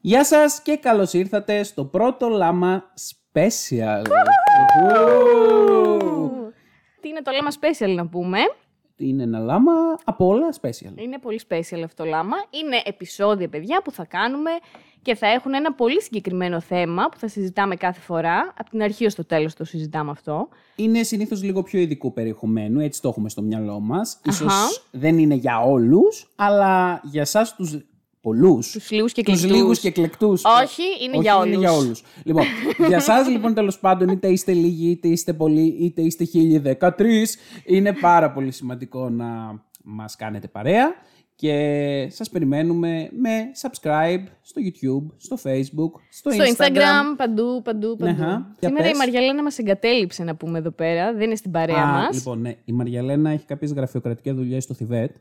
Γεια σας και καλώς ήρθατε στο πρώτο Λάμα Special. Τι είναι το λάμα special να πούμε; Είναι ένα λάμα από όλα special. Είναι πολύ special αυτό το λάμα. Είναι επεισόδια, παιδιά, που θα κάνουμε και θα έχουν ένα πολύ συγκεκριμένο θέμα που θα συζητάμε κάθε φορά. Από την αρχή ως το τέλος το συζητάμε αυτό. Είναι συνήθως λίγο πιο ειδικού περιεχομένου, έτσι το έχουμε στο μυαλό μας. Ίσως Αχα. δεν είναι για όλους, αλλά για εσάς τους πολλούς. Τους λίγους και τους εκλεκτούς. λίγους και εκλεκτούς. Όχι, είναι για όλους. Είναι για όλους. Λοιπόν, για εσάς λοιπόν τέλος πάντων, είτε είστε λίγοι, είτε είστε πολλοί, είτε είστε 1013, είναι πάρα πολύ σημαντικό να μας κάνετε παρέα και σας περιμένουμε με subscribe στο YouTube, στο Facebook, στο, Στο Instagram, παντού, παντού, παντού. Αχα, για Σήμερα πες. η Μαριαλένα μας εγκατέλειψε να πούμε εδώ πέρα. Δεν είναι στην παρέα Α, μας. Λοιπόν, ναι, η Μαριαλένα έχει κάποιες γραφειοκρατικές δουλειές στο Θιβέτ.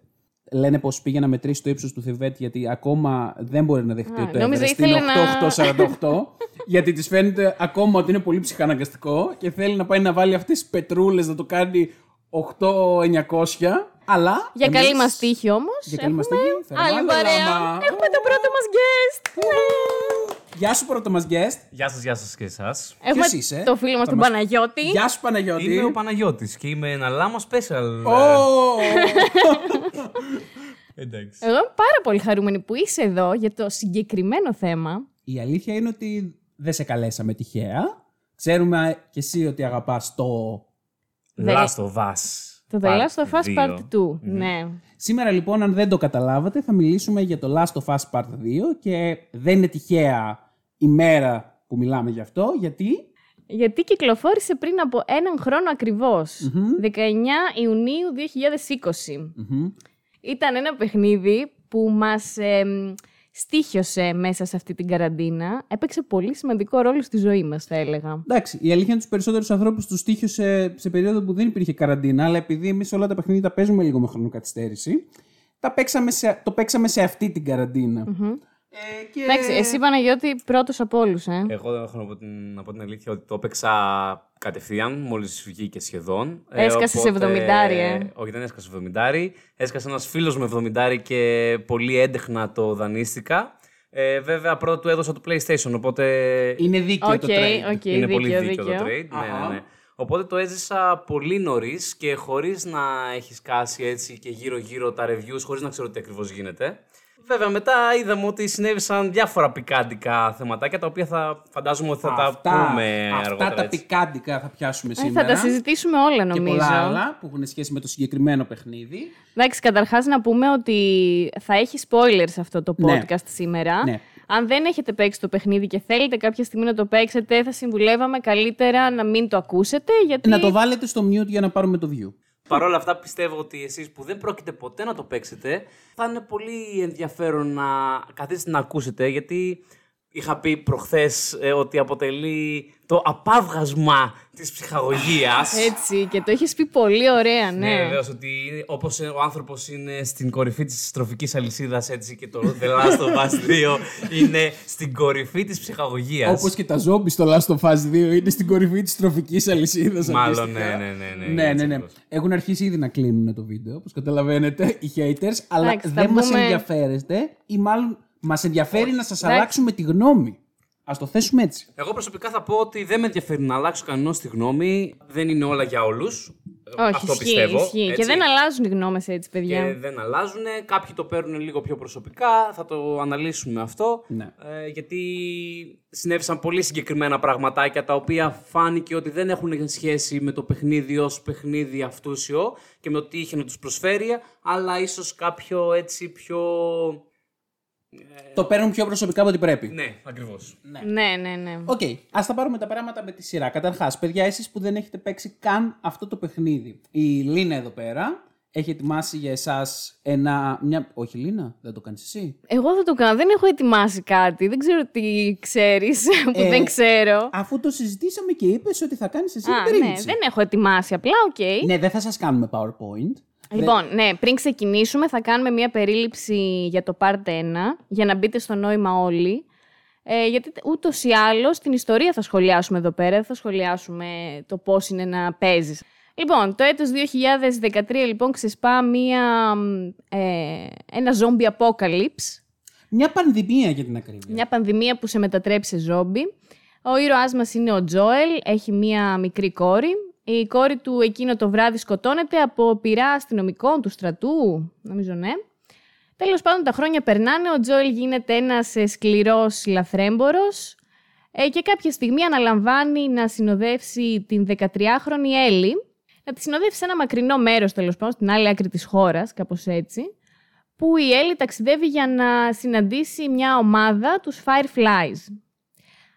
Λένε πως πήγε να μετρήσει το ύψος του Θιβέτ γιατί ακόμα δεν μπορεί να δεχτεί Α, το νόμιζα Everest. Είναι ήθελε 8-8-48. γιατί της φαίνεται ακόμα ότι είναι πολύ ψυχαναγκαστικό και θέλει να πάει να βάλει αυτές τις πετρούλες να το κάνει 8-900. Αλλά. Για εμείς- καλή μας τύχη όμως. Για καλή μας έχουμε τύχη, θα Άλλη βάλω παρέα. λάμα. Έχουμε το πρώτο μας guest. Γεια σου πρώτος μα guest. Γεια σας, γεια σας και εσάς. Έχουμε Ποιος είσαι; το φίλο μας Θα τον μας- Παναγιώτη. Γεια σου Παναγιώτη. Είμαι ο Παναγιώτης και είμαι ένα λάμα special. Ω! Ε, Εντάξει. Εγώ είμαι πάρα πολύ χαρούμενη που είσαι εδώ για το συγκεκριμένο θέμα. Η αλήθεια είναι ότι δεν σε καλέσαμε τυχαία. Ξέρουμε κι εσύ ότι αγαπάς το... Δεν- Last of Us. Το The Last of Us Part 2. Ναι. Σήμερα λοιπόν, αν δεν το καταλάβατε, θα μιλήσουμε για το Last of Us Part 2 και δεν είναι τυχαία η μέρα που μιλάμε γι' αυτό, γιατί... Γιατί κυκλοφόρησε πριν από έναν χρόνο ακριβώς. 19 Ιουνίου 2020. Μμμ. Ήταν ένα παιχνίδι που μας εμ, στήχιωσε μέσα σε αυτή την καραντίνα. Έπαιξε πολύ σημαντικό ρόλο στη ζωή μας, θα έλεγα. Εντάξει, η αλήθεια είναι τους περισσότερους ανθρώπους τους τύχησε σε περίοδο που δεν υπήρχε καραντίνα, αλλά επειδή εμείς όλα τα παιχνίδια τα παίζουμε λίγο με χρονοκαθυστέρηση, τα παίξαμε σε, το παίξαμε σε αυτή την καραντινα Ε, και... Εντάξει, εσύ Παναγιώτη πρώτος από όλους, ε. Εγώ δεν έχω να πω, την, να πω την αλήθεια ότι το έπαιξα κατευθείαν, μόλις βγήκε σχεδόν. Έσκασες οπότε- 70, ε. Όχι, δεν έσκασε 70. Έσκασε ένας φίλος με 70 και πολύ έντεχνα το δανείστηκα. Ε, βέβαια, πρώτα του έδωσα το PlayStation, οπότε Είναι δίκαιο Οκ, το trade. OK, είναι πολύ δίκαιο, δίκαιο, δίκαιο. το trade. Ναι, Αχα. ναι, ναι. Οπότε το έζησα πολύ νωρίς και χωρίς να έχει σκάσει έτσι και γύρω-γύρω τα reviews, χωρίς να ξέρω τι ακριβώς γίνεται. Βέβαια, μετά είδαμε ότι συνέβησαν διάφορα πικάντικα θεματάκια τα οποία θα φαντάζομαι ότι θα αυτά, τα πούμε αυτά αργότερα. τα έτσι. πικάντικα θα πιάσουμε Ε, σήμερα. θα τα συζητήσουμε όλα και νομίζω. πολλά άλλα που έχουν σχέση με το συγκεκριμένο παιχνίδι. Εντάξει, καταρχάς να πούμε ότι θα έχει spoilers αυτό το Ναι. podcast σήμερα. Ναι. Αν δεν έχετε παίξει το παιχνίδι και θέλετε κάποια στιγμή να το παίξετε, θα συμβουλεύαμε καλύτερα να μην το ακούσετε, γιατί... Να το βάλετε στο mute για να πάρουμε το view. Παρ' όλα αυτά, πιστεύω ότι εσείς που δεν πρόκειται ποτέ να το παίξετε, θα είναι πολύ ενδιαφέρον να καθίσετε να ακούσετε, γιατί είχα πει προχθές ε, ότι αποτελεί το απάβγασμα της ψυχαγωγίας. Έτσι, και το έχεις πει πολύ ωραία, ναι. Ναι, βεβαίως ότι όπως ο άνθρωπος είναι στην κορυφή της τροφική αλυσίδας, έτσι και το The Last of Us 2 είναι στην κορυφή της ψυχαγωγίας. Όπως και τα ζόμπι στο Last of Us 2 είναι στην κορυφή της τροφική αλυσίδας. Μάλλον, ναι, ναι, ναι. ναι, Ναι, έτσι ναι, ναι. ακριβώς. Έχουν αρχίσει ήδη να κλείνουν το βίντεο, όπως καταλαβαίνετε, οι haters, αλλά Εντάξει, θα δεν μας πούμε- ενδιαφέρεστε ή μάλλον μας ενδιαφέρει να σας αλλάξουμε τη γνώμη. Ας το θέσουμε έτσι. Εγώ προσωπικά θα πω ότι δεν με ενδιαφέρει να αλλάξω κανένα τη γνώμη. Δεν είναι όλα για όλους. Όχι, Αυτό ισχύει, πιστεύω. ισχύει. Και έτσι. δεν αλλάζουν οι γνώμες έτσι, παιδιά. Και δεν αλλάζουν. Κάποιοι το παίρνουν λίγο πιο προσωπικά. Θα το αναλύσουμε αυτό. Ναι. Ε, γιατί συνέβησαν πολύ συγκεκριμένα πραγματάκια τα οποία φάνηκε ότι δεν έχουν σχέση με το παιχνίδι ως παιχνίδι αυτούσιο και με το τι είχε να τους προσφέρει, αλλά ίσως κάποιο έτσι πιο... Το παίρνουν πιο προσωπικά από ό,τι πρέπει. Ναι, ακριβώς. Ναι, ναι, ναι. Οκ, ας τα πάρουμε τα πράγματα με τη σειρά. Καταρχάς, παιδιά, εσείς που δεν έχετε παίξει καν αυτό το παιχνίδι. Η Λίνα εδώ πέρα έχει ετοιμάσει για εσάς ένα... Μια... Όχι, Λίνα, δεν το κάνεις εσύ. Εγώ θα το κάνω. Δεν έχω ετοιμάσει κάτι. Δεν ξέρω τι ξέρεις που Ε, δεν ξέρω. Αφού το συζητήσαμε και είπες ότι θα κάνεις εσύ Α, την ναι, περίληψη. δεν έχω ετοιμάσει. Απλά, οκ. Ναι, δεν θα σας κάνουμε PowerPoint. Λοιπόν, ναι, πριν ξεκινήσουμε θα κάνουμε μια περίληψη για το Part 1, για να μπείτε στο νόημα όλοι. Ε, γιατί ούτως ή άλλως την ιστορία θα σχολιάσουμε εδώ πέρα, δεν θα σχολιάσουμε το πώς είναι να παίζεις. Λοιπόν, το έτος 2013 λοιπόν ξεσπά μία, μ, ε, ένα zombie apocalypse. Μια πανδημία για την ακρίβεια. Μια πανδημία που σε μετατρέπει σε ζόμπι. Ο ήρωάς μας είναι ο Τζόελ, έχει μία μικρή κόρη. Η κόρη του εκείνο το βράδυ σκοτώνεται από πειρά αστυνομικών του στρατού, νομίζω ναι. Τέλος πάντων τα χρόνια περνάνε, ο Τζόελ γίνεται ένας ε, σκληρός λαθρέμπορος ε, και κάποια στιγμή αναλαμβάνει να συνοδεύσει την 13χρονη Έλλη, να τη συνοδεύσει σε ένα μακρινό μέρος τέλος πάντων, στην άλλη άκρη της χώρας, κάπως έτσι, που η Έλλη ταξιδεύει για να συναντήσει μια ομάδα, τους Fireflies.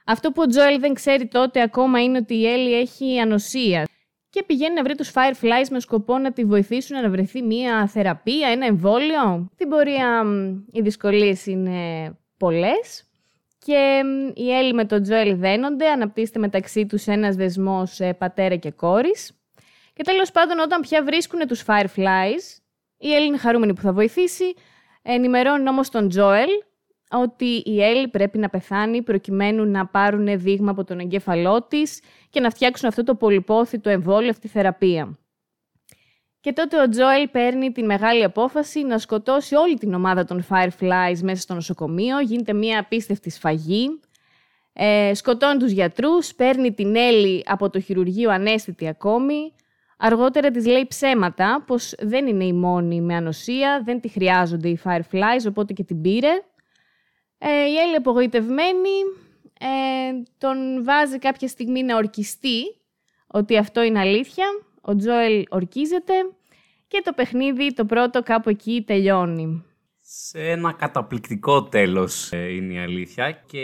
Αυτό που ο Τζόελ δεν ξέρει τότε ακόμα είναι ότι η Έλλη έχει ανοσία και πηγαίνει να βρει τους Fireflies με σκοπό να τη βοηθήσουν να βρεθεί μια θεραπεία, ένα εμβόλιο. Στην πορεία οι δυσκολίες είναι πολλές και η Έλλη με τον Τζόελ δένονται, αναπτύσσεται μεταξύ τους ένας δεσμός ε, πατέρα και κόρης. Και τέλος πάντων όταν πια βρίσκουν τους Fireflies, η Έλλη είναι χαρούμενη που θα βοηθήσει, ενημερώνει όμως τον Τζόελ ότι η Έλλη πρέπει να πεθάνει προκειμένου να πάρουν δείγμα από τον εγκέφαλό της και να φτιάξουν αυτό το πολυπόθητο εμβόλιο, αυτή τη θεραπεία. Και τότε ο Τζόελ παίρνει την μεγάλη απόφαση να σκοτώσει όλη την ομάδα των Fireflies μέσα στο νοσοκομείο. Γίνεται μια απίστευτη σφαγή. Ε, σκοτώνει τους γιατρούς, παίρνει την Έλλη από το χειρουργείο ανέστητη ακόμη. Αργότερα της λέει ψέματα, πως δεν είναι η μόνη με ανοσία, δεν τη χρειάζονται οι Fireflies, οπότε και την πήρε. Ε, η Έλλη απογοητευμένη ε, τον βάζει κάποια στιγμή να ορκιστεί ότι αυτό είναι αλήθεια. Ο Τζόελ ορκίζεται και το παιχνίδι το πρώτο κάπου εκεί τελειώνει. Σε ένα καταπληκτικό τέλος ε, είναι η αλήθεια και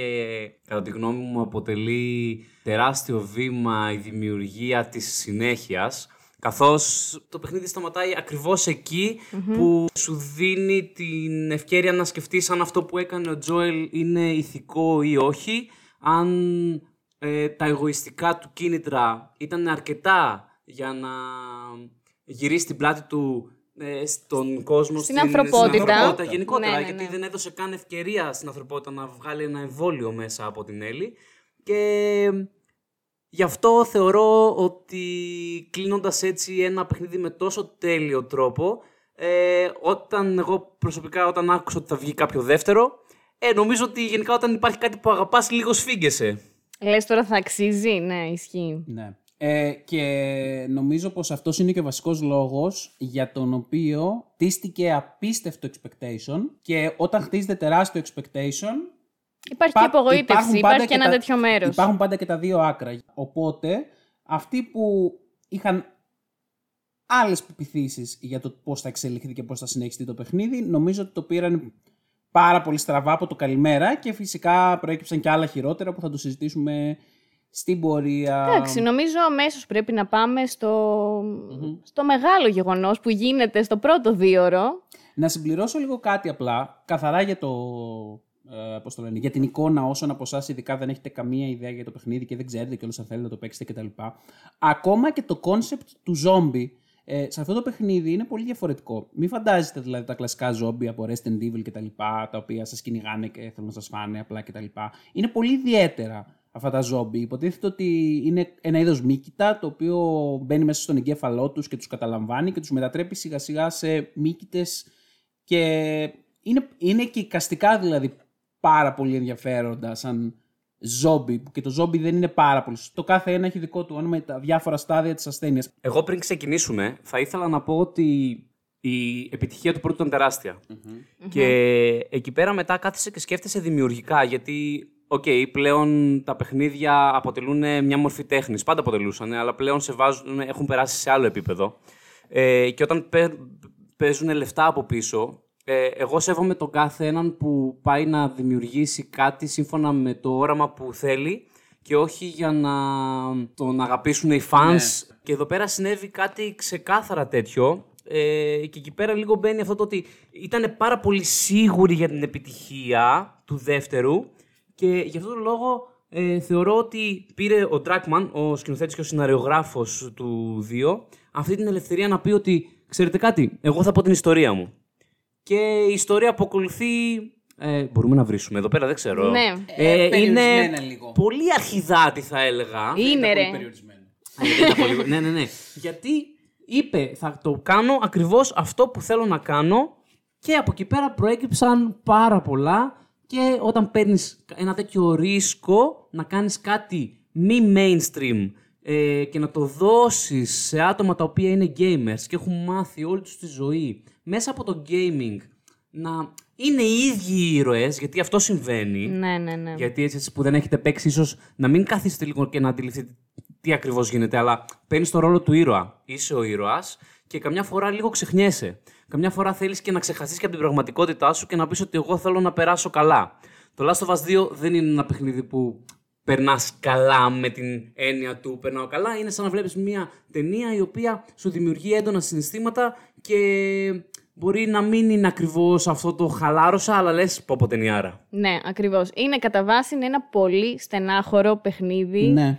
κατά τη γνώμη μου αποτελεί τεράστιο βήμα η δημιουργία της συνέχειας καθώς το παιχνίδι σταματάει ακριβώς που σου δίνει την ευκαιρία να σκεφτείς αν αυτό που έκανε ο Τζόελ είναι ηθικό ή όχι, αν ε, τα εγωιστικά του κίνητρα ήταν αρκετά για να γυρίσει την πλάτη του ε, στον κόσμο, στην, στην ανθρωπότητα. Στην ανθρωπότητα γενικότερα, ναι, ναι, γιατί ναι. δεν έδωσε καν ευκαιρία στην ανθρωπότητα να βγάλει ένα εμβόλιο μέσα από την Έλλη. Και Γι' αυτό θεωρώ ότι κλείνοντας έτσι ένα παιχνίδι με τόσο τέλειο τρόπο, ε, όταν εγώ προσωπικά όταν άκουσα ότι θα βγει κάποιο δεύτερο, ε, νομίζω ότι γενικά όταν υπάρχει κάτι που αγαπάς λίγος σφίγγεσαι. Λες τώρα θα αξίζει, ναι, ισχύει. Ναι. Ε, και νομίζω πως αυτός είναι και ο βασικός λόγος για τον οποίο τίστηκε απίστευτο expectation και όταν χτίζεται τεράστιο expectation Υπάρχει και απογοήτευση, υπάρχει και ένα τέτοιο μέρος. Υπάρχουν πάντα και τα δύο άκρα. Οπότε, αυτοί που είχαν άλλες πεπιθήσεις για το πώς θα εξελιχθεί και πώς θα συνεχιστεί το παιχνίδι, νομίζω ότι το πήραν πάρα πολύ στραβά από το καλημέρα και φυσικά προέκυψαν και άλλα χειρότερα που θα το συζητήσουμε στην πορεία. Εντάξει, νομίζω αμέσως πρέπει να πάμε στο, στο μεγάλο γεγονός που γίνεται στο πρώτο δίωρο. Να συμπληρώσω λίγο κάτι απλά, καθαρά για το ε, πώς το λένε, για την εικόνα όσων από εσάς ειδικά δεν έχετε καμία ιδέα για το παιχνίδι και δεν ξέρετε κιόλας αν θέλετε να το παίξετε κτλ. Ακόμα και το κόνσεπτ του ζόμπι ε, σε αυτό το παιχνίδι είναι πολύ διαφορετικό. Μην φαντάζεστε δηλαδή τα κλασικά ζόμπι από Resident Evil κτλ. Τα, τα οποία σας κυνηγάνε και θέλουν να σας φάνε απλά κτλ. Είναι πολύ ιδιαίτερα αυτά τα ζόμπι. Υποτίθεται ότι είναι ένα είδος μύκητα το οποίο μπαίνει μέσα στον εγκέφαλό τους και τους καταλαμβάνει και τους μετατρέπει σιγά σιγά σε μύκητες. Και είναι, είναι και εικαστικά δηλαδή πάρα πολύ ενδιαφέροντα σαν ζόμπι. Και το ζόμπι δεν είναι πάρα πολύ. Το κάθε ένα έχει δικό του όνομα τα διάφορα στάδια της ασθένειας. Εγώ πριν ξεκινήσουμε, θα ήθελα να πω ότι η επιτυχία του πρώτου ήταν τεράστια. Και εκεί πέρα μετά κάθισε και σκέφτεσαι δημιουργικά, γιατί OK, okay, πλέον τα παιχνίδια αποτελούν μια μορφή τέχνης. Πάντα αποτελούσαν, αλλά πλέον σε βάζουν, έχουν περάσει σε άλλο επίπεδο. Ε, και όταν παίζουν λεφτά από πίσω, ε, εγώ σέβομαι τον κάθε έναν που πάει να δημιουργήσει κάτι σύμφωνα με το όραμα που θέλει και όχι για να τον αγαπήσουν οι fans. Ναι. Και εδώ πέρα συνέβη κάτι ξεκάθαρα τέτοιο. Ε, και εκεί πέρα λίγο μπαίνει αυτό το ότι ήταν πάρα πολύ σίγουροι για την επιτυχία του δεύτερου και γι' αυτόν τον λόγο ε, θεωρώ ότι πήρε ο Dragman, ο σκηνοθέτης και ο σιναριογράφος του 2, αυτή την ελευθερία να πει ότι ξέρετε κάτι, εγώ θα πω την ιστορία μου. Και η ιστορία που ακολουθεί. Ε, μπορούμε να βρίσουμε εδώ πέρα, δεν ξέρω. Ναι. Ε, ε είναι λίγο. πολύ αρχιδάτη, θα έλεγα. Είναι, ρε. Πολύ ναι, ναι, ναι. Γιατί είπε, θα το κάνω ακριβώς αυτό που θέλω να κάνω Και από εκεί πέρα προέκυψαν πάρα πολλά και όταν παίρνεις ένα τέτοιο ρίσκο να κάνεις κάτι μη mainstream ε, και να το δώσεις σε άτομα τα οποία είναι gamers και έχουν μάθει όλη τους τη ζωή μέσα από το gaming να είναι οι ίδιοι οι ήρωες, γιατί αυτό συμβαίνει. Ναι, ναι, ναι. Γιατί έτσι εσείς που δεν έχετε παίξει, ίσως να μην καθίσετε λίγο και να αντιληφθείτε τι ακριβώς γίνεται, αλλά παίρνεις το ρόλο του ήρωα. Είσαι ο ήρωας και καμιά φορά λίγο ξεχνιέσαι. Καμιά φορά θέλεις και να ξεχαστείς και από την πραγματικότητά σου και να πεις ότι εγώ θέλω να περάσω καλά. Το Last of Us 2 δεν είναι ένα παιχνίδι που περνάς καλά με την έννοια του περνάω καλά. Είναι σαν να βλέπεις μια ταινία η οποία σου δημιουργεί έντονα συναισθήματα και μπορεί να μην είναι ακριβώς αυτό το χαλάρωσα, αλλά λες πω πω ταινιάρα. Ναι, ακριβώς. Είναι κατά βάση είναι ένα πολύ στενάχωρο παιχνίδι. Ναι.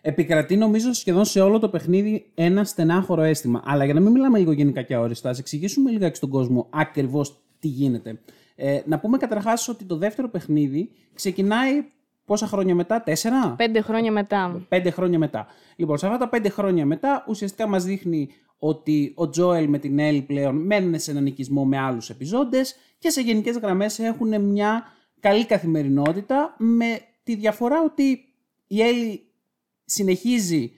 Επικρατεί νομίζω σχεδόν σε όλο το παιχνίδι ένα στενάχωρο αίσθημα. Αλλά για να μην μιλάμε λίγο γενικά και αόριστα, ας εξηγήσουμε λίγα στον κόσμο ακριβώς τι γίνεται. Ε, να πούμε καταρχάς ότι το δεύτερο παιχνίδι ξεκινάει πόσα χρόνια μετά, τέσσερα; Πέντε χρόνια μετά. Πέντε χρόνια μετά. Λοιπόν, σε αυτά τα πέντε χρόνια μετά, ουσιαστικά μας δείχνει ότι ο Τζόελ με την Έλλη πλέον μένουν σε έναν οικισμό με άλλους επιζώντες και σε γενικές γραμμές έχουν μια καλή καθημερινότητα με τη διαφορά ότι η Έλλη συνεχίζει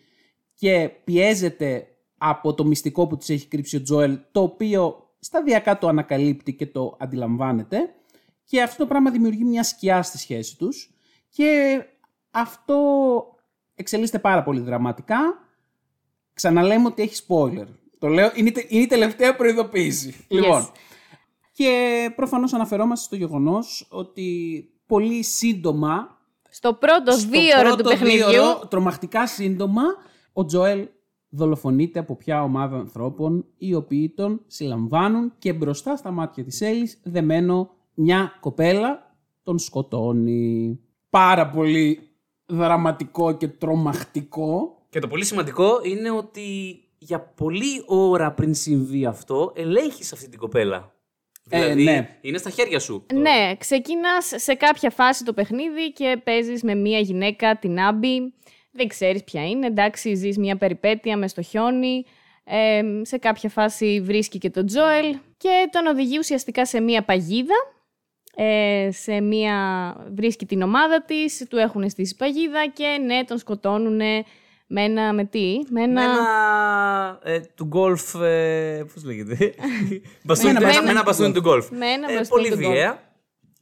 και πιέζεται από το μυστικό που της έχει κρύψει ο Τζόελ, το οποίο σταδιακά το ανακαλύπτει και το αντιλαμβάνεται και αυτό το πράγμα δημιουργεί μια σκιά στη σχέση τους και αυτό εξελίσσεται πάρα πολύ δραματικά. Ξαναλέμε ότι έχει spoiler. Το λέω, είναι, είναι η τελευταία προειδοποίηση. Λοιπόν, και προφανώς αναφερόμαστε στο γεγονός ότι πολύ σύντομα στο πρώτο στο δίωρο πρώτο του παιχνιδιού. δίωρο, τρομακτικά σύντομα, ο Τζοέλ δολοφονείται από ποια ομάδα ανθρώπων οι οποίοι τον συλλαμβάνουν και μπροστά στα μάτια της Έλλης δεμένο μια κοπέλα τον σκοτώνει. Πάρα πολύ δραματικό και τρομακτικό. Και το πολύ σημαντικό είναι ότι για πολλή ώρα πριν συμβεί αυτό, ελέγχεις αυτή την κοπέλα. Ε, Δηλαδή, ναι. είναι στα χέρια σου. Ναι, ξεκινάς σε κάποια φάση το παιχνίδι και παίζεις με μία γυναίκα, την Άμπη. Δεν ξέρεις ποια είναι, εντάξει, ζεις μία περιπέτεια μες στο χιόνι. Ε, σε κάποια φάση βρίσκει και τον Τζόελ και τον οδηγεί ουσιαστικά σε μία παγίδα. Ε, σε μία... Βρίσκει την ομάδα της, του έχουν στήσει παγίδα και ναι, τον σκοτώνουν με ένα... Με τι; Με ένα... Με ένα ε, του γκολφ. Ε, Πώς λέγεται; μπαστούνι, ένα με, μπαστούνι με ένα του μπαστούνι του γκολφ. Με ένα Ε, μπαστούνι πολύ του γκολφ. βία.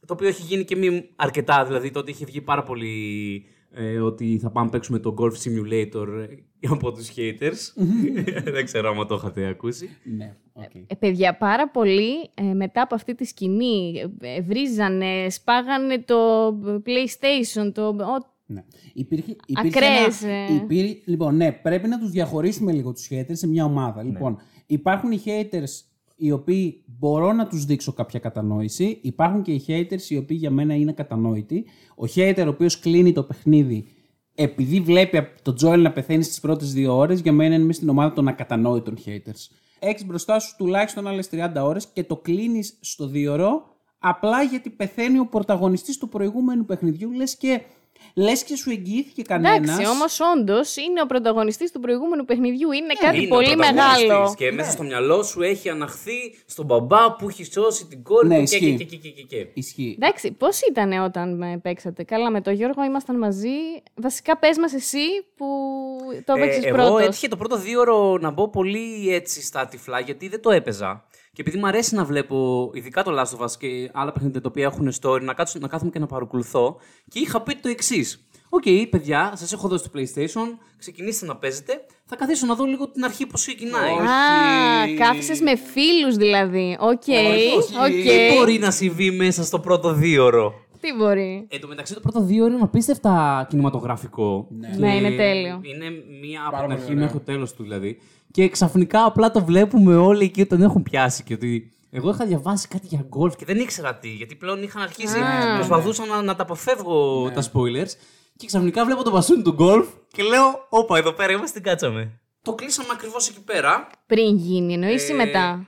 Το οποίο έχει γίνει και μη αρκετά. Δηλαδή τότε είχε βγει πάρα πολύ ε, ότι θα πάμε παίξουμε το Golf Simulator ε, από τους haters. Δεν ξέρω αν το είχατε ακούσει. Ναι, οκ. Ε, παιδιά, πάρα πολύ ε, μετά από αυτή τη σκηνή ε, βρίζανε, σπάγανε το PlayStation, το... ο- Ναι. Υπήρχε, υπήρχε Ακραίες, ένα- ε. υπήρ- λοιπόν, ναι, πρέπει να τους διαχωρίσουμε λίγο τους haters σε μια ομάδα. Λοιπόν, υπάρχουν οι haters οι οποίοι μπορώ να τους δείξω κάποια κατανόηση. Υπάρχουν και οι haters οι οποίοι για μένα είναι ακατανόητοι. Ο hater ο οποίος κλείνει το παιχνίδι επειδή βλέπει τον Τζόελ να πεθαίνει στις πρώτες δύο ώρες, για μένα είναι μέσα στην ομάδα των ακατανόητων haters. Έχεις μπροστά σου τουλάχιστον άλλες 30 ώρες και το κλείνεις στο δίωρο απλά γιατί πεθαίνει ο πρωταγωνιστής του προηγούμενου παιχνιδιού, λες και, λες και σου εγγυήθηκε κανένας. Εντάξει, όμως όντως είναι ο πρωταγωνιστής του προηγούμενου παιχνιδιού. Είναι κάτι Είναι ο πολύ πρωταγωνιστής μεγάλο. Και μέσα στο μυαλό σου έχει αναχθεί στον μπαμπά που έχει σώσει την κόρη Ναι, του και, ισχύει. και, και, και, και, και. Ισχύει. Εντάξει, πώς ήταν όταν με παίξατε; Καλά, με τον Γιώργο ήμασταν μαζί. Βασικά, πες μας εσύ που το έπαιξες Ε, πρώτος. εγώ έτυχε το πρώτο δίωρο να μπω πολύ έτσι στα τυφλά γιατί δεν το έπαιζα. Και επειδή μου αρέσει να βλέπω, ειδικά το Last of Us και άλλα παιχνίδια τα οποία έχουν story, να, κάτσω, να κάθομαι και να παρακολουθώ. Και είχα πει το εξής. Οκ, παιδιά, σας έχω δώσει το PlayStation, ξεκινήστε να παίζετε. Θα καθίσω να δω λίγο την αρχή πώς ξεκινάει. Όχι. Α, κάθισες με φίλους δηλαδή. Οκ, Όχι. οκ. Τι μπορεί να συμβεί μέσα στο πρώτο δίωρο. Τι μπορεί. Εν τω μεταξύ, το πρώτο δύο ώρο είναι απίστευτα κινηματογραφικό. Ναι, είναι τέλειο. Είναι μία από Πάρα την πολύ αρχή ωραίο. μέχρι το τέλος του δηλαδή. Και ξαφνικά απλά το βλέπουμε όλοι εκεί όταν έχουν πιάσει. Και ότι εγώ είχα διαβάσει κάτι για γκολφ και δεν ήξερα τι. Γιατί πλέον είχαν αρχίσει. Α. Προσπαθούσα να, να τα αποφεύγω τα spoilers. Και ξαφνικά βλέπω το μπασούνι του γκολφ και λέω: Όπα, εδώ πέρα είμαστε, την κάτσαμε. Το κλείσαμε ακριβώς εκεί πέρα. Πριν γίνει, εννοείς ή Ε, μετά;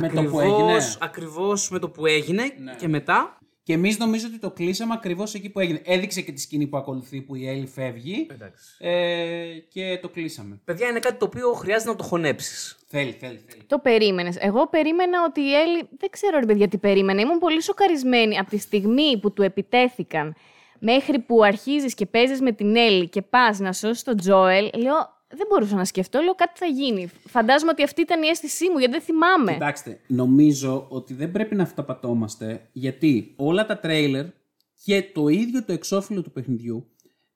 Με το που Ακριβώς- έγινε. Ακριβώς με το που έγινε Ναι. και μετά. Και εμείς νομίζω ότι το κλείσαμε ακριβώς εκεί που έγινε. Έδειξε και τη σκηνή που ακολουθεί που η Έλλη φεύγει. Εντάξει. Ε, και το κλείσαμε. Παιδιά, είναι κάτι το οποίο χρειάζεται να το χωνέψεις. Θέλει, θέλει, θέλει. Το περίμενες. Εγώ περίμενα ότι η Έλλη. Δεν ξέρω, ρε παιδιά, τι περίμενα. Ήμουν πολύ σοκαρισμένη από τη στιγμή που του επιτέθηκαν μέχρι που αρχίζεις και παίζεις με την Έλλη και πας να σώσεις τον Τζόελ. Λέω, δεν μπορούσα να σκεφτώ. Λέω, κάτι θα γίνει. Φαντάζομαι ότι αυτή ήταν η αίσθησή μου, γιατί δεν θυμάμαι. Κοιτάξτε, νομίζω ότι δεν πρέπει να αυταπατώμαστε γιατί όλα τα τρέιλερ και το ίδιο το εξώφυλλο του παιχνιδιού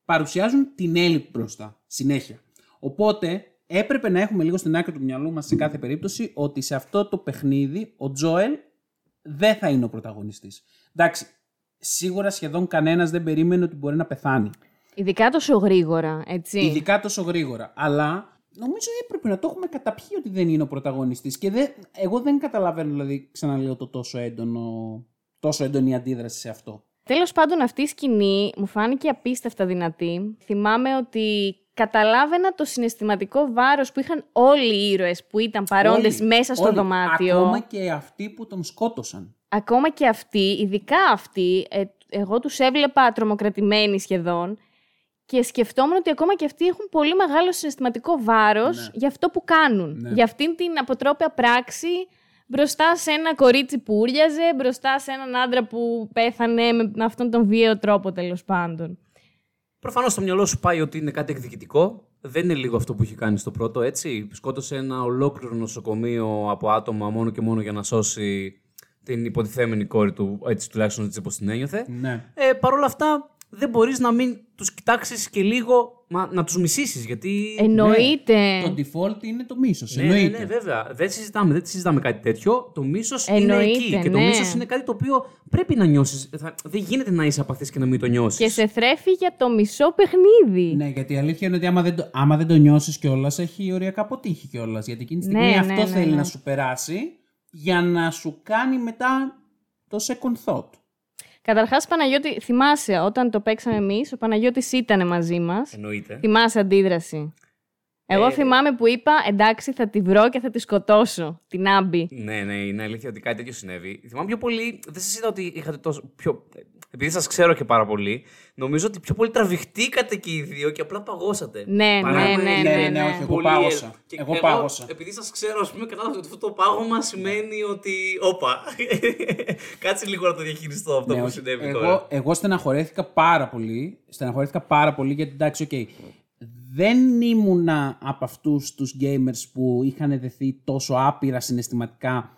παρουσιάζουν την Έλλη μπροστά, συνέχεια. Οπότε έπρεπε να έχουμε λίγο στην άκρη του μυαλού μας σε κάθε περίπτωση ότι σε αυτό το παιχνίδι ο Τζόελ δεν θα είναι ο πρωταγωνιστής. Εντάξει, σίγουρα σχεδόν κανένας δεν περίμενε ότι μπορεί να πεθάνει. Ειδικά τόσο γρήγορα, έτσι. Ειδικά τόσο γρήγορα. Αλλά νομίζω έπρεπε να το έχουμε καταπιεί ότι δεν είναι ο πρωταγωνιστής. Και δεν, εγώ δεν καταλαβαίνω, δηλαδή, ξαναλέω το τόσο έντονο, τόσο έντονη αντίδραση σε αυτό. Τέλος πάντων αυτή η σκηνή μου φάνηκε απίστευτα δυνατή. Θυμάμαι ότι καταλάβαινα το συναισθηματικό βάρος που είχαν όλοι οι ήρωες που ήταν παρόντες Όλοι, μέσα στο όλοι. δωμάτιο. Ακόμα και αυτοί που τον σκότωσαν. Ακόμα και αυτοί, ειδικά αυτοί, ε, εγώ τους έβλεπα τρομοκρατημένοι σχεδόν και σκεφτόμουν ότι ακόμα και αυτοί έχουν πολύ μεγάλο συναισθηματικό βάρος Ναι. για αυτό που κάνουν. Ναι. Για αυτήν την αποτρόπια πράξη μπροστά σε ένα κορίτσι που ούριαζε, μπροστά σε έναν άντρα που πέθανε με με αυτόν τον βίαιο τρόπο τέλος πάντων. Προφανώς στο μυαλό σου πάει ότι είναι κάτι εκδικητικό. Δεν είναι λίγο αυτό που είχε κάνει στο πρώτο, έτσι; Σκότωσε ένα ολόκληρο νοσοκομείο από άτομα μόνο και μόνο για να σώσει την υποτιθέμενη κόρη του, έτσι τουλάχιστον έτσι όπως την ένιωθε. Ναι. Ε, Παρ' όλα αυτά, δεν μπορείς να μην τους κοιτάξεις και λίγο, μα, να τους μισήσεις, γιατί... Εννοείται. Το default είναι το μίσος, Ναι, ναι, εννοείται. ναι, βέβαια. Δεν συζητάμε, δεν συζητάμε κάτι τέτοιο. Το μίσος είναι Εννοείται, εκεί. Και το ναι. μίσος είναι κάτι το οποίο πρέπει να νιώσεις. Δεν γίνεται να είσαι απαθής και να μην το νιώσεις. Και σε θρέφει για το μισό παιχνίδι. Ναι, γιατί η αλήθεια είναι ότι άμα δεν το, άμα δεν το νιώσεις κιόλας, έχει οριακά αποτύχει κιόλας. Γιατί εκείνη τη στιγμή Ναι, ναι, αυτό ναι, θέλει ναι. να σου περάσει για να σου κάνει μετά το second thought. Καταρχάς, Παναγιώτη, θυμάσαι όταν το παίξαμε εμείς, ο Παναγιώτης ήταν μαζί μας. Εννοείται. Θυμάσαι αντίδραση; Εγώ Ε, θυμάμαι που είπα εντάξει θα τη βρω και θα τη σκοτώσω, την Άμπη. Ναι, ναι, είναι αλήθεια ότι κάτι τέτοιο συνέβη. Θυμάμαι πιο πολύ. Δεν σας είδα ότι είχατε τόσο. Πιο... Επειδή σας ξέρω και πάρα πολύ, νομίζω ότι πιο πολύ τραβηχτήκατε και οι δύο και απλά παγώσατε. Ναι, Παρά ναι, να ναι, είναι ναι, ναι. όχι, εγώ πολύ πάγωσα. ελ- και Εγώ πάγωσα. Επειδή σας ξέρω, ας πούμε, κατάλαβα ότι αυτό το πάγωμα σημαίνει ότι. Όπα. Κάτσε λίγο να το διαχειριστώ αυτό Ναι, που όχι. συνέβη εγώ, τώρα. εγώ στεναχωρέθηκα πάρα πολύ. Στεναχωρέθηκα πάρα πολύ γιατί εντάξει, οκ. δεν ήμουνα από αυτούς τους gamers που είχαν δεθεί τόσο άπειρα συναισθηματικά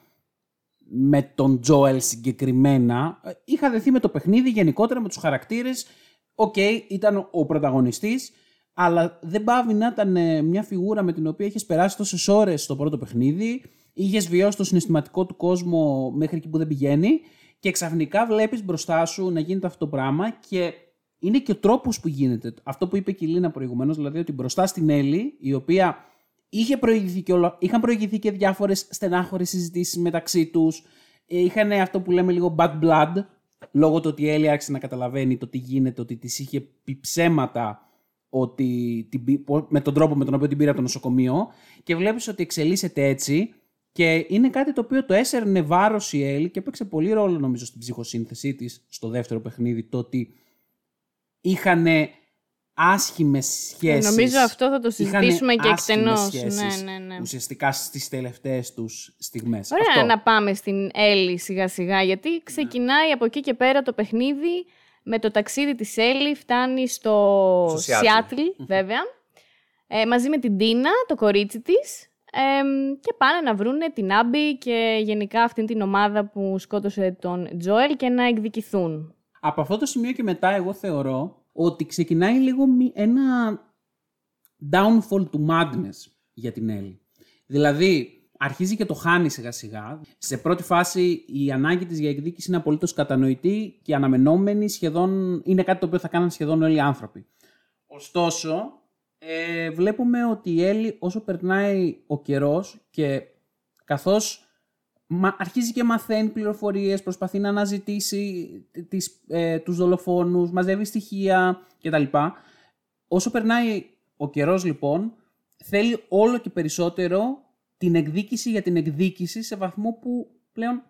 με τον Joel συγκεκριμένα. Ε, Είχα δεθεί με το παιχνίδι γενικότερα, με τους χαρακτήρες. Οκ, ήταν ο πρωταγωνιστής, αλλά δεν παύει να ήταν ε, μια φιγούρα με την οποία έχεις περάσει τόσες ώρες στο πρώτο παιχνίδι, είχες βιώσει το συναισθηματικό του κόσμο μέχρι εκεί που δεν πηγαίνει και ξαφνικά βλέπεις μπροστά σου να γίνεται αυτό το πράγμα και είναι και ο τρόπος που γίνεται. Αυτό που είπε και η Λίνα προηγουμένως, δηλαδή ότι μπροστά στην Έλλη, η οποία είχε προηγηθεί και όλο, είχαν προηγηθεί και διάφορες στενάχωρες συζητήσεις μεταξύ τους, ε, είχαν αυτό που λέμε λίγο bad blood, λόγω του ότι η Έλλη άρχισε να καταλαβαίνει το τι γίνεται, ότι της είχε πει ψέματα ότι την, πή- πο- με τον τρόπο με τον οποίο την πήρε από το νοσοκομείο. Και βλέπεις ότι εξελίσσεται έτσι και είναι κάτι το οποίο το έσαιρνε βάρος η Έλλη και έπαιξε πολύ ρόλο νομίζω στην ψυχοσύνθεσή της στο δεύτερο παιχνίδι το ότι είχαν άσχημες σχέσεις. Νομίζω αυτό θα το Είχανε συζητήσουμε και άσχημες εκτενώς. σχέσεις Ναι, ναι, ναι. Ουσιαστικά στις τελευταίες τους στιγμές. Ωραία Αυτό. να πάμε στην Έλλη σιγά σιγά, γιατί ξεκινάει από εκεί και πέρα το παιχνίδι με το ταξίδι της Έλλη, φτάνει στο, Στο Seattle. Σιάτλ, βέβαια, ε, μαζί με την Τίνα, το κορίτσι της, εμ, και πάνε να βρούνε την Άμπη και γενικά αυτήν την ομάδα που σκότωσε τον Τζόελ και να εκδικηθούν. Από αυτό το σημείο και μετά εγώ θεωρώ ότι ξεκινάει λίγο μη- ένα downfall του madness για την Έλλη. Δηλαδή, αρχίζει και το χάνει σιγά σιγά. Σε πρώτη φάση η ανάγκη της για εκδίκηση είναι απολύτως κατανοητή και αναμενόμενη σχεδόν, είναι κάτι το οποίο θα κάνουν σχεδόν όλοι οι άνθρωποι. Ωστόσο, ε, βλέπουμε ότι η Έλλη όσο περνάει ο καιρός και καθώς μα, αρχίζει και μαθαίνει πληροφορίες, προσπαθεί να αναζητήσει τις, ε, τους δολοφόνους, μαζεύει στοιχεία κτλ. Όσο περνάει ο καιρός λοιπόν, θέλει όλο και περισσότερο την εκδίκηση για την εκδίκηση σε βαθμό που πλέον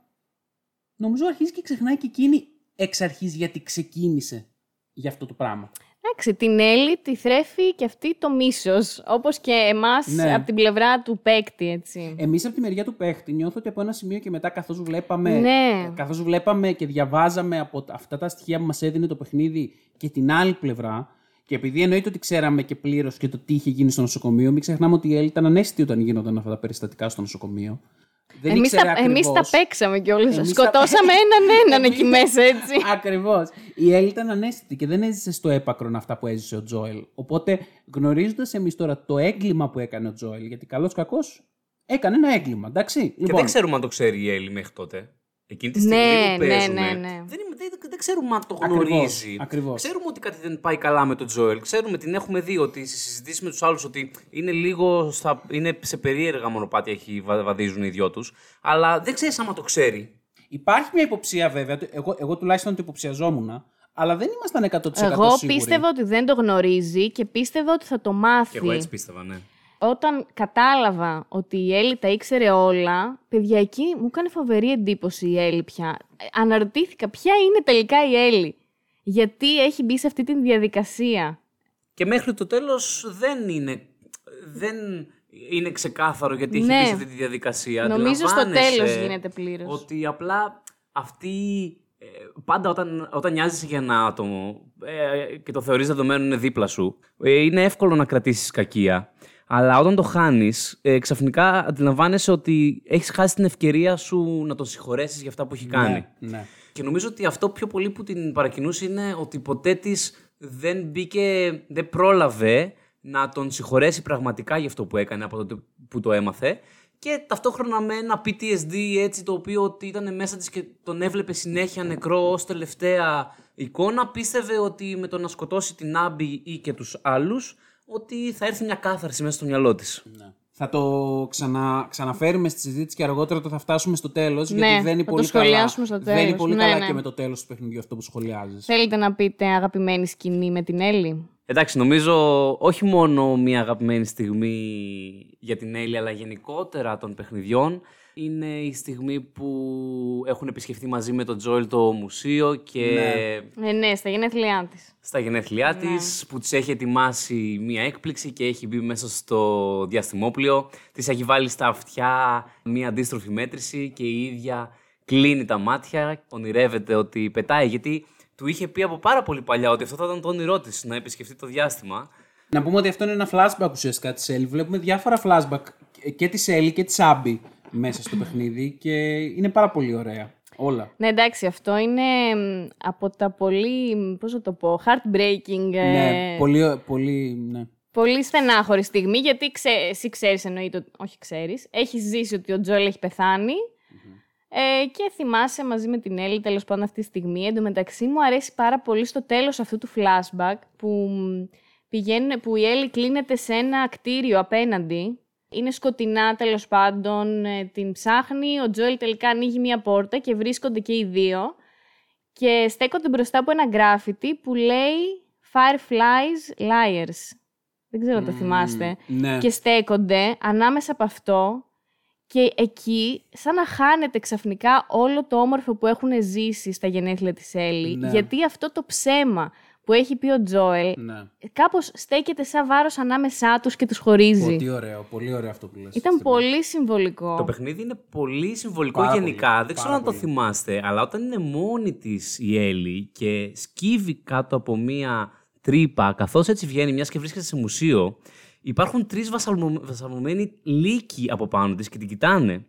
νομίζω αρχίζει και ξεχνάει και εκείνη εξ αρχής γιατί ξεκίνησε για αυτό το πράγμα. Εντάξει, την Έλλη τη θρέφει και αυτή το μίσος, όπως και εμάς Ναι. από την πλευρά του παίκτη, έτσι. Εμείς από τη μεριά του παίχτη νιώθω ότι από ένα σημείο και μετά καθώς βλέπαμε, Ναι. καθώς βλέπαμε και διαβάζαμε από τα- αυτά τα στοιχεία που μας έδινε το παιχνίδι και την άλλη πλευρά και επειδή εννοείται ότι ξέραμε και πλήρως και το τι είχε γίνει στο νοσοκομείο, μην ξεχνάμε ότι η Έλλη ήταν ανέστητη όταν γίνονταν αυτά τα περιστατικά στο νοσοκομείο. Δεν εμείς, ήξερε τα, εμείς τα ακριβώς. παίξαμε κιόλας. Εμείς τα- Σκοτώσαμε έναν έναν εκεί μέσα, έτσι. Ακριβώς. Η Έλλη ήταν ανέστητη και δεν έζησε στο έπακρον αυτά που έζησε ο Τζόελ. Οπότε, γνωρίζοντας εμείς τώρα το έγκλημα που έκανε ο Τζόελ, γιατί καλός κακός έκανε ένα έγκλημα, εντάξει. Και δεν ξέρουμε αν το ξέρει η Έλλη μέχρι τότε. Εκείνη τη στιγμή Ναι, που ναι, παίζουμε, ναι, ναι. Δεν, είμαι- δεν, δεν ξέρουμε αν το Ακριβώς, γνωρίζει. ακριβώς. Ξέρουμε ότι κάτι δεν πάει καλά με τον Τζόελ. Ξέρουμε την έχουμε δει ότι στι συζητήσεις με τους άλλους ότι είναι λίγο στα, είναι σε περίεργα μονοπάτια έχει, βα- βαδίζουν οι δυο τους. Αλλά δεν ξέρεις άμα το ξέρει. Υπάρχει μια υποψία βέβαια. το- Εγώ, εγώ τουλάχιστον το υποψιαζόμουν, αλλά δεν ήμασταν 100% Εγώ σίγουροι. πίστευα ότι δεν το γνωρίζει και πίστευα ότι θα το μάθει. Και εγώ έτσι πίστευα, ναι. Όταν κατάλαβα ότι η Έλλη τα ήξερε όλα, παιδιά, εκεί μου έκανε φοβερή εντύπωση η Έλλη πια. Ε, Αναρωτήθηκα ποια είναι τελικά η Έλλη; Γιατί έχει μπει σε αυτή τη διαδικασία; Και μέχρι το τέλος δεν είναι. Δεν είναι ξεκάθαρο γιατί έχει Ναι. μπει σε αυτή τη διαδικασία. Νομίζω στο Αντιλαμβάνεσαι τέλος γίνεται πλήρως. Ότι απλά αυτή. ε, Πάντα όταν, όταν νοιάζεσαι για ένα άτομο ε, και το θεωρείς δεδομένο είναι δίπλα σου, ε, είναι εύκολο να κρατήσεις κακία. Αλλά όταν το χάνεις, ε, ξαφνικά αντιλαμβάνεσαι ότι έχεις χάσει την ευκαιρία σου να τον συγχωρέσεις για αυτά που έχει κάνει. Ναι, ναι. Και νομίζω ότι αυτό πιο πολύ που την παρακινούσε είναι ότι ποτέ της δεν μπήκε, δεν πρόλαβε να τον συγχωρέσει πραγματικά για αυτό που έκανε από τότε που το έμαθε. Και ταυτόχρονα με ένα PTSD έτσι το οποίο ότι ήταν μέσα της και τον έβλεπε συνέχεια νεκρό ως τελευταία εικόνα πίστευε ότι με το να σκοτώσει την Άμπη ή και τους άλλους ότι θα έρθει μια κάθαρση μέσα στο μυαλό της. Ναι. Θα το ξανα, ξαναφέρουμε στη συζήτηση και αργότερα το θα φτάσουμε στο τέλος. Ναι, γιατί δεν είναι θα πολύ το σχολιάσουμε καλά, στο δεν είναι τέλος. πολύ Ναι, καλά ναι. και με το τέλος του παιχνιδιού αυτό που σχολιάζεις. Θέλετε να πείτε αγαπημένη σκηνή με την Έλλη; Εντάξει, νομίζω όχι μόνο μια αγαπημένη στιγμή για την Έλλη, αλλά γενικότερα των παιχνιδιών. Είναι η στιγμή που έχουν επισκεφτεί μαζί με τον Τζόελ το μουσείο και Ε, ναι, στα γενέθλιά της. στα γενέθλιά της που της έχει ετοιμάσει μια έκπληξη και έχει μπει μέσα στο διαστημόπλιο. Της έχει βάλει στα αυτιά μια αντίστροφη μέτρηση και η ίδια κλείνει τα μάτια, ονειρεύεται ότι πετάει γιατί του είχε πει από πάρα πολύ παλιά ότι αυτό θα ήταν το όνειρό της, να επισκεφτεί το διάστημα. Να πούμε ότι αυτό είναι ένα flashback ουσιαστικά της Έλλη. Βλέπουμε διάφορα flashback και της Έλλη και της Άμπη μέσα στο παιχνίδι και είναι πάρα πολύ ωραία. Όλα. Ναι, εντάξει, αυτό είναι μ, από τα πολύ, πώς θα το πω, heartbreaking, ε, Ναι, πολύ, πολύ, ναι. πολύ στενάχωρη στιγμή, γιατί ξέ, εσύ ξέρεις εννοείται, ότι- όχι ξέρεις, έχεις ζήσει ότι ο Τζόλ έχει πεθάνει ε, και θυμάσαι μαζί με την Έλλη τέλος πάντων αυτή τη στιγμή. Εν τω μεταξύ μου αρέσει πάρα πολύ στο τέλος αυτού του flashback που, μ, πηγαίνουν, που η Έλλη κλείνεται σε ένα κτίριο απέναντι. Είναι σκοτεινά τέλος πάντων, ε, την ψάχνει, ο Τζόελ τελικά ανοίγει μία πόρτα και βρίσκονται και οι δύο και στέκονται μπροστά από ένα γκράφιτι που λέει Fireflies Liars. Δεν ξέρω αν το θυμάστε. ναι. Και στέκονται ανάμεσα από αυτό και εκεί σαν να χάνεται ξαφνικά όλο το όμορφο που έχουν ζήσει στα γενέθλια της Έλλη. Ναι. Γιατί αυτό το ψέμα που έχει πει ο Τζόελ ναι. κάπως στέκεται σαν βάρος ανάμεσά τους και τους χωρίζει. Πολύ ωραίο, πολύ ωραίο αυτό που λες. Ήταν πολύ συμβολικό. Το παιχνίδι είναι πολύ συμβολικό Πάρα γενικά. πολύ, Δεν ξέρω πάρα αν το πολύ. θυμάστε, αλλά όταν είναι μόνη της η Έλλη και σκύβει κάτω από μία τρύπα, καθώς έτσι βγαίνει, μιας και βρίσκεται σε μουσείο, υπάρχουν τρεις βασαλμωμένοι λύκοι από πάνω της και την κοιτάνε.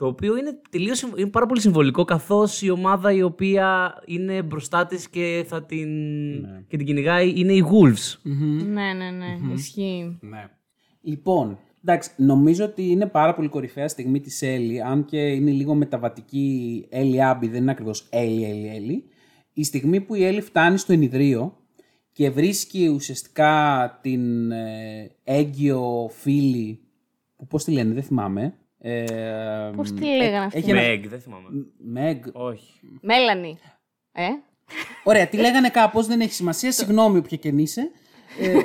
Το οποίο είναι, τελείως, συμ- είναι πάρα πολύ συμβολικό, καθώς η ομάδα η οποία είναι μπροστά της και θα την, και την κυνηγάει είναι οι Wolves. Ναι, ναι, ναι. Ισχύει. Ναι. Λοιπόν, εντάξει, νομίζω ότι είναι πάρα πολύ κορυφαία στιγμή της Έλλη, αν και είναι λίγο μεταβατική Έλλη Άμπη, δεν είναι ακριβώς Έλλη, Έλλη, Έλλη. Η στιγμή που η Έλλη φτάνει στο ενιδρίο και βρίσκει ουσιαστικά την ε, έγκυο φίλη, που πώς τη λένε, δεν θυμάμαι. Ε, Πώς τη λέγανε αυτή; έχει ένα- Meg, δεν θυμάμαι. Meg. Όχι. Μέλανη. Ε; Ωραία, τη λέγανε κάπως, δεν έχει σημασία, συγγνώμη όποια και αν είσαι. Ε,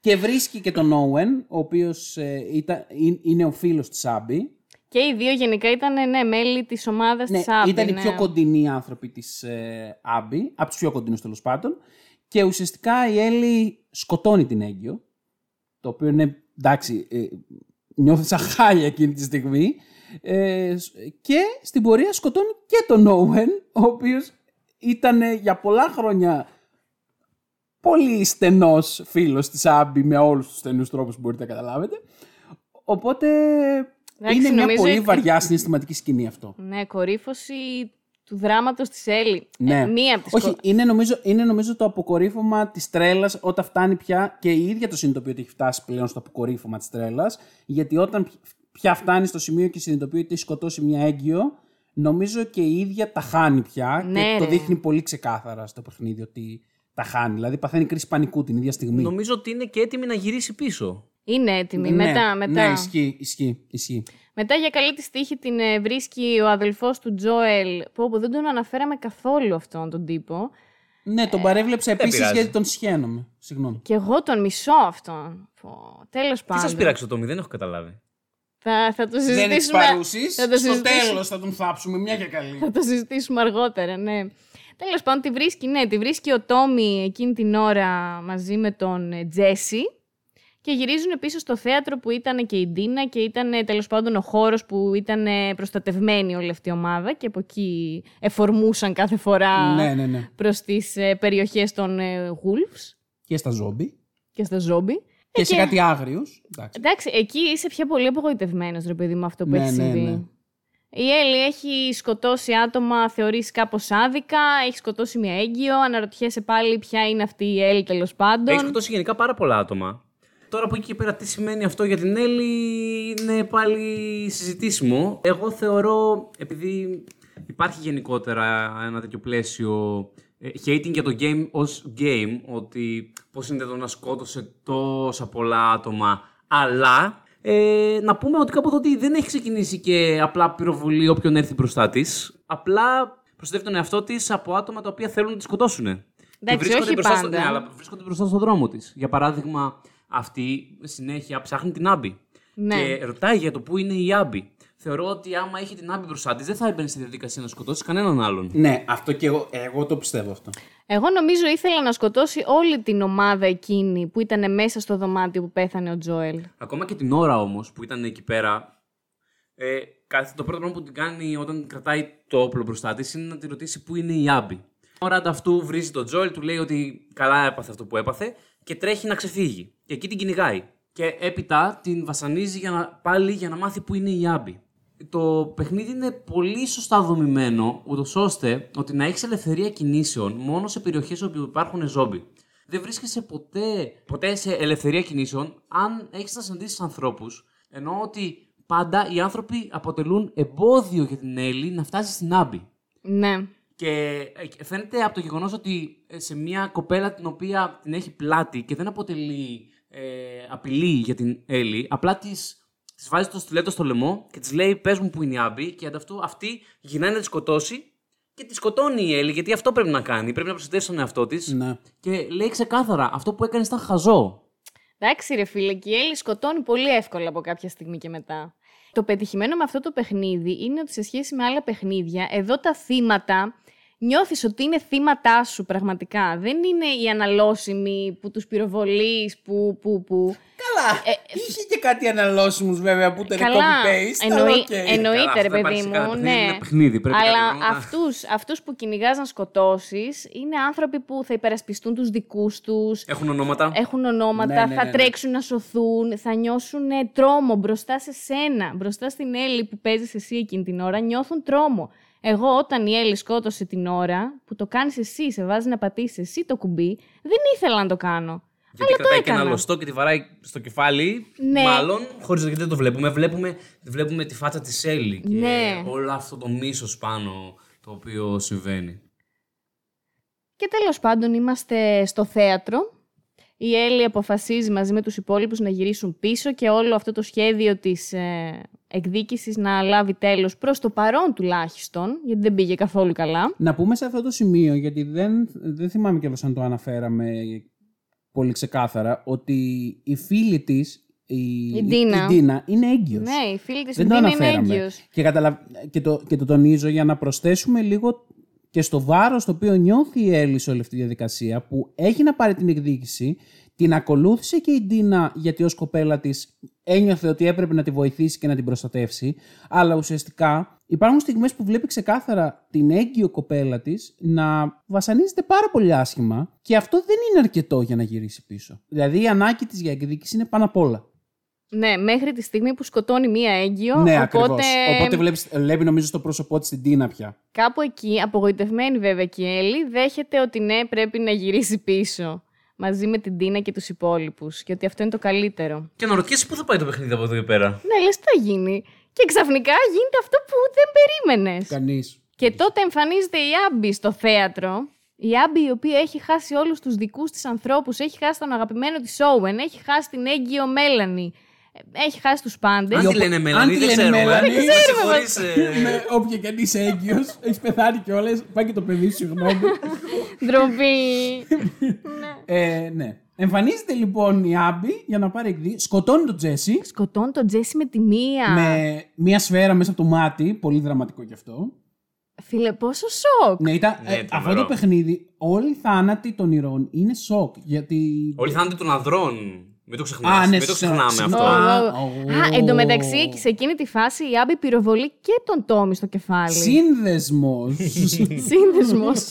και βρίσκει και τον Όουεν, ο οποίος ε, ήταν, είναι- είναι ο φίλος της Άμπη. Και οι δύο γενικά ήταν ναι, μέλη της ομάδας Ναι, της Άμπη. ήταν οι ναι. πιο κοντινοί άνθρωποι της ε, Άμπη, από τους πιο κοντινούς τέλος πάντων. Και ουσιαστικά η Έλλη σκοτώνει την Έγκυο, το οποίο είναι, εντάξει, ε, νιώθει σαν χάλια εκείνη τη στιγμή. Ε, σ- και στην πορεία σκοτώνει και τον Όουεν, ο οποίος ήταν ε, για πολλά χρόνια πολύ στενός φίλος της Άμπη με όλους τους στενούς τρόπους που μπορείτε να καταλάβετε. Οπότε Εντάξει, είναι μια νομίζω πολύ ότι- βαριά συναισθηματική σκηνή αυτό. Ναι, κορύφωση του δράματος της Έλλη. Ναι. Ε, μία από τις Όχι, κο- είναι νομίζω, είναι νομίζω το αποκορύφωμα της τρέλας όταν φτάνει πια και η ίδια το συνειδητοποιεί ότι έχει φτάσει πλέον στο αποκορύφωμα της τρέλας. Γιατί όταν πια φτάνει στο σημείο και συνειδητοποιεί ότι έχει σκοτώσει μια έγκυο, νομίζω και η ίδια τα χάνει πια Ναι, και το ρε. δείχνει πολύ ξεκάθαρα στο παιχνίδι ότι τα χάνει. Δηλαδή παθαίνει κρίση πανικού την ίδια στιγμή. Νομίζω ότι είναι και έτοιμη να γυρίσει πίσω. Είναι έτοιμη. Ναι, μετά, μετά. Ναι, ισχύει, ισχύει, ισχύει. Μετά για καλή τη τύχη την ε, βρίσκει ο αδελφός του Τζόελ. Που όπου δεν τον αναφέραμε καθόλου αυτόν τον τύπο. Ναι, τον παρέβλεψα επίσης πειράζει. γιατί τον σχένομαι. Συγγνώμη. Και εγώ τον μισώ αυτόν. Πω, Τέλος Τι πάντων. σας πειράξει το Τόμι, δεν έχω καταλάβει. Θα, θα το Δεν έχεις συζητήσουμε. παρούσει. θα το Στο συζητήσουμε. τέλος θα τον θάψουμε μια και καλή. Θα το συζητήσουμε αργότερα, ναι. Τέλος πάντων, τη βρίσκει, ναι, τη βρίσκει ο Τόμι εκείνη την ώρα μαζί με τον ε, Τζέσι και γυρίζουν πίσω στο θέατρο που ήταν και η Ντίνα και ήταν ε, τέλος πάντων ο χώρος που ήταν ε, προστατευμένη όλη αυτή η ομάδα και από εκεί εφορμούσαν κάθε φορά Ναι, ναι, ναι. προς τις ε, περιοχές των ε, Wolves Και στα ζόμπι. και στα ζόμπι. Και Ε, σε κάτι άγριους. Εντάξει, εκεί είσαι πια πολύ απογοητευμένος, ρε παιδί με αυτό που Ναι, έχεις ναι, συμβεί. ναι. Η Έλλη έχει σκοτώσει άτομα, θεωρείς κάπως άδικα, έχει σκοτώσει μια έγκυο, αναρωτιέσαι πάλι ποια είναι αυτή η Έλλη τέλος πάντων. Έχει σκοτώσει γενικά πάρα πολλά άτομα. Τώρα από εκεί και πέρα τι σημαίνει αυτό για την Έλλη είναι πάλι συζητήσιμο. Εγώ θεωρώ, επειδή υπάρχει γενικότερα ένα τέτοιο πλαίσιο ε, hating για το game ως game, ότι πώς είναι το να σκότωσε τόσα πολλά άτομα, αλλά ε, να πούμε ότι κάποτε ότι δεν έχει ξεκινήσει και απλά πυροβολεί όποιον έρθει μπροστά της. Απλά προστατεύει τον εαυτό της από άτομα τα οποία θέλουν να τη σκοτώσουν. Εντάξει, Και βρίσκονται όχι μπροστά στο- πάντα. ναι, αλλά βρίσκονται μπροστά στον δρόμο της. Για παράδειγμα, αυτή συνέχεια ψάχνει την Άμπη. Ναι. Και ρωτάει για το πού είναι η Άμπη. Θεωρώ ότι άμα είχε την Άμπη μπροστά της, δεν θα έμπαινε στη διαδικασία να σκοτώσει κανέναν άλλον. Ναι, αυτό και εγώ, εγώ το πιστεύω αυτό. Εγώ νομίζω ήθελα να σκοτώσει όλη την ομάδα εκείνη που ήταν μέσα στο δωμάτιο που πέθανε ο Τζόελ. Ακόμα και την ώρα όμως που ήταν εκεί πέρα, ε, κάθε- το πρώτο πράγμα που την κάνει όταν κρατάει το όπλο μπροστά της είναι να τη ρωτήσει πού είναι η Άμπη. Η ώρα αυτού βρίζει τον Τζόελ, του λέει ότι καλά έπαθε αυτό που έπαθε και τρέχει να ξεφύγει. Και εκεί την κυνηγάει. Και έπειτα την βασανίζει για να, πάλι για να μάθει πού είναι η Άμπη. Το παιχνίδι είναι πολύ σωστά δομημένο, ούτως ώστε ότι να έχεις ελευθερία κινήσεων μόνο σε περιοχές όπου υπάρχουν ζόμπι. Δεν βρίσκεσαι ποτέ, ποτέ σε ελευθερία κινήσεων αν έχεις να συναντήσεις ανθρώπους. Ενώ ότι πάντα οι άνθρωποι αποτελούν εμπόδιο για την Έλλη να φτάσει στην Άμπη. Ναι. Και ε, φαίνεται από το γεγονός ότι ε, σε μια κοπέλα την οποία την έχει πλάτη και δεν αποτελεί ε, απειλή για την Έλλη, απλά της, της βάζει το στιλέτο στο λαιμό και της λέει πες μου που είναι η Άμπη και ανταυτού αυτή γυρνάει να τη σκοτώσει και τη σκοτώνει η Έλλη γιατί αυτό πρέπει να κάνει, πρέπει να προστατεύσει τον εαυτό της Ναι. και λέει ξεκάθαρα αυτό που έκανες ήταν χαζό. Εντάξει ρε φίλε, και η Έλλη σκοτώνει πολύ εύκολα από κάποια στιγμή και μετά. Το πετυχημένο με αυτό το παιχνίδι είναι ότι σε σχέση με άλλα παιχνίδια, εδώ τα θύματα νιώθεις ότι είναι θύματα σου πραγματικά; Δεν είναι οι αναλώσιμοι που τους πυροβολείς, που, που, που. Καλά. είχε και κάτι αναλώσιμους βέβαια που ήταν Καλά, copy-paste. αλλά εννοεί- οκ. εννοείται Καλά, ρε αυτό παιδί υπάρχει σε κάθε μου, παιχνίδι, ναι. είναι παιχνίδι, πρέπει Αλλά κάποια πράγματα- αυτούς, αυτούς που κυνηγάς να σκοτώσεις είναι άνθρωποι που θα υπερασπιστούν τους δικούς τους, Έχουν ονόματα. έχουν ονόματα, Ναι, ναι, θα ναι, ναι. τρέξουν να σωθούν, θα νιώσουν ε, τρόμο μπροστά σε σένα, μπροστά στην Έλλη που παίζεις εσύ εκείνη την ώρα, νιώθουν τρόμο. Εγώ όταν η Έλλη σκότωσε την ώρα που το κάνεις εσύ, σε βάζει να πατήσεις εσύ το κουμπί, δεν ήθελα να το κάνω. Γιατί αλλά το κρατάει και ένα έκανα. λωστό και τη βαράει στο κεφάλι. Ναι. Μάλλον, χωρίς γιατί δεν το βλέπουμε. βλέπουμε. Βλέπουμε τη φάτσα της Έλλη και Ναι. όλο αυτό το μίσος πάνω το οποίο συμβαίνει. Και τέλος πάντων είμαστε στο θέατρο. Η Έλλη αποφασίζει μαζί με τους υπόλοιπους να γυρίσουν πίσω και όλο αυτό το σχέδιο της ε, εκδίκησης να λάβει τέλος προς το παρόν τουλάχιστον, γιατί δεν πήγε καθόλου καλά. Να πούμε σε αυτό το σημείο, γιατί δεν, δεν θυμάμαι κιόλας αν το αναφέραμε πολύ ξεκάθαρα, ότι οι φίλοι της η, Η Ντίνα. Ντίνα είναι έγκυος. Ναι, η φίλη της Δεν το Ντίνα είναι αναφέραμε. έγκυος. Και, καταλα... και, το, και το τονίζω για να προσθέσουμε λίγο και στο βάρος το οποίο νιώθει η Έλλη σε όλη αυτή τη διαδικασία που έχει να πάρει την εκδίκηση, την ακολούθησε και η Ντίνα γιατί ως κοπέλα της ένιωθε ότι έπρεπε να τη βοηθήσει και να την προστατεύσει, αλλά ουσιαστικά υπάρχουν στιγμές που βλέπει ξεκάθαρα την έγκυο κοπέλα της να βασανίζεται πάρα πολύ άσχημα και αυτό δεν είναι αρκετό για να γυρίσει πίσω. Δηλαδή η ανάγκη της για εκδίκηση είναι πάνω απ' όλα. Ναι, μέχρι τη στιγμή που σκοτώνει μία έγκυο. Ναι, οπότε... ακριβώς. Οπότε βλέπεις, βλέπει νομίζω στο πρόσωπό της την Τίνα πια. Κάπου εκεί, απογοητευμένη βέβαια και η Έλλη, δέχεται ότι ναι, πρέπει να γυρίσει πίσω. Μαζί με την Τίνα και τους υπόλοιπους. Και ότι αυτό είναι το καλύτερο. Και να ρωτήσεις πού θα πάει το παιχνίδι από εδώ και πέρα. Ναι, λες τι θα γίνει. Και ξαφνικά γίνεται αυτό που δεν περίμενες. Κανείς. Και τότε εμφανίζεται η Άμπη στο θέατρο. Η Άμπη η οποία έχει χάσει όλους τους δικούς της ανθρώπους, έχει χάσει τον αγαπημένο της Όουεν, έχει χάσει την έγκυο Μέλανη, ε, έχει χάσει τους πάντες. Αν Η τη οπο- λένε αν Μελανή, τη δεν λένε ξέρουμε. Μελανή, Με δεν συγχωρείς, ε, με όποια και αν είσαι έγκυος, έχεις πεθάνει κιόλας. Πάει και το παιδί σου, συγγνώμη. Ντροπή. ε, ναι. Εμφανίζεται λοιπόν η Άμπη για να πάρει εκδίκηση. Σκοτώνει τον Τζέσι Σκοτώνει τον Τζέσι με τη μία. με μία σφαίρα μέσα από το μάτι. Πολύ δραματικό κι αυτό. Φίλε, πόσο σοκ. Ναι, ήταν, Ναι, ε, αυτό τρομερό. το παιχνίδι, όλοι οι θάνατοι των ηρώων είναι σοκ. Γιατί. Όλοι θα είναι των ανδρών. Μην το ξεχνάμε. Α, ναι, Μην το συγγνώμη, ξεχνάμε συγγνώμη. αυτό. Α, Α, ω. εντωμεταξύ, σε εκείνη τη φάση η Άμπη πυροβολεί και τον Τόμι στο κεφάλι. Σύνδεσμος. Σύνδεσμος.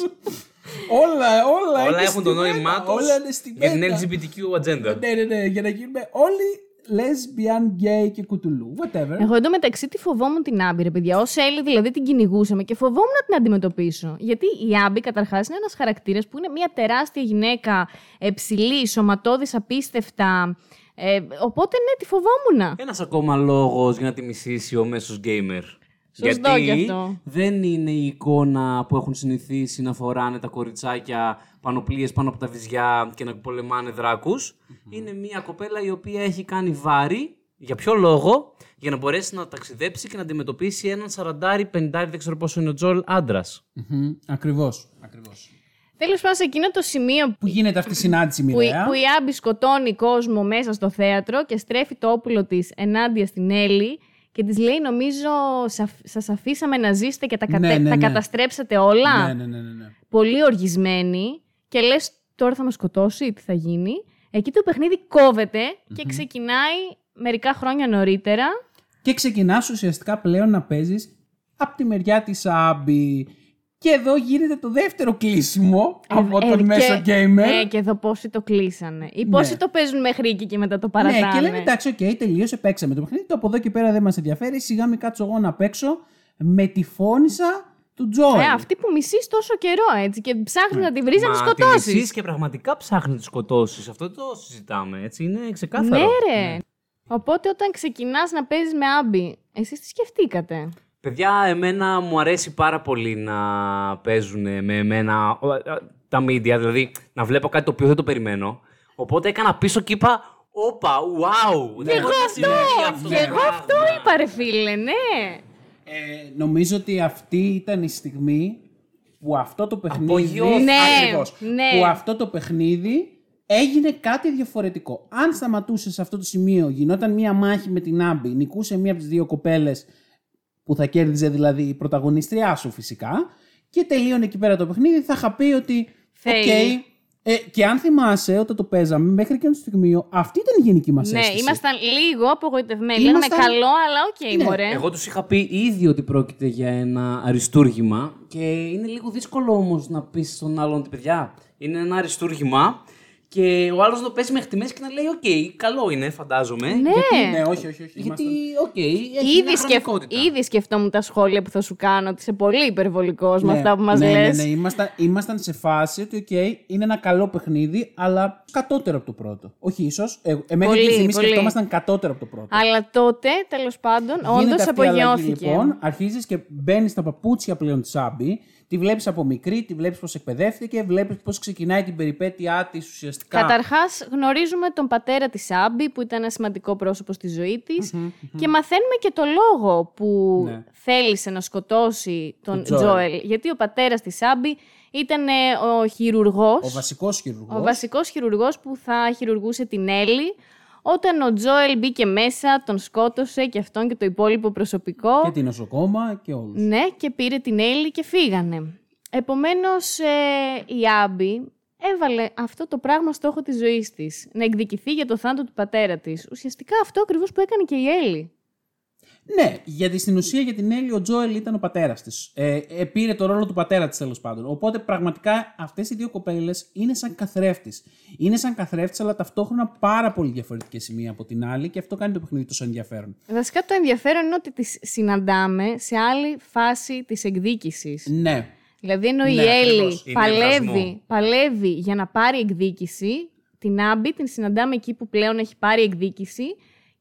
όλα, όλα. Όλα είναι έχουν το στη νόημά μέτα, τους Όλα είναι στη για την μέτα. LGBTQ ατζέντα. Ναι, ναι, ναι, για να γίνουμε όλοι lesbian, gay και κουτουλού. Whatever. Εγώ εντωμεταξύ τη φοβόμουν την Άμπη, ρε παιδιά. Ω Έλλη δηλαδή την κυνηγούσαμε και φοβόμουν να την αντιμετωπίσω. Γιατί η Άμπη καταρχάς είναι ένας χαρακτήρας που είναι μια τεράστια γυναίκα, ε, ψηλή, σωματώδης, απίστευτα. Ε, οπότε ναι, τη φοβόμουν. Ένας ακόμα λόγος για να τη μισήσει ο μέσος γκέιμερ. Σωστό Γιατί κι αυτό. δεν είναι η εικόνα που έχουν συνηθίσει να φοράνε τα κοριτσάκια πανοπλίες πάνω από τα βυζιά και να πολεμάνε δράκους. Είναι μια κοπέλα η οποία έχει κάνει βάρη. Για ποιο λόγο; Για να μπορέσει να ταξιδέψει και να αντιμετωπίσει έναν σαραντάρι, πεντάρι, δεν ξέρω πόσο είναι ο Τζολ, άντρας. Μμμ, Ακριβώς, ακριβώς. Τέλος πάντων, σε εκείνο το σημείο Που γίνεται αυτή η συνάντηση που, η- μοιραία. που η Άμπη σκοτώνει κόσμο μέσα στο θέατρο και στρέφει το όπουλο της ενάντια στην Έλλη και της λέει: Νομίζω σας αφήσαμε να ζήσετε και τα, κατε- Ναι, ναι, τα ναι. καταστρέψατε όλα. Ναι, ναι, ναι, ναι, ναι. Πολύ οργισμένη και λες: Τώρα θα με σκοτώσει, τι θα γίνει. Εκεί το παιχνίδι κόβεται και ξεκινάει μερικά χρόνια νωρίτερα. Και ξεκινάς ουσιαστικά πλέον να παίζεις από τη μεριά της Άμπη. Και εδώ γίνεται το δεύτερο κλείσιμο από Ε, τον ε, μέσο και- gamer. Ε, και εδώ πόσοι το κλείσανε. Ή πόσοι Ναι. το παίζουν μέχρι εκεί και μετά το παρατάνε. Ναι, και λέμε εντάξει, οκ, τελείωσε, παίξαμε το παιχνίδι. Το από εδώ και πέρα δεν μας ενδιαφέρει. Σιγά μην κάτσω εγώ να παίξω με τη φόνισσα του Τζόελ. Ε, αυτή που μισείς τόσο καιρό έτσι και ψάχνεις να τη βρεις να τη Μα σκοτώσεις. τη μισείς και πραγματικά ψάχνεις να τη σκοτώσεις. Αυτό δεν το συζητάμε. Έτσι είναι ξεκάθαρο. Ναι, ρε. Οπότε όταν ξεκινάς να παίζεις με άμπι, εσείς τι σκεφτήκατε; Παιδιά, εμένα μου αρέσει πάρα πολύ να παίζουν με εμένα ο, ε, τα media, δηλαδή να βλέπω κάτι το οποίο δεν το περιμένω. Οπότε έκανα πίσω και είπα, όπα, wow! Και εγώ αυτό! Και εγώ αυτό είπα, ρε φίλε, ναι. Ε, νομίζω ότι αυτή ήταν η στιγμή που αυτό το παιχνίδι. Απογειώθηκε. Ναι, Ακριβώς. ναι. Που αυτό το παιχνίδι έγινε κάτι διαφορετικό. Αν σταματούσες σε αυτό το σημείο, γινόταν μία μάχη με την Άμπη, νικούσε μία από τις δύο κοπέλες που θα κέρδιζε δηλαδή η πρωταγωνίστριά σου φυσικά, και τελείωνε εκεί πέρα το παιχνίδι, θα είχα πει ότι. Θέλει. οκ, ε, και αν θυμάσαι όταν το παίζαμε, μέχρι και το σημείο, αυτή ήταν η γενική μας Ναι, αίσθηση. ήμασταν λίγο απογοητευμένοι. Ήμασταν- Λέγαμε καλό, αλλά οκ, Ναι. μωρέ. Εγώ τους είχα πει ήδη ότι πρόκειται για ένα αριστούργημα και είναι λίγο δύσκολο όμως να πεις στον άλλον ότι παιδιά είναι ένα αριστούργημα και ο άλλος να το πέσει μέχρι τη μέση και να λέει: Οκ, καλό είναι, φαντάζομαι. Ναι. Γιατί, ναι, όχι, όχι. όχι Γιατί, ήμασταν- οκ, έχει Ήδη, μια σκεφ... χρονικότητα. Ήδη σκεφτόμουν τα σχόλια που θα σου κάνω, ότι είσαι πολύ υπερβολικός με Ναι, αυτά που μας ναι, λες. Ναι, ναι, ήμασταν, ήμασταν σε φάση ότι, οκ, είναι ένα καλό παιχνίδι, αλλά κατώτερο από το πρώτο. Όχι ίσως. Ε, εμένα Πολύ, αυτή τη στιγμή πολύ. σκεφτόμασταν κατώτερο από το πρώτο. Αλλά τότε, τέλος πάντων, όντως Γίνεται αυτή η αλλαγή, απογειώθηκε. Λοιπόν, αρχίζεις και μπαίνεις στα παπούτσια πλέον της Άμπη. Τη βλέπεις από μικρή, τη βλέπεις πώς εκπαιδεύτηκε, βλέπεις πώς ξεκινάει την περιπέτειά της ουσιαστικά. Καταρχάς, γνωρίζουμε τον πατέρα της Άμπη, που ήταν ένα σημαντικό πρόσωπο στη ζωή της. Και μαθαίνουμε και το λόγο που Ναι. θέλησε να σκοτώσει τον Τον Τζόελ. Τζόελ. Γιατί ο πατέρας της Άμπη ήταν ε, ο χειρουργός. Ο βασικός χειρουργός. Ο βασικός χειρουργός που θα χειρουργούσε την Έλλη. Όταν ο Τζόελ μπήκε μέσα, τον σκότωσε και αυτόν και το υπόλοιπο προσωπικό. Και την νοσοκόμα και όλους. Ναι, και πήρε την Έλλη και φύγανε. Επομένως, ε, η Άμπη έβαλε αυτό το πράγμα στόχο της ζωής της. Να εκδικηθεί για το θάνατο του πατέρα της. Ουσιαστικά αυτό ακριβώς που έκανε και η Έλλη. Ναι, γιατί στην ουσία για την Έλλη ο Τζόελ ήταν ο πατέρας της. Ε, ε, πήρε το ρόλο του πατέρα της τέλος πάντων. Οπότε πραγματικά αυτές οι δύο κοπέλες είναι σαν καθρέφτη. Είναι σαν καθρέφτη, αλλά ταυτόχρονα πάρα πολύ διαφορετικές σημεία από την άλλη και αυτό κάνει το παιχνίδι τόσο ενδιαφέρον. Βασικά το ενδιαφέρον είναι ότι τις συναντάμε σε άλλη φάση της εκδίκησης. Ναι. Δηλαδή ενώ η Ναι, Έλλη ακριβώς. Είναι παλεύει, ευνασμό. παλεύει για να πάρει εκδίκηση, την Άμπη την συναντάμε εκεί που πλέον έχει πάρει εκδίκηση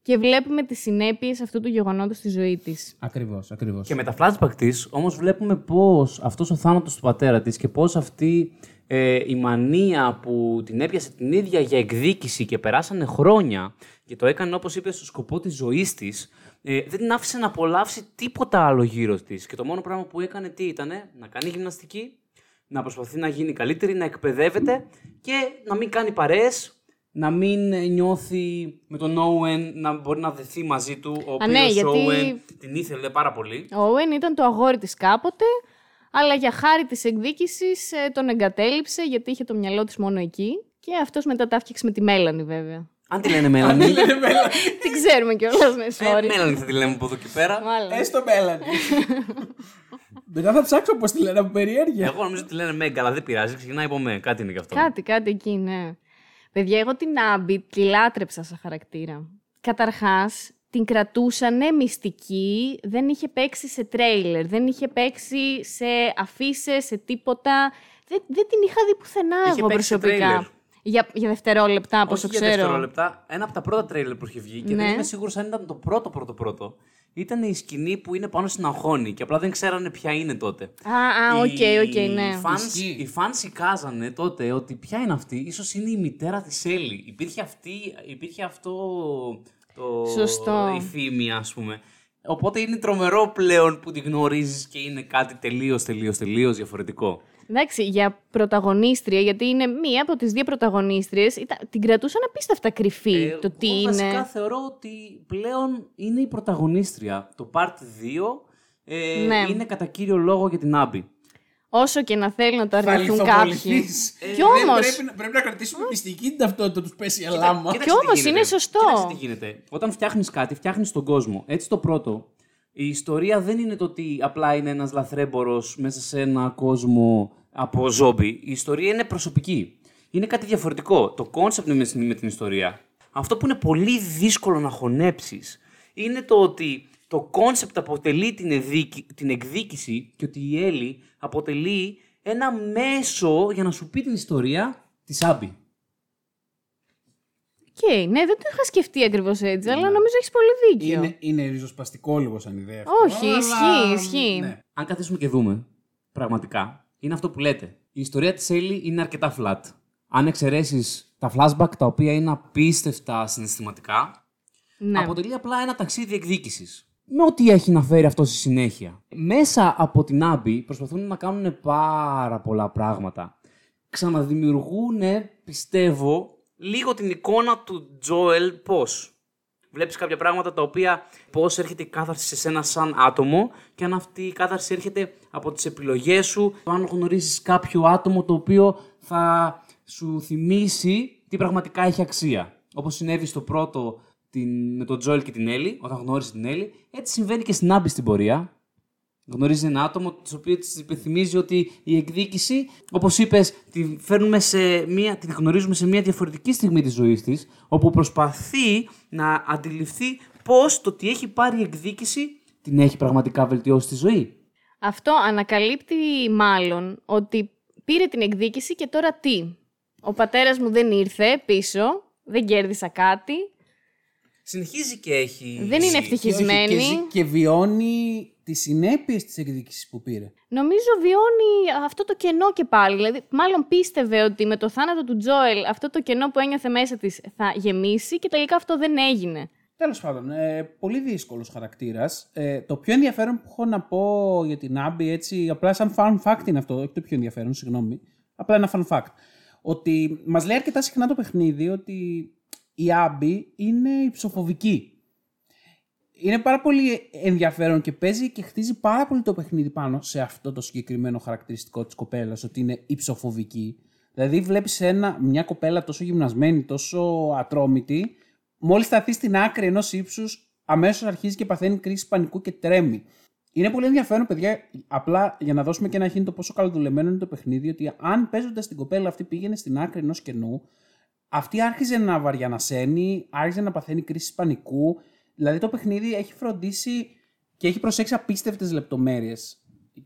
και βλέπουμε τις συνέπειες αυτού του γεγονότος στη ζωή της. Ακριβώς, ακριβώς. Και με τα flashback της, όμως, βλέπουμε πώς αυτός ο θάνατος του πατέρα της και πώς αυτή ε, η μανία που την έπιασε την ίδια για εκδίκηση και περάσανε χρόνια και το έκανε όπως είπες στο σκοπό της ζωής της, ε, δεν την άφησε να απολαύσει τίποτα άλλο γύρω της. Και το μόνο πράγμα που έκανε τι ήταν, να κάνει γυμναστική, να προσπαθεί να γίνει καλύτερη, να εκπαιδεύεται και να μην κάνει παρέες, να μην ε, νιώθει με τον Owen, να μπορεί να δεθεί μαζί του, ο Α, ναι, οποίος γιατί- Owen την ήθελε πάρα πολύ. Ο Όεν ήταν το αγόρι της κάποτε, αλλά για χάρη της εκδίκησης ε, τον εγκατέλειψε γιατί είχε το μυαλό της μόνο εκεί και αυτός μετά τα έφτιαξε με τη Μέλανη βέβαια. Αν τη λένε Μέλανη. Τι ξέρουμε κιόλας, ναι, sorry. Ε, Μέλανη θα τη λέμε από εδώ και πέρα. Μάλλον. Έστω Μέλανη. Μετά θα ψάξω πώς τη λένε από περιέργεια. Εγώ νομίζω ότι τη λένε Μέγκα, αλλά δεν πειράζει. Ξεκινάει από με. Κάτι είναι γι' αυτό. Κάτι, κάτι εκεί, ναι. Παιδιά, εγώ την Άμπη τη λάτρεψα σαν χαρακτήρα. Καταρχάς, την κρατούσανε μυστική, δεν είχε παίξει σε τρέιλερ, δεν είχε παίξει σε αφήσεις, σε τίποτα. Δεν, δεν την είχα δει πουθενά Είχε εγώ παίξει σε προσωπικά. Τρέιλερ. Για, για δευτερόλεπτα, από όσο Όχι για ξέρω. δευτερόλεπτα. Ένα από τα πρώτα τρέιλερ που είχε βγει και Ναι. δεν είμαι σίγουρος αν ήταν το πρώτο πρώτο πρώτο. Ήταν η σκηνή που είναι πάνω στην αγχόνη και απλά δεν ξέρανε ποια είναι τότε. Α, α, οκ, Οι οκ, ναι. fans- Ισχύει. Οι fans εικάζανε τότε ότι ποια είναι αυτή, ίσως είναι η μητέρα της Έλλη. Υπήρχε, αυτή, υπήρχε αυτό το, Σωστό. η φήμη ας πούμε. Οπότε είναι τρομερό πλέον που τη γνωρίζεις και είναι κάτι τελείως, τελείως, τελείως διαφορετικό. Εντάξει, για πρωταγωνίστρια, γιατί είναι μία από τις δύο πρωταγωνίστριες, ήταν, την κρατούσαν απίστευτα κρυφή το τι Ε, εγώ είναι. Βασικά θεωρώ ότι πλέον είναι η πρωταγωνίστρια. Το part 2 ε, Ναι. είναι κατά κύριο λόγο για την Άμπη. Όσο και να θέλουν να το Θα αρνηθούν κάποιοι. λιθοβοληθείς. Κι Δεν όμως- Πρέπει, να- πρέπει να κρατήσουμε μυστική την ταυτότητα τους πέσει αλάμα. Κοίταξε Κι τι όμως γίνεται. είναι σωστό. Κοίταξε τι γίνεται. Όταν φτιάχνεις κάτι, φτιάχνεις τον κόσμο. Έτσι το πρώτο. Η ιστορία δεν είναι το ότι απλά είναι ένας λαθρέμπορος μέσα σε ένα κόσμο από ζόμπι. Η ιστορία είναι προσωπική. Είναι κάτι διαφορετικό. Το κόνσεπτ είναι με- με την ιστορία. Αυτό που είναι πολύ δύσκολο να χωνέψεις είναι το ότι το κόνσεπτ αποτελεί την, εδίκη- την εκδίκηση και ότι η Έλλη αποτελεί ένα μέσο για να σου πει την ιστορία της Άμπη. Οκ, ναι, δεν το είχα σκεφτεί ακριβώς έτσι, αλλά νομίζω έχεις πολύ δίκιο. Είναι, είναι ριζοσπαστικό λίγο σαν ιδέα. αυτό, Όχι, αλλά- ισχύει, ισχύει. Ναι. Αν καθίσουμε και δούμε, πραγματικά, είναι αυτό που λέτε. Η ιστορία της Έλλη είναι αρκετά flat. Αν εξαιρέσεις τα flashback, τα οποία είναι απίστευτα συναισθηματικά, Ναι. αποτελεί απλά ένα ταξίδι εκδίκησης. Με ό,τι έχει να φέρει αυτό στη συνέχεια. Μέσα από την Άμπη προσπαθούν να κάνουν πάρα πολλά πράγματα. Ξαναδημιουργούν, πιστεύω, λίγο την εικόνα του Τζόελ πώς. Βλέπεις κάποια πράγματα τα οποία πώς έρχεται η κάθαρση σε σένα σαν άτομο και αν αυτή η κάθαρση έρχεται από τις επιλογές σου, το αν γνωρίζεις κάποιο άτομο το οποίο θα σου θυμίσει τι πραγματικά έχει αξία. Όπως συνέβη στο πρώτο την, με τον Τζόελ και την Έλλη, όταν γνώρισε την Έλλη, έτσι συμβαίνει και στην Άμπη στην πορεία. Γνωρίζει ένα άτομο το οποίο της υπενθυμίζει ότι η εκδίκηση, όπως είπες, τη, φέρνουμε σε μία, τη γνωρίζουμε σε μια διαφορετική στιγμή της ζωής της, όπου προσπαθεί να αντιληφθεί πώς το ότι έχει πάρει εκδίκηση την έχει πραγματικά βελτιώσει τη ζωή. Αυτό ανακαλύπτει μάλλον ότι πήρε την εκδίκηση και τώρα τι; Ο πατέρας μου δεν ήρθε πίσω, δεν κέρδισα κάτι, Συνεχίζει και έχει. δεν είναι Και, όχι, ευτυχισμένη. και, ζει- και βιώνει τις συνέπειες της εκδίκησης που πήρε. Νομίζω βιώνει αυτό το κενό και πάλι. Δηλαδή, μάλλον πίστευε ότι με το θάνατο του Τζόελ αυτό το κενό που ένιωθε μέσα της θα γεμίσει και τελικά αυτό δεν έγινε. Τέλος πάντων, ε, πολύ δύσκολος χαρακτήρας. Ε, το πιο ενδιαφέρον που έχω να πω για την Άμπη, έτσι, απλά σαν fun fact είναι αυτό, όχι το πιο ενδιαφέρον, συγγνώμη. Απλά ένα fun fact. Ότι μας λέει αρκετά συχνά το παιχνίδι ότι η Άμπη είναι υψοφοβική. Είναι πάρα πολύ ενδιαφέρον και παίζει και χτίζει πάρα πολύ το παιχνίδι πάνω σε αυτό το συγκεκριμένο χαρακτηριστικό της κοπέλας, ότι είναι υψοφοβική. Δηλαδή βλέπεις ένα, μια κοπέλα τόσο γυμνασμένη, τόσο ατρόμητη, μόλις σταθεί στην άκρη ενός ύψους, αμέσως αρχίζει και παθαίνει κρίση πανικού και τρέμει. Είναι πολύ ενδιαφέρον, παιδιά, απλά για να δώσουμε και ένα χίνι το πόσο καλοδουλεμένο είναι το παιχνίδι, ότι αν παίζοντας την κοπέλα αυτή πήγαινε στην άκρη ενός κενού, αυτή άρχιζε να βαριανασένει, άρχιζε να παθαίνει κρίση πανικού. Δηλαδή το παιχνίδι έχει φροντίσει και έχει προσέξει απίστευτες λεπτομέρειες.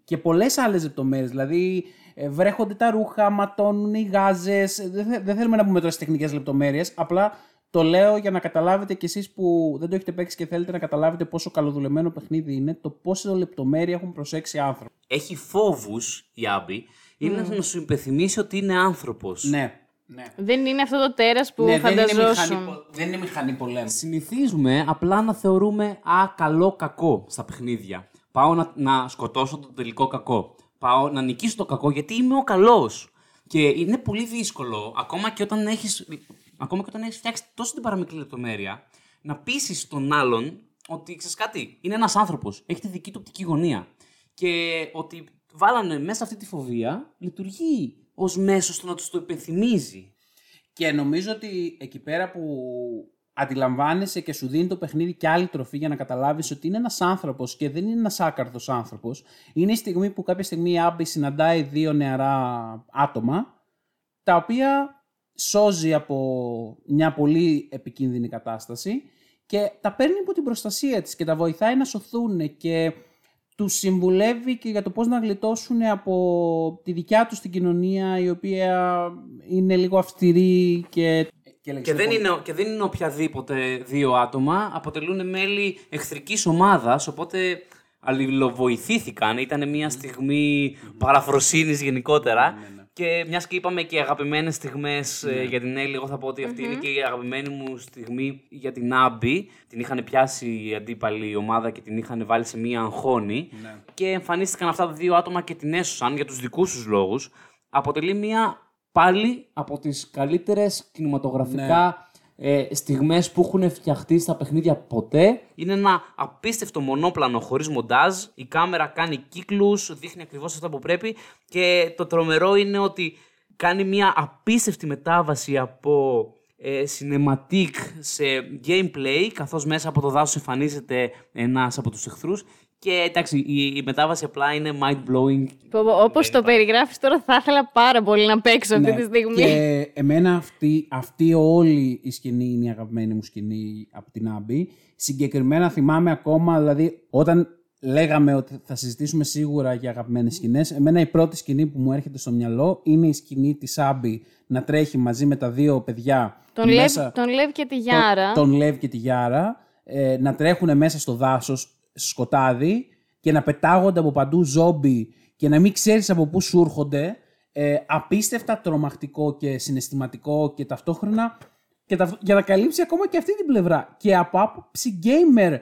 Και πολλές άλλες λεπτομέρειες. Δηλαδή ε, βρέχονται τα ρούχα, ματώνουν οι γάζες. Δεν, δεν θέλουμε να πούμε τώρα στις τεχνικές λεπτομέρειες. Απλά το λέω για να καταλάβετε κι εσείς που δεν το έχετε παίξει και θέλετε να καταλάβετε πόσο καλοδουλεμένο παιχνίδι είναι, το πόσο λεπτομέρεια έχουν προσέξει άνθρωποι. Έχει φόβους η Άμπη. Είναι να σου υπενθυμίσει ότι είναι άνθρωπος. Ναι, ναι. Δεν είναι αυτό το τέρας που ναι, δεν, είναι μηχανή, φανταζόσουν. πο- δεν είναι μηχανή πολέμου. Συνηθίζουμε απλά να θεωρούμε α, καλό κακό στα παιχνίδια. Πάω να, να σκοτώσω το τελικό κακό. Πάω να νικήσω το κακό γιατί είμαι ο καλός. Και είναι πολύ δύσκολο, ακόμα και όταν έχεις ακόμα και όταν έχεις φτιάξει τόσο την παραμικρή λεπτομέρεια, να πείσεις τον άλλον ότι ξέρεις κάτι, είναι ένας άνθρωπος, έχει τη δική του οπτική γωνία. Και ότι βάλανε μέσα αυτή τη φοβία, λειτουργεί ως μέσο στο να τους το υπενθυμίζει. Και νομίζω ότι εκεί πέρα που αντιλαμβάνεσαι και σου δίνει το παιχνίδι και άλλη τροφή για να καταλάβεις ότι είναι ένας άνθρωπος και δεν είναι ένας άκαρδος άνθρωπος, είναι η στιγμή που κάποια στιγμή η Άμπη συναντάει δύο νεαρά άτομα, τα οποία σώζει από μια πολύ επικίνδυνη κατάσταση και τα παίρνει υπό την προστασία της και τα βοηθάει να σωθούν και τους συμβουλεύει και για το πώς να γλιτώσουν από τη δικιά τους την κοινωνία η οποία είναι λίγο αυστηρή και... Και δεν, είναι, και δεν είναι οποιαδήποτε δύο άτομα, αποτελούν μέλη εχθρικής ομάδας, οπότε αλληλοβοηθήθηκαν. Ήταν μια στιγμή παραφροσύνης γενικότερα. Και μιας και είπαμε και αγαπημένες στιγμές για την Έλλη, εγώ θα πω ότι αυτή είναι και η αγαπημένη μου στιγμή για την Άμπη. Την είχαν πιάσει η αντίπαλη ομάδα και την είχαν βάλει σε μία αγχώνη. Και εμφανίστηκαν αυτά τα δύο άτομα και την έσωσαν για τους δικούς τους λόγους. Αποτελεί μία πάλι από τις καλύτερες κινηματογραφικά ε, στιγμές που έχουν φτιαχτεί στα παιχνίδια ποτέ. Είναι ένα απίστευτο μονόπλανο χωρίς μοντάζ. Η κάμερα κάνει κύκλους, δείχνει ακριβώς αυτά που πρέπει και το τρομερό είναι ότι κάνει μια απίστευτη μετάβαση από ε, cinematic σε gameplay καθώς μέσα από το δάσος εμφανίζεται ένας από τους εχθρούς και εντάξει, η, η μετάβαση απλά είναι mind-blowing. Όπως το περιγράφεις τώρα, θα ήθελα πάρα πολύ να παίξω αυτή Ναι. τη στιγμή. Και εμένα αυτή, αυτή όλη η σκηνή είναι η αγαπημένη μου σκηνή από την Άμπη. Συγκεκριμένα θυμάμαι ακόμα, δηλαδή όταν λέγαμε ότι θα συζητήσουμε σίγουρα για αγαπημένες σκηνές, εμένα η πρώτη σκηνή που μου έρχεται στο μυαλό είναι η σκηνή της Άμπη να τρέχει μαζί με τα δύο παιδιά Τον, μέσα- Λεύ, τον Λεύ και τη Γιάρα. τον, τον Λεβ και τη Γιάρα ε, να τρέχουν μέσα στο δάσος σκοτάδι και να πετάγονται από παντού ζόμπι και να μην ξέρεις από πού σου έρχονται ε, απίστευτα τρομακτικό και συναισθηματικό και ταυτόχρονα και τα, για να καλύψει ακόμα και αυτή την πλευρά και από άποψη gamer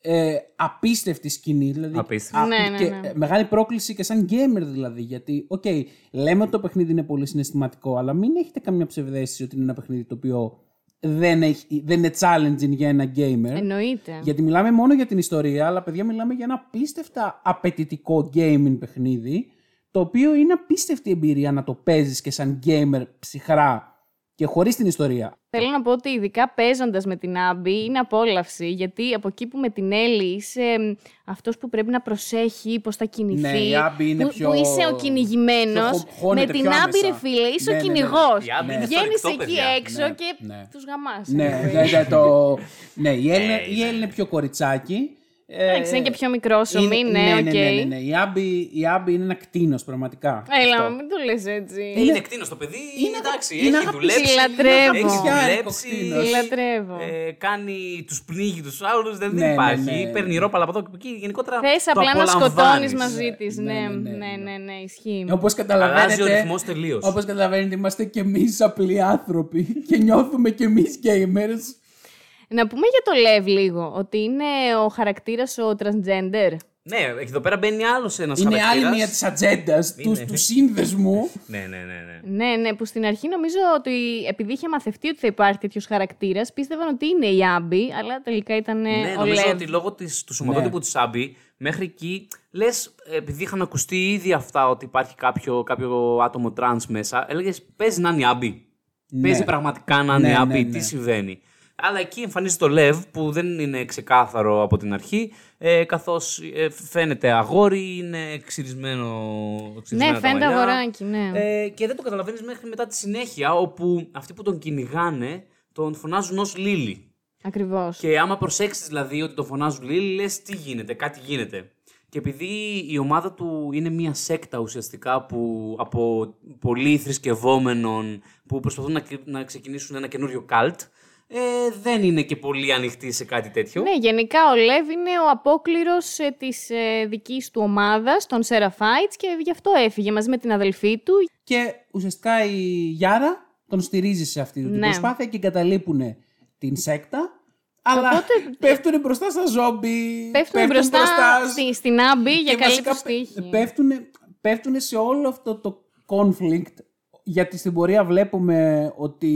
ε, απίστευτη σκηνή δηλαδή, Απίστευτη. Ναι, ναι, και, ναι. ε, μεγάλη πρόκληση και σαν gamer δηλαδή γιατί οκ, λέμε ότι το παιχνίδι είναι πολύ συναισθηματικό αλλά μην έχετε καμία ψευδαίσθηση ότι είναι ένα παιχνίδι το οποίο δεν, έχει, δεν είναι challenging για ένα gamer. Εννοείται. Γιατί μιλάμε μόνο για την ιστορία, αλλά παιδιά μιλάμε για ένα απίστευτα απαιτητικό gaming παιχνίδι, το οποίο είναι απίστευτη εμπειρία να το παίζεις και σαν gamer ψυχρά και χωρίς την ιστορία. Θέλω να πω ότι ειδικά παίζοντας με την Άμπη είναι απόλαυση. Γιατί από εκεί που με την Έλλη είσαι αυτός που πρέπει να προσέχει πώς θα κινηθεί. Ναι, η Άμπη είναι που, πιο- που είσαι ο κυνηγημένος. πιο χω- Με χώνεται την πιο Άμπη, άμεσα. ρε φίλε, είσαι Ναι, ο ναι, ναι. κυνηγός. Η Άμπη είναι στο Βγαίνεις ρηκτό, εκεί παιδιά. έξω Ναι, και ναι. τους γαμάς. Ναι, ναι, ναι, το... ναι, η Έλλη, Ε, η Έλλη είναι πιο κοριτσάκι. Ε, Εντάξει, είναι και πιο μικρός ο είναι- μη, ναι, ναι, οκ. ναι, ναι, ναι, ναι. Η, Άμπη, η Άμπη είναι ένα κτίνος πραγματικά. Έλα, Αυτό. μην το λες έτσι. Είναι, είναι κτίνος το παιδί, είναι, εντάξει, είναι έχει αγαπη- δουλέψει. Τη λατρεύω. Έχει Χριστιανικό δουλέψει. κτίνος. Τη λατρεύω. Ε, κάνει τους πνίγει τους άλλους, δεν, Ναι, δεν ναι, υπάρχει. ναι. Παίρνει ρόπαλα από εδώ και από εκεί. Γενικότερα. Θες το απλά να σκοτώνεις απολαμβάνεις. μαζί της. Ναι, Ναι, ναι, ναι, ναι, ναι. ναι, ναι, ισχύει. Όπως Αλλάζει ο καταλαβαίνετε, ρυθμός τελείως. όπως καταλαβαίνετε είμαστε και εμείς απλοί άνθρωποι και νιώθουμε και εμείς gamers. Να πούμε για το Λεβ λίγο, ότι είναι ο χαρακτήρας ο transgender. Ναι, εδώ πέρα μπαίνει άλλος ένας Είναι άλλη μία της ατζέντας του, Είναι. τους σύνδεσμους. Ναι, ναι, ναι. ναι. Ναι, ναι, που στην αρχή νομίζω ότι επειδή είχε μαθευτεί ότι θα υπάρχει τέτοιος χαρακτήρας, πίστευαν ότι είναι η Άμπη, αλλά τελικά ήταν ε, Ναι, ο νομίζω Λεβ. ότι λόγω της, του σωματότυπου της Άμπη, μέχρι εκεί, λες, επειδή είχαν ακουστεί ήδη αυτά ότι υπάρχει κάποιο, κάποιο άτομο τρανς μέσα, έλεγες παίζει να είναι η Άμπη. Παίζει πραγματικά να είναι Ναι, η ναι, Άμπη, ναι. τι συμβαίνει. Αλλά εκεί εμφανίζεται το Λεβ που δεν είναι ξεκάθαρο από την αρχή, ε, καθώς ε, φαίνεται αγόρι, είναι ξυρισμένο, ξυρισμένα Ναι, τα φαίνεται μαλλιά. αγοράκι, ναι. Ε, και δεν το καταλαβαίνεις μέχρι μετά τη συνέχεια, όπου αυτοί που τον κυνηγάνε τον φωνάζουν ως Λίλη. Ακριβώς. Και άμα προσέξεις δηλαδή ότι το φωνάζουν Λίλη, λες τι γίνεται, κάτι γίνεται. Και επειδή η ομάδα του είναι μια σέκτα ουσιαστικά που, από πολλοί θρησκευόμενων που προσπαθούν να, να ξεκινήσουν ένα καινούριο καλτ, ε, δεν είναι και πολύ ανοιχτή σε κάτι τέτοιο. Ναι, γενικά ο Λεβ είναι ο απόκληρος ε, της ε, δικής του ομάδας, των Seraphite, και γι' αυτό έφυγε μαζί με την αδελφή του. Και ουσιαστικά η Γιάρα τον στηρίζει σε αυτή την Ναι. προσπάθεια και εγκαταλείπουν την σέκτα. Αλλά Οπότε- πέφτουν μπροστά στα ζόμπι. Πέφτουν μπροστά, στη- στην Άμπη για και καλή βασικά τους τύχη. Πέφτουν, πέφτουν σε όλο αυτό το conflict. Γιατί στην πορεία βλέπουμε ότι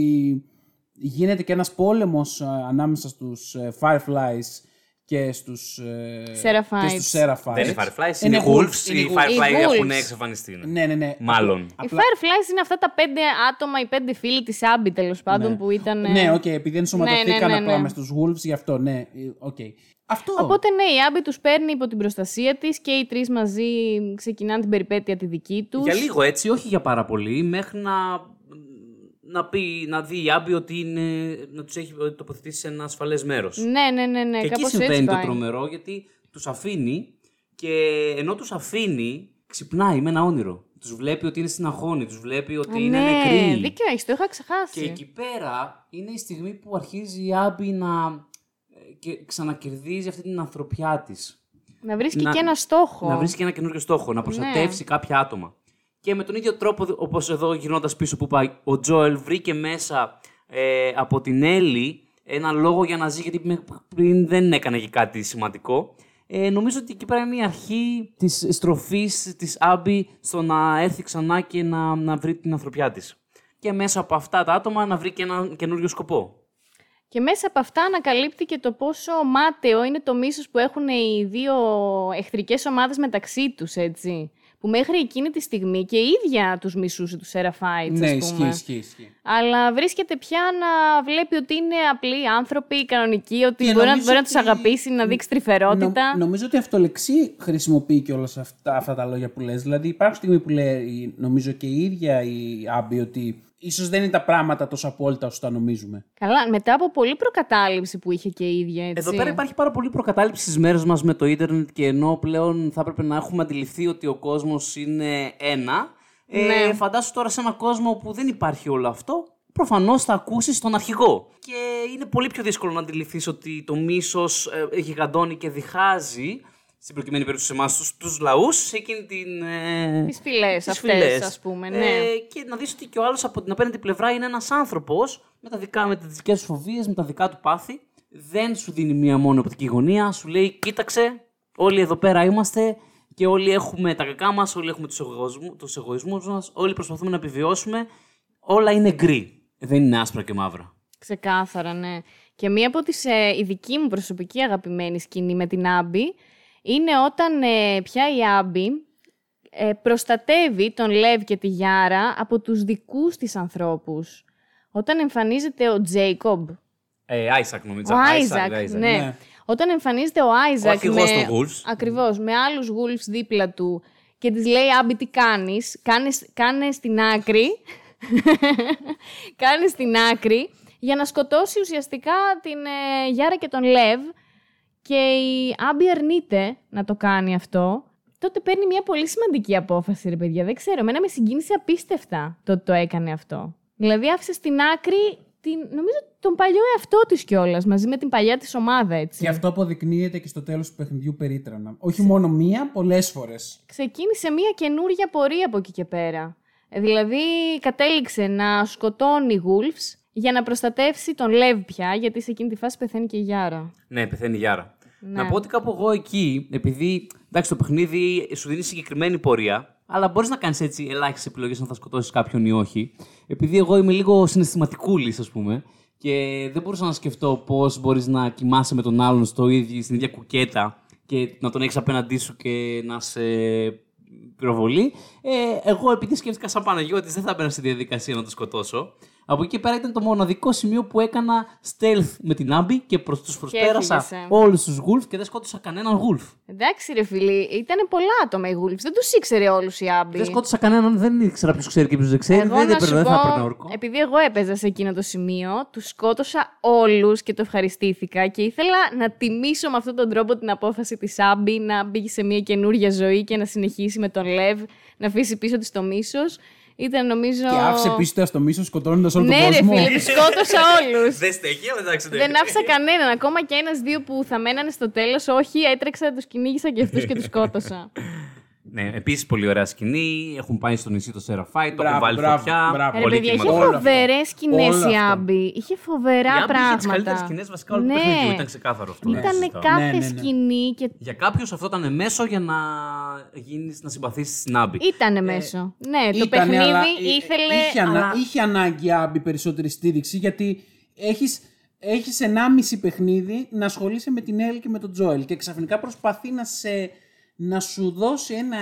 γίνεται και ένας πόλεμος ε, ανάμεσα στους ε, Fireflies και στους, ε, Seraphites. και στους Seraphites. Δεν είναι Fireflies, Είναι είναι, Wolves, Wolves. είναι Οι Wolves. Fireflies Οι έχουν Wolves. εξαφανιστεί. ναι. Ναι, ναι, ναι. Μάλλον. Οι Απλά- Fireflies είναι αυτά τα πέντε άτομα, οι πέντε φίλοι της Άμπη τέλος πάντων Ναι. που ήταν. Ναι, οκ, επειδή ενσωματωθήκαν Ναι, ναι, ναι, απλά ναι. μες στους Wolves, γι' αυτό, ναι, ε, οκ. Αυτό. Οπότε ναι, η Άμπη τους παίρνει υπό την προστασία της και οι τρεις μαζί ξεκινάνε την περιπέτεια τη δική τους. Για λίγο έτσι, όχι για πάρα πολύ, μέχρι να, να, πει, να δει η Άμπη ότι είναι, να τους έχει τοποθετήσει σε ένα ασφαλές μέρος. Ναι, ναι, ναι, ναι. και εκεί κάπως συμβαίνει έτσι το πάει. τρομερό, γιατί τους αφήνει και ενώ τους αφήνει, ξυπνάει με ένα όνειρο. Τους βλέπει ότι είναι στην αγχόνη, τους βλέπει ότι Α, είναι ναι, νεκροί. δίκιο έχεις, το είχα ξεχάσει. Και εκεί πέρα είναι η στιγμή που αρχίζει η Άμπη να ε, και ξανακερδίζει αυτή την ανθρωπιά της. Να βρίσκει να- και ένα στόχο. Να βρίσκει ένα καινούριο στόχο, να Ναι. προστατεύσει κάποια άτομα. Και με τον ίδιο τρόπο, όπως εδώ γυρνώντας πίσω που πάει, ο Τζόελ βρήκε μέσα ε, από την Έλλη ένα λόγο για να ζει, γιατί μέχρι πριν δεν έκανε και κάτι σημαντικό. Ε, νομίζω ότι εκεί πέρα είναι η αρχή της στροφής της Άμπη στο να έρθει ξανά και να, να βρει την ανθρωπιά της. Και μέσα από αυτά τα άτομα να βρει και έναν καινούριο σκοπό. Και μέσα από αυτά ανακαλύπτει και το πόσο μάταιο είναι το μίσος που έχουν οι δύο εχθρικές ομάδες μεταξύ τους, έτσι. Που μέχρι εκείνη τη στιγμή και η ίδια τους μισούσε τους Σεραφάιτς, ναι, ας ισχύει, πούμε. ισχύει, ισχύει. Αλλά βρίσκεται πια να βλέπει ότι είναι απλοί άνθρωποι, κανονικοί, ότι Και μπορεί να, νομίζω μπορεί να τους ότι- αγαπήσει, να δείξει τρυφερότητα. Νο- νομίζω ότι αυτολεξή χρησιμοποιεί και όλα αυτά, αυτά τα λόγια που λες. Δηλαδή υπάρχει στιγμή που λέει, νομίζω και η ίδια η Άμπη, ότι ίσως δεν είναι τα πράγματα τόσο απόλυτα όσο τα νομίζουμε. Καλά, μετά από πολλή προκατάληψη που είχε και η ίδια, έτσι. Εδώ πέρα υπάρχει πάρα πολύ προκατάληψη στις μέρες μας με το ίντερνετ και ενώ πλέον θα έπρεπε να έχουμε αντιληφθεί ότι ο κόσμος είναι ένα, ε, Ναι. φαντάσου τώρα σε ένα κόσμο που δεν υπάρχει όλο αυτό, προφανώς θα ακούσεις τον αρχηγό. Και είναι πολύ πιο δύσκολο να αντιληφθείς ότι το μίσος ε, γιγαντώνει και διχάζει, στην προκειμένη περίπτωση σε εμάς, τους, τους λαούς, σε εκείνη την... Ε, Τις φυλές τις αυτές, φυλές. ας πούμε, ναι. Ε, και να δεις ότι και ο άλλος από την απέναντι πλευρά είναι ένας άνθρωπος με, τα δικά, με τις δικές του φοβίες, με τα δικά του πάθη. Δεν σου δίνει μία μόνο οπτική γωνία, σου λέει κοίταξε, όλοι εδώ πέρα είμαστε και όλοι έχουμε τα κακά μας, όλοι έχουμε τους, εγωισμούς, τους εγωισμούς μας, όλοι προσπαθούμε να επιβιώσουμε. Όλα είναι γκρι, δεν είναι άσπρα και μαύρα. Ξεκάθαρα, ναι. Και μία από τις, ε, η δική μου προσωπική αγαπημένη σκηνή με την Άμπη είναι όταν ε, πια η Άμπη ε, προστατεύει τον Λεβ και τη Γιάρα από τους δικούς της ανθρώπους. Όταν εμφανίζεται ο Τζέικομπ. Ε, Άισακ νομίζω. Ο Άισακ, Άιζακ, Άιζακ. ναι. ναι. Όταν εμφανίζεται ο Άιζακ αρχηγός με, των Wolves. ακριβώς, με άλλους Wolves δίπλα του και της λέει «Άμπη, τι κάνεις, κάνε σ', κάνε στην άκρη, κάνε στην άκρη» για να σκοτώσει ουσιαστικά την ε, Γιάρα και τον Λεβ και η Άμπη αρνείται να το κάνει αυτό, τότε παίρνει μια πολύ σημαντική απόφαση, ρε παιδιά. Δεν ξέρω, εμένα με συγκίνησε απίστευτα το ότι το έκανε αυτό. Δηλαδή άφησε στην άκρη την, νομίζω τον παλιό εαυτό της κιόλας, μαζί με την παλιά της ομάδα, έτσι. Και αυτό αποδεικνύεται και στο τέλος του παιχνιδιού περίτρανα. Όχι μόνο μία, πολλές φορές. Ξεκίνησε μια καινούργια πορεία από εκεί και πέρα. Ε, Δηλαδή κατέληξε να σκοτώνει Wolves για να προστατεύσει τον Λεύ πια, γιατί σε εκείνη τη φάση πεθαίνει και η Γιάρα. Ναι, πεθαίνει η Γιάρα. Να πω ότι κάπου εγώ εκεί, επειδή εντάξει, το παιχνίδι σου δίνει συγκεκριμένη πορεία, αλλά μπορείς να κάνεις έτσι ελάχιστες επιλογές αν θα σκοτώσεις κάποιον ή όχι. Επειδή εγώ είμαι λίγο συναισθηματικούλης, ας πούμε, και δεν μπορούσα να σκεφτώ πώς μπορείς να κοιμάσαι με τον άλλον στο ίδιο, στην ίδια κουκέτα και να τον έχεις απέναντί σου και να σε πυροβολεί. Ε, εγώ επειδή σκέφτηκα σαν Παναγιώτης, δεν θα έμπαινα στη διαδικασία να το σκοτώσω. Από εκεί πέρα ήταν το μοναδικό σημείο που έκανα stealth με την Άμπη και προς τους προσπέρασα έφυγες, ε. όλους τους γουλφ και δεν σκότωσα κανέναν γουλφ. Εντάξει, ρε φίλοι, ήταν πολλά άτομα οι Wolves. Δεν τους ήξερε όλους η Άμπη. Δεν σκότωσα κανέναν, δεν ήξερα ποιος ξέρει και ποιος δεν ξέρει. Εγώ δεν να έπαιρνα, σου δεν θα πω, έπαιρνα όρκο. επειδή εγώ έπαιζα σε εκείνο το σημείο, τους σκότωσα όλους και το ευχαριστήθηκα και ήθελα να τιμήσω με αυτόν τον τρόπο την απόφαση της Άμπη να μπει σε μια καινούργια ζωή και να συνεχίσει με τον Λεβ, να αφήσει πίσω της το μίσος. Ήταν νομίζω. Και άφησε πίσω στο μίσος σκοτώνοντας όλο Ναι, τον ρε κόσμο. φίλε, τους σκότωσα όλους. Δεν στέκει, αλλά εντάξει. ναι. Δεν άφησα κανέναν. Ακόμα και ένα-δύο που θα μένανε στο τέλος. Όχι, έτρεξα, τους κυνήγησα και αυτούς και τους σκότωσα. Ναι, επίσης πολύ ωραία σκηνή. Έχουν πάει στο νησί το Σεραφάι, το Μπράβο, έχουν βάλει μπράβο, φωτιά. μπράβο. Ρε Πολύ παιδιά, είχε κινηματογράφο. Όλο αυτό. φοβερέ σκηνές Όλο η αυτό. Άμπη. Είχε φοβερά Η Άμπη είχε πράγματα. τι καλύτερες σκηνές βασικά όλο το Ναι. παιχνίδι. Ήταν ξεκάθαρο αυτό. Ήταν Ναι, κάθε Ναι, ναι, ναι. σκηνή και Για κάποιους αυτό ήταν μέσο για να γίνεις, να συμπαθήσεις την Άμπη. ήταν μέσο. ναι, το Ήτανε, παιχνίδι αλλά, ε, ήθελε. Είχε, ανα- αλλά- είχε ανάγκη Άμπη περισσότερη στήριξη γιατί έχεις, έχεις 1,5 παιχνίδι να ασχολείσαι με την Έλλη και με τον Τζόελ και ξαφνικά προσπαθεί να, σε, να σου δώσει ένα,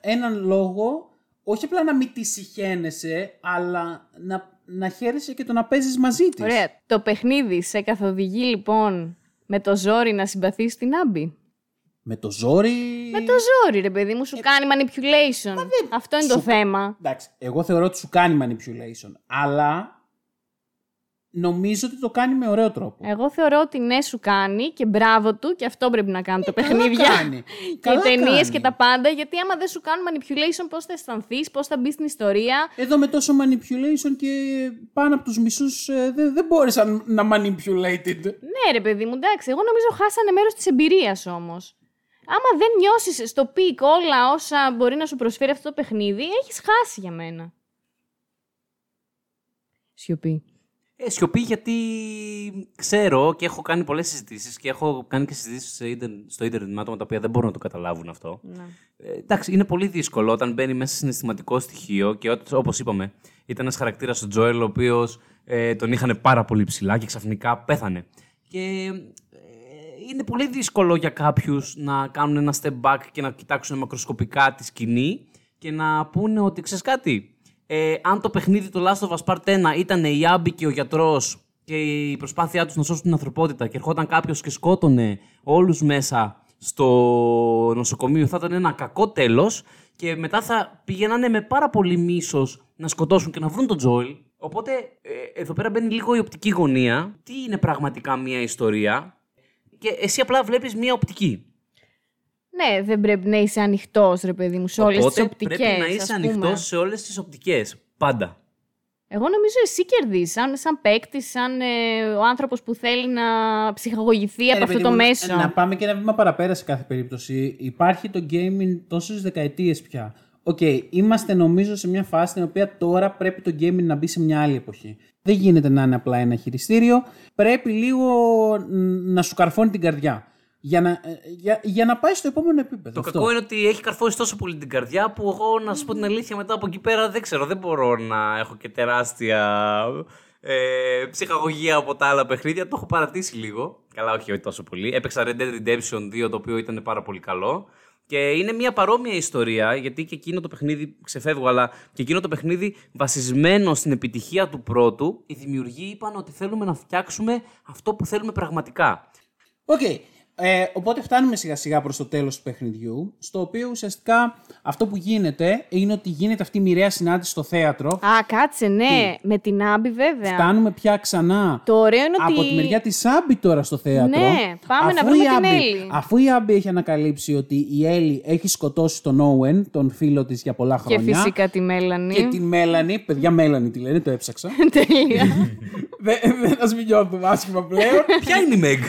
έναν λόγο όχι απλά να μην τη συχαίνεσαι αλλά να, να χαίρεσαι και το να παίζεις μαζί της. Ωραία. Το παιχνίδι σε καθοδηγεί λοιπόν με το ζόρι να συμπαθείς την Άμπη; Με το ζόρι... Με το ζόρι, ρε παιδί μου, σου κάνει manipulation. Αυτό είναι το σου- θέμα. Εντάξει, εγώ θεωρώ ότι σου κάνει manipulation, αλλά νομίζω ότι το κάνει με ωραίο τρόπο. Εγώ θεωρώ ότι ναι, σου κάνει και μπράβο του και αυτό πρέπει να κάνουν τα καλά παιχνίδια. κάνει. και οι Καλά ταινίες κάνει. και τα πάντα. Γιατί άμα δεν σου κάνουν manipulation, πώς θα αισθανθείς, πώς θα μπεις στην ιστορία. Εδώ με τόσο manipulation και πάνω από τους μισούς ε, δεν, δεν μπόρεσαν να manipulated. Ναι, ρε παιδί μου, εντάξει. Εγώ νομίζω χάσανε μέρος της εμπειρίας όμως. Άμα δεν νιώσεις στο peak όλα όσα μπορεί να σου προσφέρει αυτό το παιχνίδι, έχεις χάσει για μένα. Σιωπή. Ε, σιωπή γιατί ξέρω και έχω κάνει πολλές συζητήσεις και έχω κάνει και συζητήσεις σε ίντερνετ- στο ίντερνετ με άτομα τα οποία δεν μπορούν να το καταλάβουν αυτό. Ναι. Ε, εντάξει, είναι πολύ δύσκολο όταν μπαίνει μέσα σε συναισθηματικό στοιχείο και ό- όπως είπαμε, ήταν ένας χαρακτήρας ο Τζόελ ο οποίος ε, τον είχαν πάρα πολύ ψηλά και ξαφνικά πέθανε. Και ε, είναι πολύ δύσκολο για κάποιους να κάνουν ένα step back και να κοιτάξουν μακροσκοπικά τη σκηνή και να πούνε ότι ξέρεις κάτι, ε, αν το παιχνίδι το Last of Us Part 1 ήταν η Άμπη και ο γιατρός και η προσπάθειά τους να σώσουν την ανθρωπότητα και ερχόταν κάποιος και σκότωνε όλους μέσα στο νοσοκομείο θα ήταν ένα κακό τέλος και μετά θα πηγαίνανε με πάρα πολύ μίσος να σκοτώσουν και να βρουν τον Τζόελ. Οπότε ε, εδώ πέρα μπαίνει λίγο η οπτική γωνία. Τι είναι πραγματικά μια ιστορία; Και εσύ απλά βλέπεις μια οπτική. Ναι, δεν πρέπει να είσαι ανοιχτός, ρε παιδί μου, σε όλες τις Οπότε οπτικές. πρέπει να είσαι ανοιχτός σε όλες τις οπτικές. Πάντα. Εγώ νομίζω εσύ κερδίζεις, σαν, σαν παίκτη, σαν ε, ο άνθρωπος που θέλει να ψυχαγωγηθεί από Ε, ρε αυτό παιδί το μου, μέσο. Να πάμε και ένα βήμα παραπέρα σε κάθε περίπτωση. Υπάρχει το gaming τόσες δεκαετίες πια. Οκ, είμαστε νομίζω σε μια φάση στην οποία τώρα πρέπει το gaming να μπει σε μια άλλη εποχή. Δεν γίνεται να είναι απλά ένα χειριστήριο. Πρέπει λίγο ν- να σου καρφώνει την καρδιά. Για να, ε, για, για να πάει στο επόμενο επίπεδο. Το Αυτό. κακό είναι ότι έχει καρφώσει τόσο πολύ την καρδιά που εγώ, να σου πω την αλήθεια, μετά από εκεί πέρα δεν ξέρω. Δεν μπορώ να έχω και τεράστια ε, ψυχαγωγία από τα άλλα παιχνίδια. Το έχω παρατήσει λίγο. Καλά, όχι, όχι τόσο πολύ. Έπαιξα Red Dead Redemption 2, το οποίο ήταν πάρα πολύ καλό. Και είναι μια παρόμοια ιστορία, γιατί και εκείνο το παιχνίδι, ξεφεύγω, αλλά και εκείνο το παιχνίδι βασισμένο στην επιτυχία του πρώτου, οι δημιουργοί είπαν ότι θέλουμε να φτιάξουμε αυτό που θέλουμε πραγματικά. Οκ. Ε, οπότε φτάνουμε σιγά σιγά προς το τέλος του παιχνιδιού, στο οποίο ουσιαστικά αυτό που γίνεται είναι ότι γίνεται αυτή η μοιραία συνάντηση στο θέατρο. Α, κάτσε, ναι. Με την Άμπη, βέβαια. Φτάνουμε πια ξανά Το ωραίο είναι ότι. από τη μεριά της Άμπη τώρα στο θέατρο. Ναι, πάμε να Αφού βρούμε η την Άμπη- Έλλη. Αφού η Άμπη έχει ανακαλύψει ότι η Έλλη έχει σκοτώσει τον Όουεν, τον φίλο της για πολλά Και χρόνια. φυσικά τη Μέλανη. Και την Μέλανη, παιδιά Μέλανη τη λένε, το έψαξα. Τέλεια. δεν δεν θα σμιλιώνουμε άσχημα πλέον. Ποια είναι η Meg?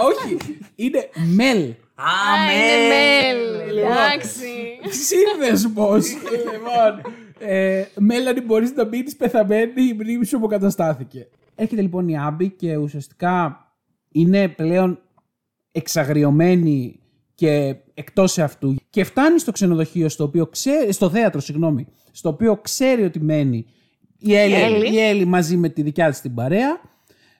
Ε, όχι, είναι Μέλ. Α, Α, είναι Μέλ. Λοιπόν. Εντάξει. Σύνδεσμο. λοιπόν, ε, Μέλανη, μπορείς να μείνεις πεθαμένη, η μνήμη σου αποκαταστάθηκε. Έρχεται λοιπόν η Άμπη και ουσιαστικά είναι πλέον εξαγριωμένη και εκτός αυτού και φτάνει στο ξενοδοχείο, στο, οποίο ξέρει, στο θέατρο, συγγνώμη, στο οποίο ξέρει ότι μένει η Έλλη, η Έλλη. Έλλη μαζί με τη δικιά της την παρέα,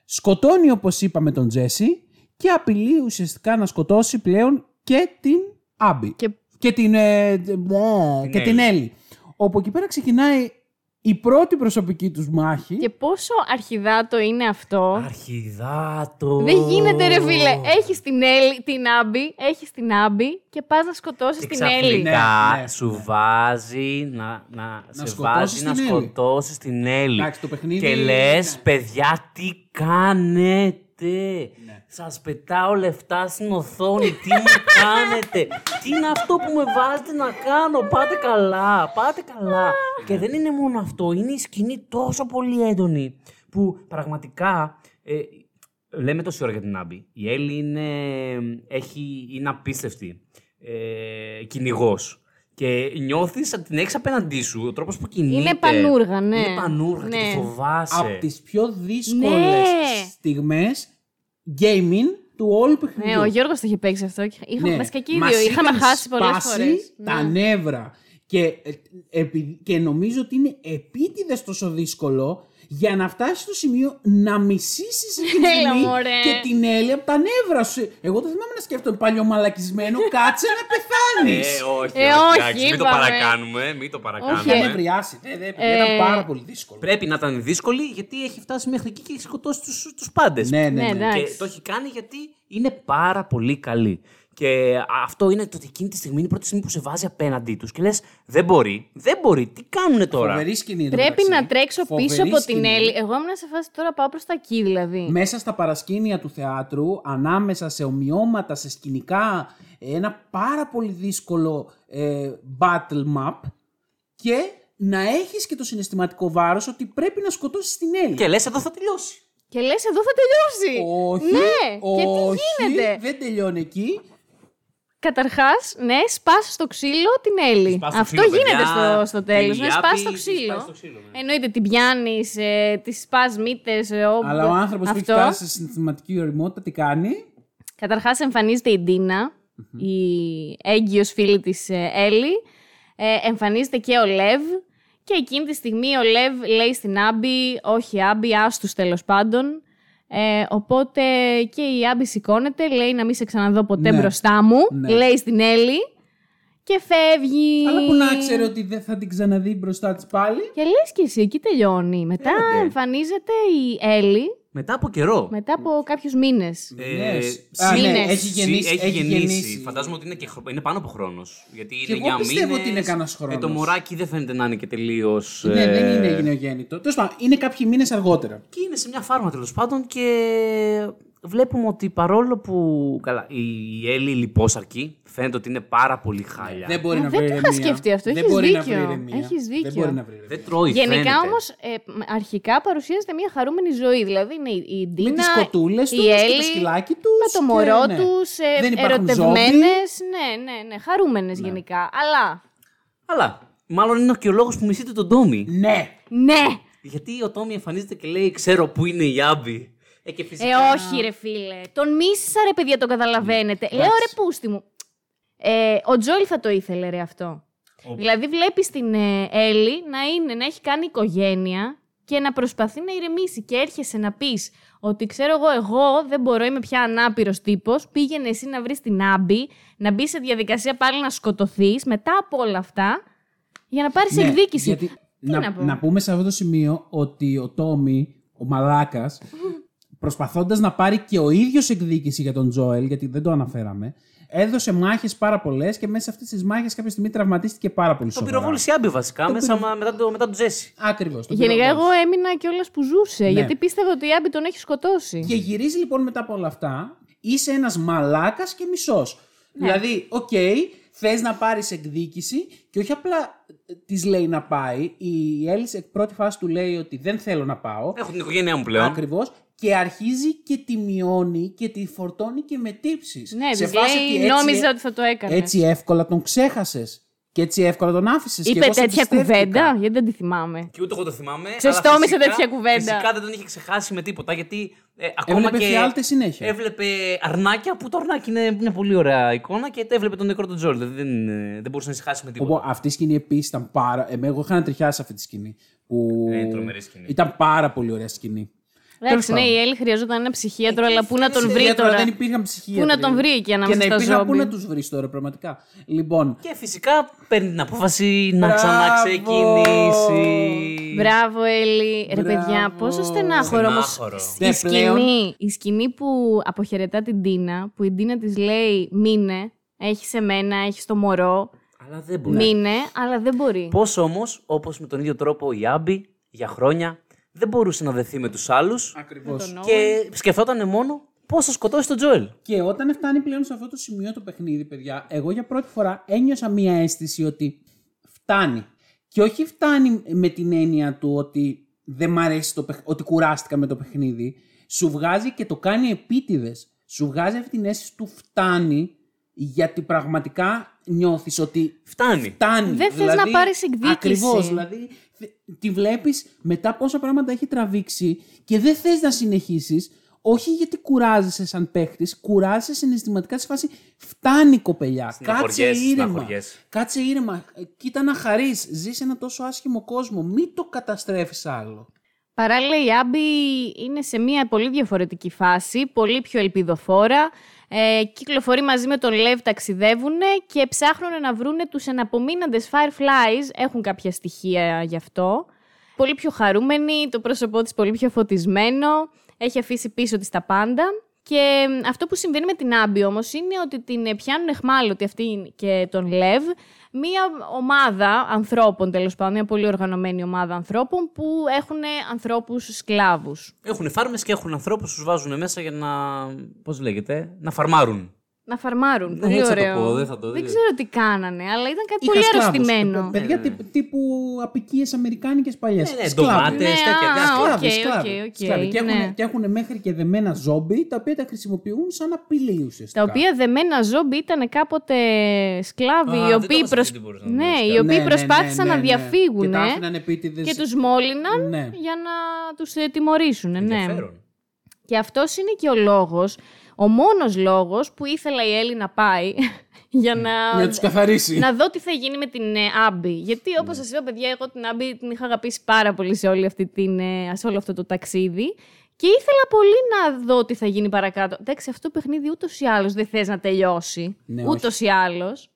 σκοτώνει όπως είπαμε τον Τζέσι και απειλεί ουσιαστικά να σκοτώσει πλέον και την Άμπη. Και Και την, ε, μπλε, και την Έλλη. Όπου εκεί πέρα ξεκινάει η πρώτη προσωπική τους μάχη. Και πόσο αρχιδάτο είναι αυτό; Αρχιδάτο. Δεν γίνεται, ρε φίλε. Έχεις την, Έλλη, την Άμπη, έχεις την Άμπη και πας να σκοτώσεις Και την Έλλη. ξαφνικά Ναι, ναι, σου ναι. βάζει να, να, σε σκοτώσεις βάζει να την Έλλη. σκοτώσεις την Έλλη. Εντάξει, το παιχνίδι- Και λες, ναι. παιδιά, τι κάνετε; Ναι. Σας πετάω λεφτά στην οθόνη. τι μου κάνετε; τι είναι αυτό που με βάζετε να κάνω; Πάτε καλά. Πάτε καλά. και δεν είναι μόνο αυτό. Είναι η σκηνή τόσο πολύ έντονη που πραγματικά... Ε, λέμε τόση ώρα για την Άμπη. Η Έλλη είναι, έχει, είναι απίστευτη. Ε, Κυνηγός. Και νιώθεις ότι την έχει απέναντί σου. Ο τρόπος που κινείται. Είναι πανούργα, ναι. Είναι πανούργα και Ναι. τη φοβάσαι. από τις πιο δύσκολες Ναι. στιγμές gaming του όλου παιχνιδιού. Ναι, ο Γιώργος το είχε παίξει αυτό. και Είχαμε Ναι. βασικά και οι Μας δύο. Είχαμε είχαν χάσει πολλές σπάσει φορές. τα νεύρα. Και, ε, επει- και νομίζω ότι είναι επίτηδες τόσο δύσκολο για να φτάσεις στο σημείο να μισήσεις εκείνη τη Έλα, στιγμή μωρέ. και την Έλλη από τα νεύρα σου. Εγώ δεν θυμάμαι να σκέφτομαι παλιωμαλακισμένο, κάτσε να πεθάνεις. Ε, όχι, Ε, όχι, όχι, εντάξει, μην το είπαμε. παρακάνουμε. Μην το παρακάνουμε. Όχι, Δεν ε. νευριάσει. Δεν, δεν, Ε, ήταν πάρα πολύ δύσκολο. Πρέπει να ήταν δύσκολη γιατί έχει φτάσει μέχρι εκεί και έχει σκοτώσει τους, τους πάντες. Ναι, ναι, Ναι, ναι. εντάξει. Και το έχει κάνει γιατί είναι πάρα πολύ καλή. Και αυτό είναι το ότι εκείνη τη στιγμή είναι η πρώτη στιγμή που σε βάζει απέναντί τους και λες: Δεν μπορεί, δεν μπορεί, τι κάνουνε τώρα; Φοβερή σκηνή. εν τω Πρέπει μεταξύ. να τρέξω Φοβερή πίσω από την σκηνή. Έλλη. Εγώ ήμουν σε φάση τώρα πάω προς τα εκεί δηλαδή. μέσα στα παρασκήνια του θεάτρου, ανάμεσα σε ομοιώματα, σε σκηνικά, ένα πάρα πολύ δύσκολο ε, battle map και να έχεις και το συναισθηματικό βάρος ότι πρέπει να σκοτώσεις την Έλλη. Και λες: Εδώ θα τελειώσει. Και λες, εδώ θα τελειώσει. Όχι, Ναι, και όχι, τι γίνεται; δεν τελειώνει εκεί. Καταρχάς, ναι, σπάσει στο ξύλο την Έλλη. Σπάς το Αυτό ξύλο, γίνεται παιδιά. στο, στο τέλος. Η Ναι, Άπη σπάσει το τη ξύλο. σπάσει το ξύλο, ναι. Εννοείται την πιάνεις, ε, τη σπάς μύτες. Ε, ο- Αλλά ο άνθρωπος που έχει αυτό. φτάσει σε συναισθηματική ωριμότητα τι κάνει; Καταρχάς εμφανίζεται η ντινα η έγκυος φίλη της ε, Έλλη. Ε, εμφανίζεται και ο Λεύ. Και εκείνη τη στιγμή ο Λεύ λέει στην Άμπη, όχι Άμπη, άστους τέλος πάντων. Ε, οπότε και η Άμπη σηκώνεται, λέει να μην σε ξαναδώ ποτέ Ναι. μπροστά μου. Ναι. Λέει στην Έλλη και φεύγει. Αλλά που να ξέρει ότι δεν θα την ξαναδεί μπροστά της πάλι. Και λες και εσύ, εκεί τελειώνει. Μετά Έλατε. εμφανίζεται η Έλλη, Μετά από καιρό. μετά από κάποιους μήνες. Ε, Yes. Α, ναι, μήνες. έχει γεννήσει. έχει, έχει γεννήσει. γεννήσει. Φαντάζομαι ότι είναι, και, χρο- είναι πάνω από χρόνος. Γιατί Και είναι εγώ για πιστεύω μήνες. ότι είναι κανένας Ε, χρόνος. το μωράκι δεν φαίνεται να είναι και τελείως. Ναι, δεν είναι γενεογέννητο. Τέλος πάντων, είναι κάποιοι μήνες αργότερα. Και είναι σε μια φάρμα τέλος πάντων και βλέπουμε ότι παρόλο που. Καλά, η Έλλη λιπόσαρκη φαίνεται ότι είναι πάρα πολύ χάλια. Δεν μπορεί Α, να δεν βρει το είχα ηρεμία. σκεφτεί αυτό. Δεν Έχεις μπορεί να δίκιο. βρει ηρεμία. Έχεις Δεν δίκιο. μπορεί να βρει ηρεμία. Δεν τρώει, Γενικά φαίνεται. όμως, αρχικά παρουσιάζεται μια χαρούμενη ζωή. Δηλαδή είναι η- η Ντίνα, Με τις κοτούλες τους η και το Έλλη, σκυλάκι τους. με το μωρό ναι. τους, Δεν υπάρχουν ερωτευμένες. Ναι, ναι, ναι. Χαρούμενες γενικά. Αλλά. Αλλά μάλλον είναι και ο λόγος που μισείτε τον Τόμι. ζόμπι. Ναι. Ναι! Γιατί ο Τόμι εμφανίζεται και λέει: Ξέρω πού είναι η Άμπη. Ε, και φυσικά. Ε, όχι, ρε φίλε. Τον μίσησα, ρε παιδιά, το καταλαβαίνετε. Λέω, ρε πούστη μου. Ε, ο Τζόιλ θα το ήθελε, ρε αυτό. Δηλαδή, βλέπεις την ε, Έλλη να, είναι, να έχει κάνει οικογένεια και να προσπαθεί να ηρεμήσει. Και έρχεσαι να πεις ότι ξέρω εγώ, εγώ δεν μπορώ, είμαι πια ανάπηρος τύπος. Πήγαινε εσύ να βρεις την Άμπη, να μπει σε διαδικασία πάλι να σκοτωθείς μετά από όλα αυτά για να πάρεις Ναι, εκδίκηση. γιατί Τι να, να πω; να πούμε σε αυτό το σημείο ότι ο Τόμι, ο μαλάκας, προσπαθώντας να πάρει και ο ίδιος εκδίκηση για τον Τζόελ, γιατί δεν το αναφέραμε, έδωσε μάχες πάρα πολλές και μέσα σε αυτές τις μάχες κάποια στιγμή τραυματίστηκε πάρα πολύ Τον σοβαρά. πυροβόλησε η Άμπη βασικά Το μέσα, πυρο- μα- μετά, το, μετά τον Τζέσι. Ακριβώς. Γενικά, εγώ έμεινα κιόλας που ζούσε, Ναι. γιατί πίστευα ότι η Άμπη τον έχει σκοτώσει. Και γυρίζει λοιπόν μετά από όλα αυτά, είσαι ένας μαλάκας και μισός. Ναι. Δηλαδή, οκ, θες να πάρεις εκδίκηση και όχι απλά της λέει να πάει. Η Έλλη σε πρώτη φάση του λέει ότι δεν θέλω να πάω. Έχω την οικογένειά μου πλέον. Ακριβώς. Και αρχίζει και τη μειώνει και τη φορτώνει και με τύψεις. Ναι, Σε της φάση λέει, ότι έτσι- νόμιζα ότι θα το έκανες. Έτσι εύκολα τον ξέχασες. Και έτσι εύκολα τον άφησες. Είπε τέτοια κουβέντα, γιατί δεν τη θυμάμαι. Και ούτε εγώ το θυμάμαι. αλλά Ξεστόμησε φυσικά- τέτοια κουβέντα. Φυσικά δεν τον είχε ξεχάσει με τίποτα γιατί ε, ακόμα Έβλεπε και. φιάλτες συνέχεια. Έβλεπε αρνάκια που το αρνάκι είναι, είναι πολύ ωραία εικόνα και το έβλεπε τον νεκρό τον Τζόλ. Δηλαδή δεν, ε, δεν μπορούσε να ησυχάσει με τίποτα. Όπου αυτή η σκηνή επίσης ήταν πάρα. Εμέ, εγώ είχα ανατριχιάσει αυτή τη σκηνή. Που... Ε, είναι τρομερή σκηνή. Ήταν πάρα πολύ ωραία σκηνή. Εντάξει, ναι, Τέλος η Έλλη χρειαζόταν ένα ψυχίατρο, αλλά πού να τον βρει Ιδιαίτερα τώρα; Δεν υπήρχαν ψυχία. Πού να τον βρει εκεί ανάμεσα Και να στα υπήρχαν πού ζόμπι. να τους βρεις τώρα, πραγματικά; Λοιπόν, Και φυσικά παίρνει την απόφαση να Μπράβο! ξαναξεκινήσει. Μπράβο, Έλλη. Ρε, Μπράβο. παιδιά, πόσο στενάχωρο όμως. Στενάχωρο. Η Ναι, πλέον- σκηνή, η σκηνή που αποχαιρετά την Τίνα, που η Τίνα της λέει Μείνε, έχεις εμένα, έχεις το μωρό. Αλλά δεν μπορεί. Μείνε, αλλά δεν μπορεί. Πώς όμως, όπως με τον ίδιο τρόπο η Άμπη για χρόνια δεν μπορούσε να δεθεί με τους άλλους ακριβώς. και σκεφτόταν μόνο πώς θα σκοτώσει τον Τζόελ. Και όταν φτάνει πλέον σε αυτό το σημείο το παιχνίδι, παιδιά, εγώ για πρώτη φορά ένιωσα μία αίσθηση ότι φτάνει. Και όχι φτάνει με την έννοια του ότι δεν μ' αρέσει το παιχνίδι, ότι κουράστηκα με το παιχνίδι. Σου βγάζει και το κάνει επίτηδες. Σου βγάζει αυτή την αίσθηση του φτάνει, γιατί πραγματικά νιώθεις ότι Φτάνει. φτάνει. Δεν θες να πάρεις εκδίκηση. Ακριβώς, δηλαδή θε- τη βλέπεις μετά πόσα πράγματα έχει τραβήξει και δεν θες να συνεχίσεις, όχι γιατί κουράζεσαι σαν παίχτης, κουράζεσαι συναισθηματικά σε φάση φτάνει κοπελιά. Κάτσε Στεναχωριέσαι, ήρεμα. στεναχωριέσαι. Κάτσε ήρεμα. Ε, Κοίτα να χαρείς. Ζεις ένα τόσο άσχημο κόσμο. Μην το καταστρέφεις άλλο. Παράλληλα, η Άμπη είναι σε μια πολύ διαφορετική φάση, πολύ πιο ελπιδοφόρα. Ε, κυκλοφορεί μαζί με τον Λεύ, ταξιδεύουν και ψάχνουν να βρούνε τους εναπομείναντες Fireflies. Έχουν κάποια στοιχεία γι' αυτό. Πολύ πιο χαρούμενη, το πρόσωπό της πολύ πιο φωτισμένο. Έχει αφήσει πίσω της τα πάντα. Και αυτό που συμβαίνει με την Άμπη όμως είναι ότι την ε, πιάνουν εχμάλωτη αυτή και τον Λεύ μία ομάδα ανθρώπων τέλος πάντων, μια πολύ οργανωμένη ομάδα ανθρώπων που έχουν ανθρώπους σκλάβους. Έχουν φάρμες και έχουν ανθρώπους που τους βάζουν μέσα για να. Πώς λέγεται, να φαρμάρουν. Να φαρμάρουν. Ναι, Πολύ έτσι θα το ωραίο. πω, δεν θα το- δεν ξέρω τι κάνανε, αλλά ήταν κάτι Είχα πολύ σκλάβους. αρρωστημένο. Ε, Παιδιά τύπου, τύπου απικίες αμερικάνικες παλιές. Ναι, ναι, Σκλάβοι. ντομάτες, Ναι, τέτοια, α, τέτοια. οκ, Σκλάβοι, οκ, σκλάβοι, οκ, σκλάβοι. Και, ναι. έχουν, και έχουν μέχρι και δεμένα ζόμπι τα οποία τα χρησιμοποιούν σαν απειλή ουσιαστικά. Τα οποία δεμένα ζόμπι ήταν κάποτε σκλάβοι, Α, οι δεν οποίοι, το προσ... τι μπορούσαν να ναι, είναι οι σκλάβοι. οποίοι Ναι, ναι, προσπάθησαν ναι, ναι, να ναι. διαφύγουν Και τα ε, άφηναν επίτηδες. και τους μόλυναν Ναι. για να τους ε, τιμωρήσουν. Ναι. Ενδιαφέρον. Και αυτός είναι και ο λόγος, ο μόνος λόγος που ήθελα η Έλλη να πάει για να, Να τους καθαρίσει. να δω τι θα γίνει με την ε, Άμπη. Γιατί όπως σας είπα παιδιά, εγώ την Άμπη την είχα αγαπήσει πάρα πολύ σε, όλη αυτή την, ε, σε όλο αυτό το ταξίδι. Και ήθελα πολύ να δω τι θα γίνει παρακάτω. Εντάξει, αυτό το παιχνίδι ούτως ή άλλως δεν θες να τελειώσει. Ναι, ούτως ή άλλως.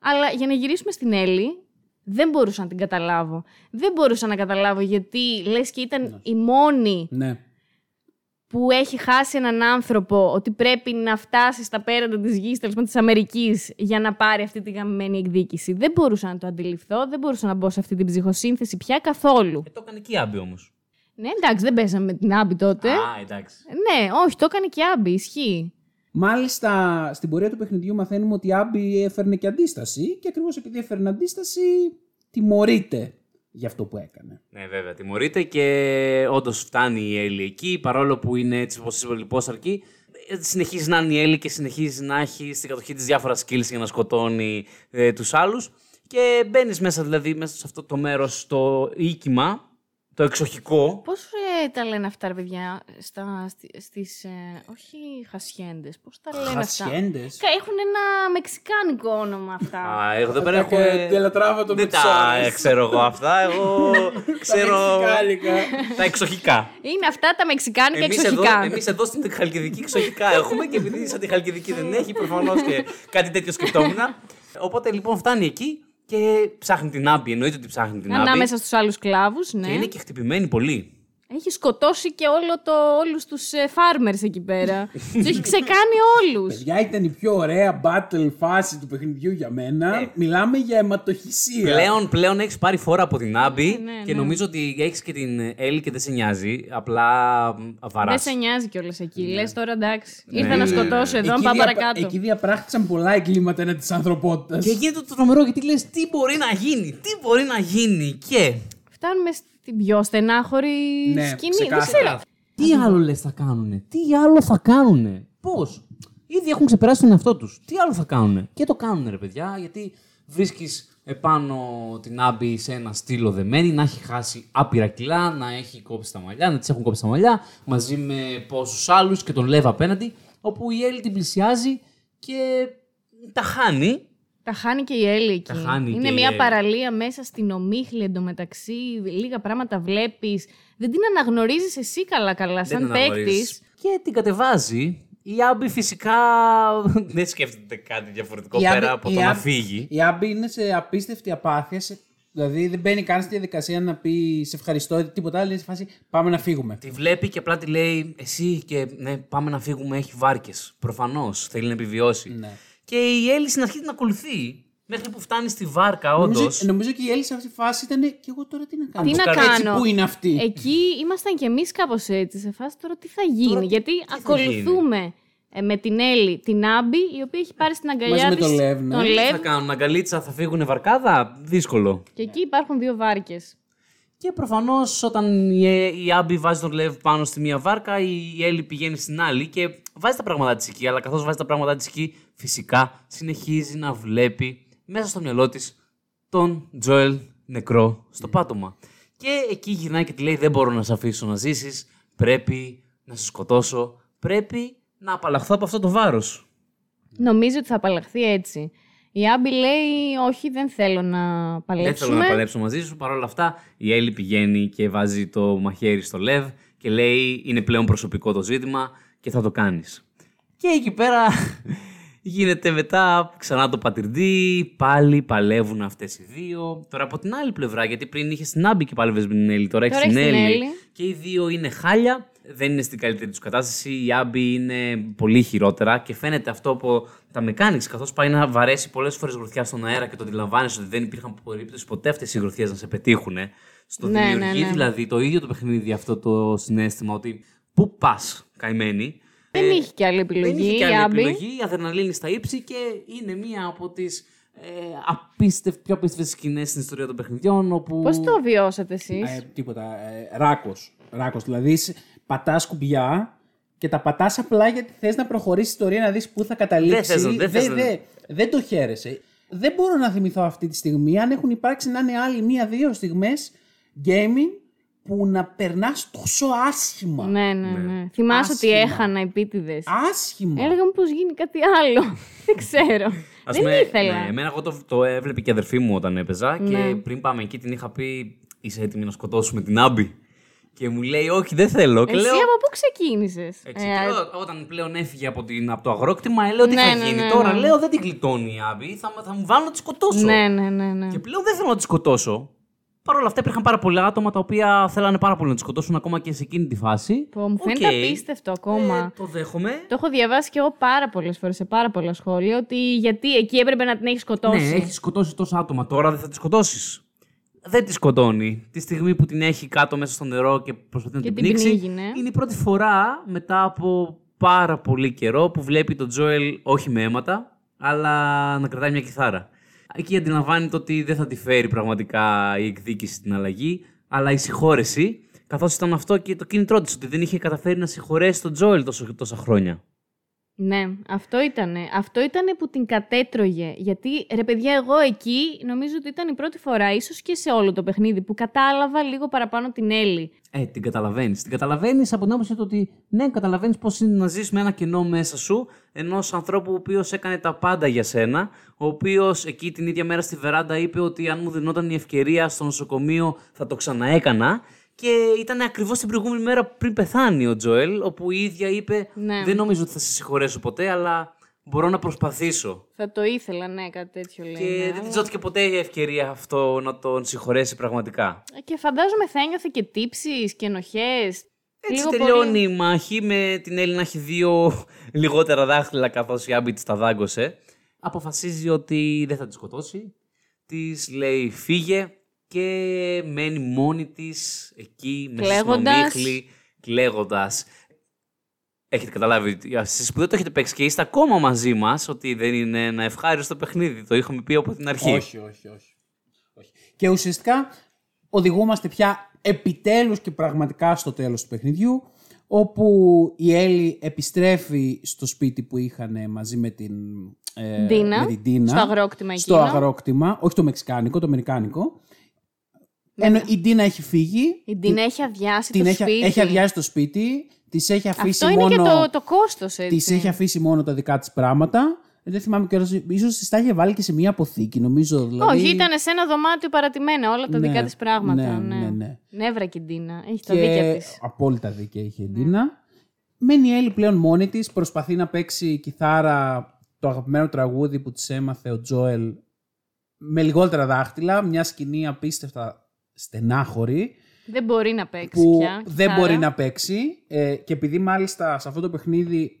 Αλλά για να γυρίσουμε στην Έλλη, δεν μπορούσα να την καταλάβω. Δεν μπορούσα να καταλάβω γιατί λες και ήταν η μόνη Ναι. Που έχει χάσει έναν άνθρωπο ότι πρέπει να φτάσει στα πέραντα της γης, τέλος πάντων της Αμερικής, για να πάρει αυτή τη γαμμένη εκδίκηση. Δεν μπορούσα να το αντιληφθώ, δεν μπορούσα να μπω σε αυτή την ψυχοσύνθεση πια καθόλου. Ε, το έκανε και η Άμπη όμως. Ναι, εντάξει, δεν παίζαμε με την Άμπη τότε. Α, εντάξει. Ναι, όχι, το έκανε και η Άμπη, ισχύει. Μάλιστα, στην πορεία του παιχνιδιού μαθαίνουμε ότι η Άμπη έφερνε και αντίσταση και ακριβώς επειδή έφερνε αντίσταση, τιμωρείται για αυτό που έκανε. Ναι, βέβαια, τιμωρείται και όντως φτάνει η Έλλη εκεί, παρόλο που είναι έτσι όπως είπε λιπόσαρκη. ε, Συνεχίζει να είναι η Έλλη και συνεχίζει να έχει στην κατοχή της διάφορα skills για να σκοτώνει ε, τους άλλους. Και μπαίνεις μέσα, δηλαδή, μέσα σε αυτό το μέρος, το οίκημα, το εξοχικό. Πώς ε, τα λένε αυτά, ρε παιδιά, στα, στι- στις, ε, όχι χασιέντες, πώς τα λένε αυτά; Χασιέντες; Κα- Έχουν ένα μεξικάνικο όνομα αυτά. Α, εγώ εδώ πέρα Έχω έχουμε. διαλατράβατο με Δεν τις τα ώρες. ξέρω εγώ αυτά. Εγώ ξέρω Μεξικάνικα. τα εξοχικά. Είναι αυτά τα μεξικάνικα Εμείς εδώ, εξοχικά. εμείς εδώ στην Χαλκιδική εξοχικά έχουμε και επειδή σαν τη Χαλκιδική δεν έχει, προφανώς και κάτι τέτοιο σκεφτόμουν. Οπότε λοιπόν φτάνει εκεί και ψάχνει την Άμπη. Εννοείται ότι ψάχνει την Άμπη. Ανάμεσα στους άλλους κλάβους, ναι. Και είναι και χτυπημένη πολύ. Έχει σκοτώσει και όλο το, όλους τους ε, farmers εκεί πέρα. τους έχει ξεκάνει όλους. Παιδιά, ήταν η πιο ωραία battle φάση του παιχνιδιού για μένα. Ναι. Μιλάμε για αιματοχυσία. Πλέον, πλέον έχεις πάρει φόρα από την Άμπη ναι, και ναι. νομίζω ότι έχεις και την Έλλη και δεν σε νοιάζει. Απλά βαράς. Δεν σε νοιάζει κιόλας εκεί. Λες τώρα εντάξει. Ναι, Ήρθα να ναι, σκοτώσω εδώ, Εκεί να πάω δια- παρακάτω. Εκεί διαπράχτησαν πολλά εγκλήματα έναντι της ανθρωπότητας. Και γίνεται το τρομερό γιατί λες τι μπορεί να γίνει, τι μπορεί να γίνει. Και. Φτάνουμε στην πιο στενάχωρη Ναι, σκηνή. Δεν ξεκάθαρα. ξέρω. Τι άλλο λες θα κάνουνε, τι άλλο θα κάνουνε, πώς; Ήδη έχουν ξεπεράσει τον εαυτό τους. Τι άλλο θα κάνουνε; Και το κάνουνε, ρε παιδιά, γιατί Βρίσκεις επάνω την Άμπη σε ένα στήλο δεμένη, να έχει χάσει άπειρα κιλά, να έχει κόψει τα μαλλιά, να της έχουν κόψει τα μαλλιά, μαζί με πόσους άλλους και τον Λεύ απέναντι. Όπου η Έλλη την πλησιάζει και τα χάνει. Τα χάνει και η Έλλη εκεί. Τα χάνει Είναι και η μια Έλλη. παραλία μέσα στην ομίχλη εντωμεταξύ. Λίγα πράγματα βλέπεις. Δεν την αναγνωρίζεις εσύ καλά-καλά, σαν την παίκτης. αναγνωρίζεις. Και την κατεβάζει. Η Άμπη φυσικά δεν σκέφτεται κάτι διαφορετικό Η πέρα Άμπη- από η το να Άμπη- φύγει. Η Άμπη είναι σε απίστευτη απάθεια. σε- Δηλαδή δεν μπαίνει καν στη διαδικασία να πει σε ευχαριστώ ή τίποτα άλλο. Είναι σε φάση πάμε να φύγουμε. Τη βλέπει και απλά τη λέει εσύ και ναι, πάμε να φύγουμε, έχει βάρκες. Προφανώς θέλει να επιβιώσει. Ναι. Και η Έλλη στην αρχή την ακολουθεί μέχρι που φτάνει στη βάρκα όντως. Νομίζω, νομίζω και η Έλλη σε αυτή τη φάση ήταν. Και εγώ τώρα τι να κάνω; Τι να Έτσι, κάνω; Πού είναι αυτή; Εκεί ήμασταν κι εμείς κάπως έτσι, σε φάση τώρα τι θα γίνει; Τώρα γιατί θα ακολουθούμε ε, με την Έλλη την Άμπη, η οποία έχει πάρει στην αγκαλιά με της τον Λεύ, ναι. τον Τι Λεύ, θα κάνουν, αγκαλίτσα, θα φύγουν βαρκάδα; Δύσκολο. και εκεί υπάρχουν δύο βάρκες. Και προφανώς όταν η, η Άμπη βάζει τον Λεύ πάνω στη μία βάρκα, η Έλλη πηγαίνει στην άλλη και βάζει τα πράγματά της εκεί. Αλλά καθώς βάζει τα πράγματά της εκεί, φυσικά συνεχίζει να βλέπει μέσα στο μυαλό της τον Τζοέλ νεκρό στο πάτωμα. Και εκεί γυρνάει και τη λέει: Δεν μπορώ να σε αφήσω να ζήσεις. Πρέπει να σε σκοτώσω. Πρέπει να απαλλαχθώ από αυτό το βάρος. Νομίζω ότι θα απαλλαχθεί έτσι. Η Άμπη λέει: Όχι, δεν θέλω να Δεν παλέψουμε. θέλω να παλέψω μαζί σου. Παρ' όλα αυτά, η Έλλη πηγαίνει και βάζει το μαχαίρι στο Λεύ και λέει: Είναι πλέον προσωπικό το ζήτημα και θα το κάνεις. Και εκεί πέρα γίνεται μετά ξανά το πατυρντή. Πάλι παλεύουν αυτές οι δύο. Τώρα από την άλλη πλευρά, γιατί πριν είχες την Άμπη και πάλευε με την Έλλη, τώρα έχεις Τώρα την έχεις την Έλλη. Έλλη. Και οι δύο είναι χάλια. Δεν είναι στην καλύτερη τους κατάσταση. Η Άμπη είναι πολύ χειρότερα και φαίνεται αυτό από τα mechanics. Καθώς πάει να βαρέσει πολλές φορές γροθιά στον αέρα και το αντιλαμβάνεσαι ότι δεν υπήρχαν περίπτωση ποτέ αυτές οι γροθιές να σε πετύχουν. Στο Ναι, δημιουργεί ναι, ναι. δηλαδή το ίδιο το παιχνίδι αυτό το συνέστημα ότι πού πας, καημένη. Δεν είχε και άλλη επιλογή. Δεν είχε και η άλλη Άμπη. επιλογή. Η αδερναλίνη στα ύψη και είναι μία από τις ε, απίστευ, πιο απίστευτες σκηνές στην ιστορία των παιχνιδιών. Όπου... Πώς το βιώσατε εσείς; Ε, τίποτα. Ε, ράκος. Ράκος. Δηλαδή πατάς κουμπιά και τα πατάς απλά γιατί θες να προχωρήσεις η ιστορία να δεις πού θα καταλήξει. Δεν θες να- δεν θες να- δεν- δεν το χαίρεσαι. Δεν μπορώ να θυμηθώ αυτή τη στιγμή αν έχουν υπάρξει να είναι άλλοι μία-δύο στιγμές gaming που να περνάς τόσο άσχημα. Ναι, ναι, ναι. Θυμάσαι ότι Άσχημα. έχανα επίτηδες. Άσχημα. Έλεγα πώ γίνει κάτι άλλο. δεν ξέρω. Ας δεν πούμε, ήθελα. Ναι, εμένα εγώ το, το έβλεπε και η αδερφή μου όταν έπαιζα Ναι. και πριν πάμε εκεί την είχα πει είσαι έτοιμη να σκοτώσουμε την Άμπη; Και μου λέει όχι δεν θέλω. Και Εσύ λέω, από πού ξεκίνησες; έτσι, και λέω, όταν πλέον έφυγε από, την, από το αγρόκτημα, ε, λέω τι Ναι, θα ναι, γίνει ναι, τώρα; ναι. Λέω δεν την γλιτώνει η Άμπη, θα, θα μου βάλω να τη σκοτώσω. ναι, ναι, ναι, ναι. Και πλέον δεν θέλω να τη σκοτώσω. Παρ' όλα αυτά υπήρχαν πάρα πολλά άτομα τα οποία θέλανε πάρα πολύ να τη σκοτώσουν ακόμα και σε εκείνη τη φάση. Πω, μου φαίνεται Οκ. απίστευτο ακόμα. Ε, το δέχομαι. Το έχω διαβάσει και εγώ πάρα πολλές φορές σε πάρα πολλά σχόλια ότι γιατί εκεί έπρεπε να την έχεις σκοτώσει. Ναι, έχεις σκοτώσει τόσα άτομα. Τώρα δεν θα τη σκοτώσεις. Δεν τη σκοτώνει. Τη στιγμή που την έχει κάτω μέσα στο νερό και προσπαθεί να Και την την πνίξει. πνίγει, ναι. Είναι η πρώτη φορά μετά από πάρα πολύ καιρό που βλέπει τον Τζόελ όχι με αίματα, αλλά να κρατάει μια κιθάρα. Εκεί αντιλαμβάνεται ότι δεν θα τη φέρει πραγματικά η εκδίκηση στην αλλαγή, αλλά η συγχώρεση, καθώς ήταν αυτό και το κίνητρό της, ότι δεν είχε καταφέρει να συγχωρέσει τον Τζόελ τόσο, τόσα χρόνια. Ναι, αυτό ήτανε. Αυτό ήτανε που την κατέτρωγε. Γιατί, ρε παιδιά, εγώ εκεί νομίζω ότι ήταν η πρώτη φορά, ίσως και σε όλο το παιχνίδι, που κατάλαβα λίγο παραπάνω την Έλλη. Ε, την καταλαβαίνεις. Την καταλαβαίνεις από την άποψη του ότι ναι, καταλαβαίνεις πώς είναι να ζεις με ένα κενό μέσα σου ενός ανθρώπου ο οποίος έκανε τα πάντα για σένα, ο οποίος εκεί την ίδια μέρα στη βεράντα είπε ότι αν μου δινόταν η ευκαιρία στο νοσοκομείο θα το ξαναέκανα. Και ήταν ακριβώς την προηγούμενη μέρα πριν πεθάνει ο Τζοέλ, όπου η ίδια είπε: Ναι. Δεν νομίζω ότι θα σε συγχωρέσω ποτέ, αλλά μπορώ να προσπαθήσω. Θα το ήθελα, ναι, κάτι τέτοιο λέει. Και ναι, δεν αλλά- τη δόθηκε ποτέ η ευκαιρία αυτό να τον συγχωρέσει πραγματικά. Ε, Και φαντάζομαι θα ένιωθε και τύψεις και ενοχές. Έτσι τελειώνει η μάχη με την Έλλη να έχει δύο λιγότερα δάχτυλα καθώς η Άμπη της τα δάγκωσε. Αποφασίζει ότι δεν θα τη σκοτώσει. Της λέει φύγε και μένει μόνη της εκεί μέσα στην Κλαίγοντας. ομίχλη κλαίγοντας. Έχετε καταλάβει, εσείς που δεν το έχετε παίξει και είστε ακόμα μαζί μας, ότι δεν είναι ένα ευχάριστο παιχνίδι. Το είχαμε πει από την αρχή. Όχι, όχι, όχι. όχι. Και ουσιαστικά οδηγούμαστε πια επιτέλους και πραγματικά στο τέλος του παιχνιδιού, όπου η Έλλη επιστρέφει στο σπίτι που είχαν μαζί με την ε, Ντίνα, με την Ντίνα. στο αγρόκτημα Στο εκείνο. αγρόκτημα, όχι το μεξικάνικο, το αμερικάνικο. Ενώ η Ντίνα έχει φύγει. Η Ντίνα έχει αδειάσει την το έχει, σπίτι. έχει αδειάσει το σπίτι. Της έχει αφήσει Αυτό είναι μόνο. και το, το κόστος, έτσι. Της έχει αφήσει μόνο τα δικά της πράγματα. Δεν θυμάμαι κιόλας. ίσως της τα είχε βάλει και σε μία αποθήκη, νομίζω. Δηλαδή... Όχι, ήταν σε ένα δωμάτιο παρατημένα όλα τα Ναι, δικά της πράγματα. ναι, ναι, ναι. Νεύρα και η Ντίνα. Έχει τα δίκια Και της. απόλυτα δίκαια είχε η Ντίνα. Μένει η Έλλη πλέον μόνη της. Προσπαθεί να παίξει κιθάρα το αγαπημένο τραγούδι που της έμαθε ο Τζόελ με λιγότερα δάχτυλα. Μια σκηνή απίστευτα στενάχωρη Δεν μπορεί να παίξει που πια. δεν κιθάρα. μπορεί να παίξει. Ε, και επειδή μάλιστα σε αυτό το παιχνίδι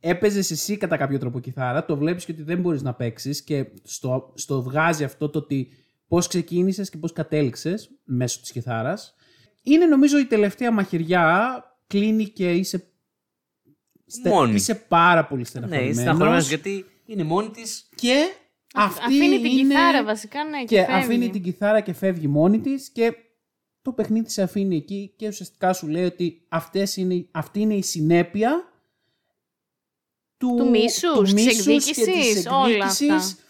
έπαιζες εσύ κατά κάποιο τρόπο κιθάρα, το βλέπεις και ότι δεν μπορείς να παίξεις και στο, στο βγάζει αυτό το ότι πώς ξεκίνησες και πώς κατέληξες μέσω της κιθάρας. Είναι νομίζω η τελευταία μαχαιριά, κλείνει και είσαι, στε- Μόνη. είσαι πάρα πολύ Ναι, στεναχωρημένος. είσαι στεναχωρημένος γιατί είναι μόνη της. Και αυτή Αφήνει την είναι... κιθάρα βασικά, ναι, και, και φεύγει. αφήνει την κιθάρα και φεύγει μόνη της και το παιχνίδι σε αφήνει εκεί και ουσιαστικά σου λέει ότι αυτές είναι, αυτή είναι η συνέπεια του, Του μίσους, της μίσους και εκδίκησης, της όλα εκδίκησης αυτά.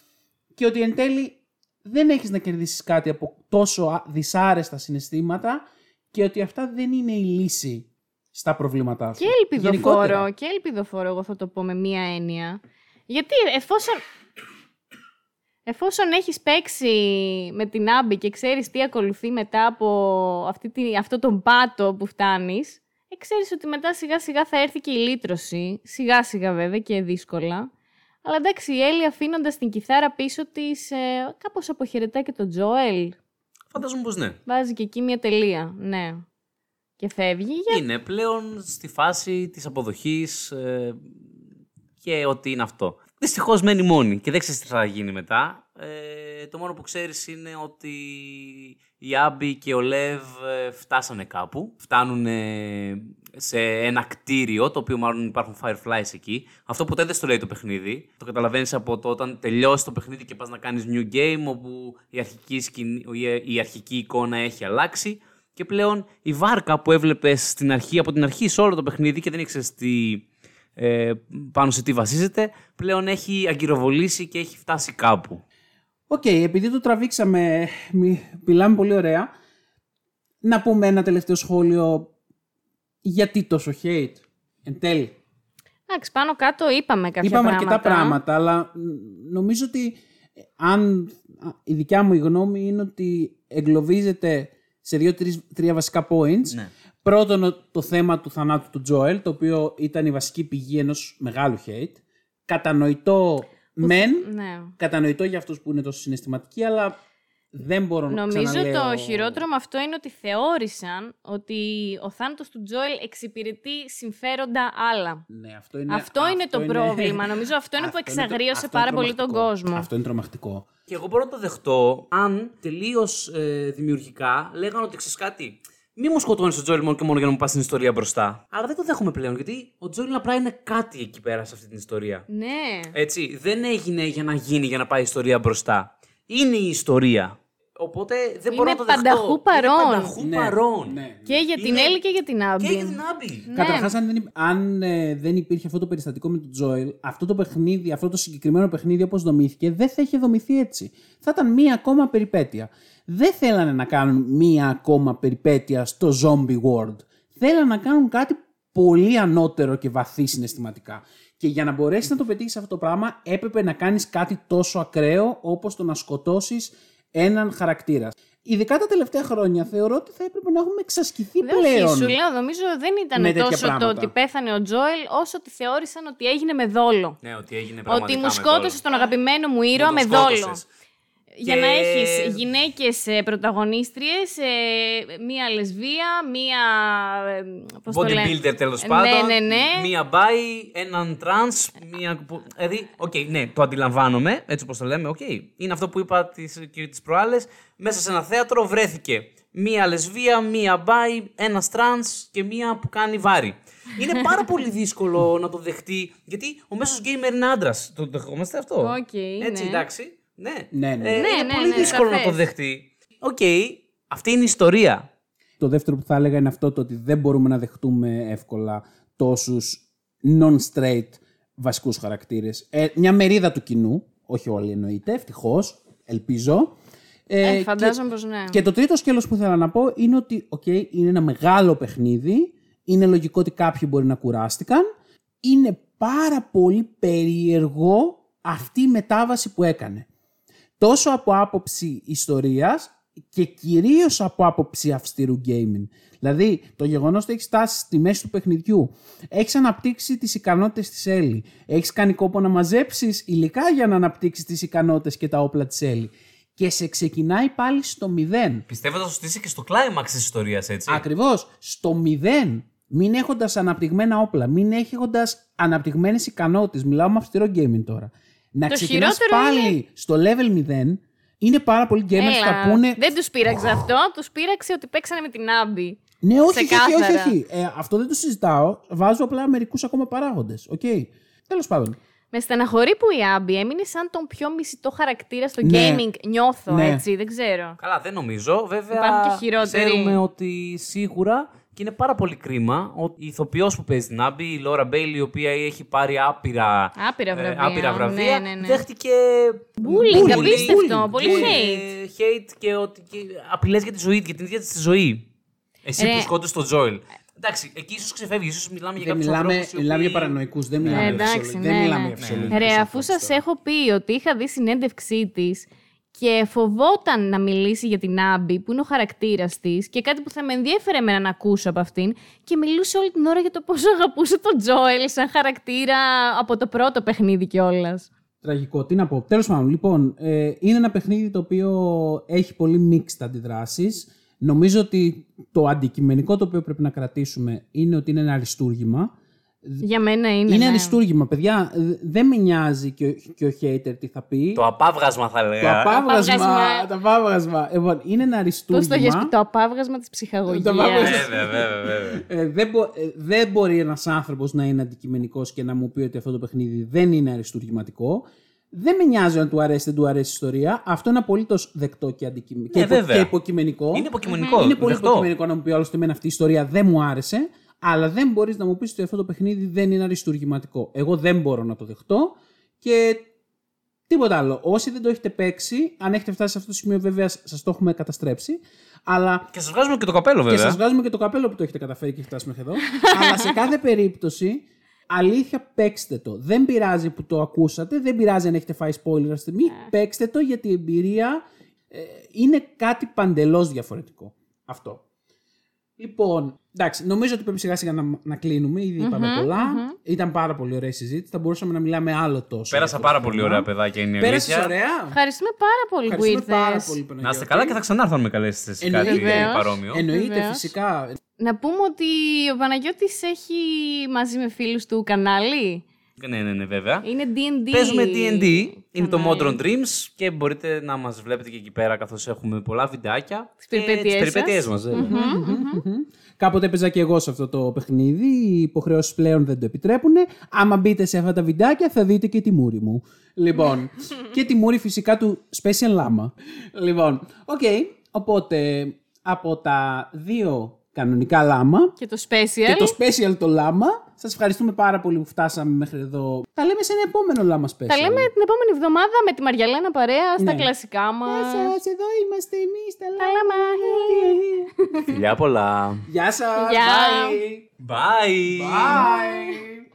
και ότι εν τέλει δεν έχεις να κερδίσεις κάτι από τόσο α- δυσάρεστα συναισθήματα και ότι αυτά δεν είναι η λύση στα προβλήματά σου. Και ελπιδοφόρο, Γενικότερα. και ελπιδοφόρο, εγώ θα το πω με μία έννοια. Γιατί εφόσον, εφόσον έχεις παίξει με την Άμπη και ξέρεις τι ακολουθεί μετά από αυτή τη, αυτό τον πάτο που φτάνεις, ε, ξέρεις ότι μετά σιγά σιγά θα έρθει και η λύτρωση. Σιγά σιγά βέβαια και δύσκολα. Αλλά εντάξει, η Έλλη αφήνοντας την κιθάρα πίσω της, ε, κάπως αποχαιρετά και τον Τζόελ. Φαντάζομαι πως ναι. Βάζει και εκεί μια τελεία, ναι. Και φεύγει για Είναι πλέον στη φάση της αποδοχής ε, και ότι είναι αυτό. Δυστυχώς μένει μόνη και δεν ξέρεις τι θα γίνει μετά. Ε, το μόνο που ξέρεις είναι ότι η Άμπη και ο Λεύ ε, φτάσανε κάπου. Φτάνουν σε ένα κτίριο, το οποίο μάλλον υπάρχουν fireflies εκεί. Αυτό ποτέ δεν στο λέει το παιχνίδι. Το καταλαβαίνεις από το όταν τελειώσει το παιχνίδι και πας να κάνεις new game, όπου η αρχική, σκηνή, η- η αρχική εικόνα έχει αλλάξει. Και πλέον η βάρκα που έβλεπες στην αρχή, από την αρχή σε όλο το παιχνίδι και δεν ήξερες τι, ε, πάνω σε τι βασίζεται, πλέον έχει αγκυροβολήσει και έχει φτάσει κάπου. Οκ, επειδή το τραβήξαμε, μι- μιλάμε πολύ ωραία, να πούμε ένα τελευταίο σχόλιο γιατί τόσο hate; Εν τέλει. Εντάξει, πάνω κάτω είπαμε κάποια Είπαμε πράγματα. αρκετά πράγματα, αλλά μ, νομίζω ότι ε, αν α, η δικιά μου η γνώμη είναι ότι εγκλωβίζεται σε δύο-τρία βασικά points. Ναι. Πρώτον, ο- το θέμα του θανάτου του Τζόελ, το οποίο ήταν η βασική πηγή ενός μεγάλου hate. Κατανοητό μεν, Ναι. κατανοητό για αυτούς που είναι τόσο συναισθηματικοί, αλλά δεν μπορώ να Νομίζω ξαναλέω... το χειρότερο με αυτό είναι ότι θεώρησαν ότι ο θάνατος του Τζόελ εξυπηρετεί συμφέροντα άλλα. Ναι, αυτό είναι, αυτό, είναι το πρόβλημα. Νομίζω αυτό είναι που αυτό είναι το- εξαγρίωσε αυτό πάρα είναι πολύ τον τρομακτικό. κόσμο. Αυτό είναι τρομακτικό. Και εγώ μπορώ να το δεχτώ αν τελείως ε, δημιουργικά λέγανε ότι ξέρεις κάτι. Μη μου σκοτώνεις τον Τζόελ μόνο και μόνο για να μου πας την ιστορία μπροστά. Αλλά δεν το δέχομαι πλέον γιατί ο Τζόελ απλά είναι κάτι εκεί πέρα σε αυτή την ιστορία. Ναι. Έτσι, δεν έγινε για να γίνει για να πάει η ιστορία μπροστά. Είναι η ιστορία. Οπότε δεν μπορώ Είναι να το δεχτώ. πανταχού παρόν. Είναι πανταχού Ναι, παρόν. ναι. Και για την Είναι- Έλλη και για την Άμπη. Και για την Άμπη. Ναι. Καταρχάς, αν, δεν, υπ- αν ε, δεν υπήρχε αυτό το περιστατικό με τον Τζόελ, αυτό το παιχνίδι, αυτό το συγκεκριμένο παιχνίδι όπως δομήθηκε, δεν θα είχε δομηθεί έτσι. Θα ήταν μία ακόμα περιπέτεια. Δεν θέλανε να κάνουν μία ακόμα περιπέτεια στο zombie world. Θέλανε να κάνουν κάτι πολύ ανώτερο και βαθύ συναισθηματικά. Και για να μπορέσεις να το πετύχεις αυτό το πράγμα, έπρεπε να κάνεις κάτι τόσο ακραίο όπως το να σκοτώσεις έναν χαρακτήρα. Ειδικά τα τελευταία χρόνια θεωρώ ότι θα έπρεπε να έχουμε εξασκηθεί Δεν πλέον. όχι, σου λέω, νομίζω δεν με ήταν τέτοια τόσο το πράγματα. ότι πέθανε ο Τζόελ, όσο ότι θεώρησαν ότι έγινε με δόλο. Ναι, ότι έγινε Ότι πραγματικά μου με σκότωσε τον αγαπημένο μου ήρωα Μου με τον δόλο. Σκότωσες. Για Και- να έχεις γυναίκες ε, πρωταγωνίστριες, ε, μία λεσβία, μία... ε, πώς το λένε; Bodybuilder τέλος Ναι, πάντων. ναι, ναι. Μία bi, έναν τρανς, μία. που- Δηλαδή, οκ, ναι, το αντιλαμβάνομαι, έτσι όπως το λέμε, οκ. Είναι αυτό που είπα τις τις προάλλες. Μέσα σε ένα θέατρο βρέθηκε μία λεσβία, μία bi, ένας τρανς και μία που κάνει βάρη. Είναι πάρα πολύ δύσκολο να το δεχτεί, γιατί ο μέσος gamer είναι άντρας. Το δεχόμαστε αυτό; Οκ, Έτσι, ναι. εντάξει. Ναι. Ναι, ναι. Ε, Ναι, είναι ναι, πολύ ναι, δύσκολο να το σαφές. δεχτεί. Οκ, αυτή είναι η ιστορία. Το δεύτερο που θα έλεγα είναι αυτό το ότι δεν μπορούμε να δεχτούμε εύκολα τόσους non-straight βασικούς χαρακτήρες. Ε, μια μερίδα του κοινού, όχι όλοι εννοείται, ευτυχώς, ελπίζω. Ε, φαντάζομαι πως ναι. Και το τρίτο σκέλος που ήθελα να πω είναι ότι, οκ, είναι ένα μεγάλο παιχνίδι, είναι λογικό ότι κάποιοι μπορεί να κουράστηκαν, είναι πάρα πολύ περίεργο αυτή η μετάβαση που έκανε. Τόσο από άποψη ιστορίας και κυρίως από άποψη αυστηρού gaming. Δηλαδή, το γεγονός ότι έχεις φτάσει στη μέση του παιχνιδιού, έχεις αναπτύξει τις ικανότητες της Έλλη, έχεις κάνει κόπο να μαζέψεις υλικά για να αναπτύξεις τις ικανότητες και τα όπλα της Έλλη και σε ξεκινάει πάλι στο μηδέν. Πιστεύω θα σου στήσει και στο κλάιμαξ της ιστορίας, έτσι. Ακριβώς. Στο μηδέν. Μην έχοντας αναπτυγμένα όπλα, μην έχοντας αναπτυγμένες ικανότητες. Μιλάω με αυστηρό gaming τώρα. Να ξεκινάς πάλι είναι... στο level 0 είναι πάρα πολλοί gamers που θα πούνε. Δεν τους πείραξε αυτό. Τους πείραξε ότι παίξανε με την Άμπη. Ναι, όχι, όχι, όχι. όχι. Ε, αυτό δεν το συζητάω. Βάζω απλά μερικούς ακόμα παράγοντες. Okay. Τέλος πάντων. Με στεναχωρεί που η Άμπη έμεινε σαν τον πιο μισητό χαρακτήρα στο ναι. gaming. Νιώθω ναι. έτσι, δεν ξέρω. Καλά, δεν νομίζω. Βέβαια, Υπάρχουν και χειρότεροι. ξέρουμε ότι σίγουρα και είναι πάρα πολύ κρίμα ότι η ηθοποιός που παίζει την Άμπη, η Λόρα Μπέιλι, η οποία έχει πάρει άπειρα, άπειρα βραβεία, ε, άπειρα βραβεία ναι, ναι, ναι. δέχτηκε. Bullying, απίστευτο. Πολύ hate. hate και, ότι, και απειλές για τη ζωή, για την ίδια της ζωή. Εσύ Ρε. που σκότωσες τον Τζόιλ. Εντάξει, εκεί ίσως ξεφεύγει, ίσως μιλάμε για κάποιους ανθρώπους. Μιλάμε, μιλάμε για παρανοϊκούς, δεν μιλάμε ε, για εντάξει, Δεν ναι, μιλάμε ναι. για φυσιολογικούς Ρε, αφού ανθρώπους σας τώρα. έχω πει ότι είχα δει συνέντευξή της και φοβόταν να μιλήσει για την Άμπη, που είναι ο χαρακτήρας της, και κάτι που θα με ενδιέφερε εμένα να ακούσω από αυτήν, και μιλούσε όλη την ώρα για το πόσο αγαπούσε τον Τζόελ σαν χαρακτήρα από το πρώτο παιχνίδι κιόλας. Τραγικό, τι να πω. Τέλος πάντων, λοιπόν, ε, είναι ένα παιχνίδι το οποίο έχει πολύ mixed αντιδράσεις. Νομίζω ότι το αντικειμενικό το οποίο πρέπει να κρατήσουμε είναι ότι είναι ένα αριστούργημα. Για μένα είναι. Είναι ναι. αριστούργημα, παιδιά. Ε, Δεν με νοιάζει και ο, και ο hater τι θα πει. Το απάβγασμα θα Το λέγα. απάβγασμα. Απάβγασμα. Το απάβγασμα. Λοιπόν, είναι ένα Πώς αριστούργημα. το έχεις πει, το απάβγασμα της ψυχαγωγίας. Το απάβγασμα. Βέβαια, βέβαια, βέβαια. Ε, δεν, μπο- ε, δεν μπορεί ένας άνθρωπος να είναι αντικειμενικός και να μου πει ότι αυτό το παιχνίδι δεν είναι αριστούργηματικό. Δεν με νοιάζει αν του αρέσει δεν του αρέσει η ιστορία. Αυτό είναι απολύτως δεκτό και, αντικειμενικό και, Ναι, υπο- βέβαια. και υποκειμενικό. Είναι υποκειμενικό. Είναι πολύ δεχτώ. υποκειμενικό να μου πει άλλο ότι εμένα αυτή η ιστορία δεν μου άρεσε. Αλλά δεν μπορείς να μου πεις ότι αυτό το παιχνίδι δεν είναι αριστούργηματικό. Εγώ δεν μπορώ να το δεχτώ. Και τίποτα άλλο. Όσοι δεν το έχετε παίξει, αν έχετε φτάσει σε αυτό το σημείο, βέβαια σας το έχουμε καταστρέψει. Αλλά Και σας βγάζουμε και το καπέλο, και βέβαια. σας βγάζουμε και το καπέλο που το έχετε καταφέρει και έχει φτάσει μέχρι εδώ. Αλλά σε κάθε περίπτωση, αλήθεια, παίξτε το. Δεν πειράζει που το ακούσατε, δεν πειράζει αν έχετε φάει spoiler αυτή τη στιγμή. Παίξτε το γιατί η εμπειρία ε, είναι κάτι παντελώς διαφορετικό. Αυτό. Λοιπόν, εντάξει, νομίζω ότι πρέπει σιγά σιγά να, να κλείνουμε. Ήδη είπαμε πολλά. Ήταν πάρα πολύ ωραία η συζήτηση. Θα μπορούσαμε να μιλάμε άλλο τόσο. Πέρασα για πάρα αυτό το πολύ θέμα. ωραία, παιδάκια. Είναι η Πέρασες αλήθεια. ωραία; Ευχαριστούμε πάρα πολύ που Ευχαριστούμε πάρα ήρθες. πολύ, Να Παναγιώτη. είστε καλά και θα ξανάρθω αν με καλέσετε σε κάτι Εννοείται. Βεβαίως. παρόμοιο. Εννοείται, Βεβαίως. φυσικά. Να πούμε ότι ο Παναγιώτης έχει μαζί με φίλους του κανάλι; Ναι, ναι, ναι, βέβαια. Είναι D&D. Παίζουμε D&D, είναι το κανάλι. Modern Dreams και μπορείτε να μας βλέπετε και εκεί πέρα καθώς έχουμε πολλά βιντεάκια. Τις περιπέτειές και τις περιπέτειές σας. μας. βέβαια. Κάποτε έπαιζα και εγώ σε αυτό το παιχνίδι. Οι υποχρεώσεις πλέον δεν το επιτρέπουν. Άμα μπείτε σε αυτά τα βιντεάκια, θα δείτε και τη μούρη μου. Λοιπόν, και τη μούρη φυσικά του Special Llama. Λοιπόν, οκ. οπότε από τα δύο κανονικά λάμα Και το special. και το special το λάμα, σας ευχαριστούμε πάρα πολύ που φτάσαμε μέχρι εδώ. Τα λέμε σε ένα επόμενο λάμα special. Τα λέμε την επόμενη εβδομάδα με τη Μαριαλένα παρέα στα Ναι. κλασικά μας. Γεια σας, εδώ είμαστε εμείς τα Τα λάμα. λάμα. Φιλιά πολλά. Γεια σας. Γεια. Bye. Bye. Bye.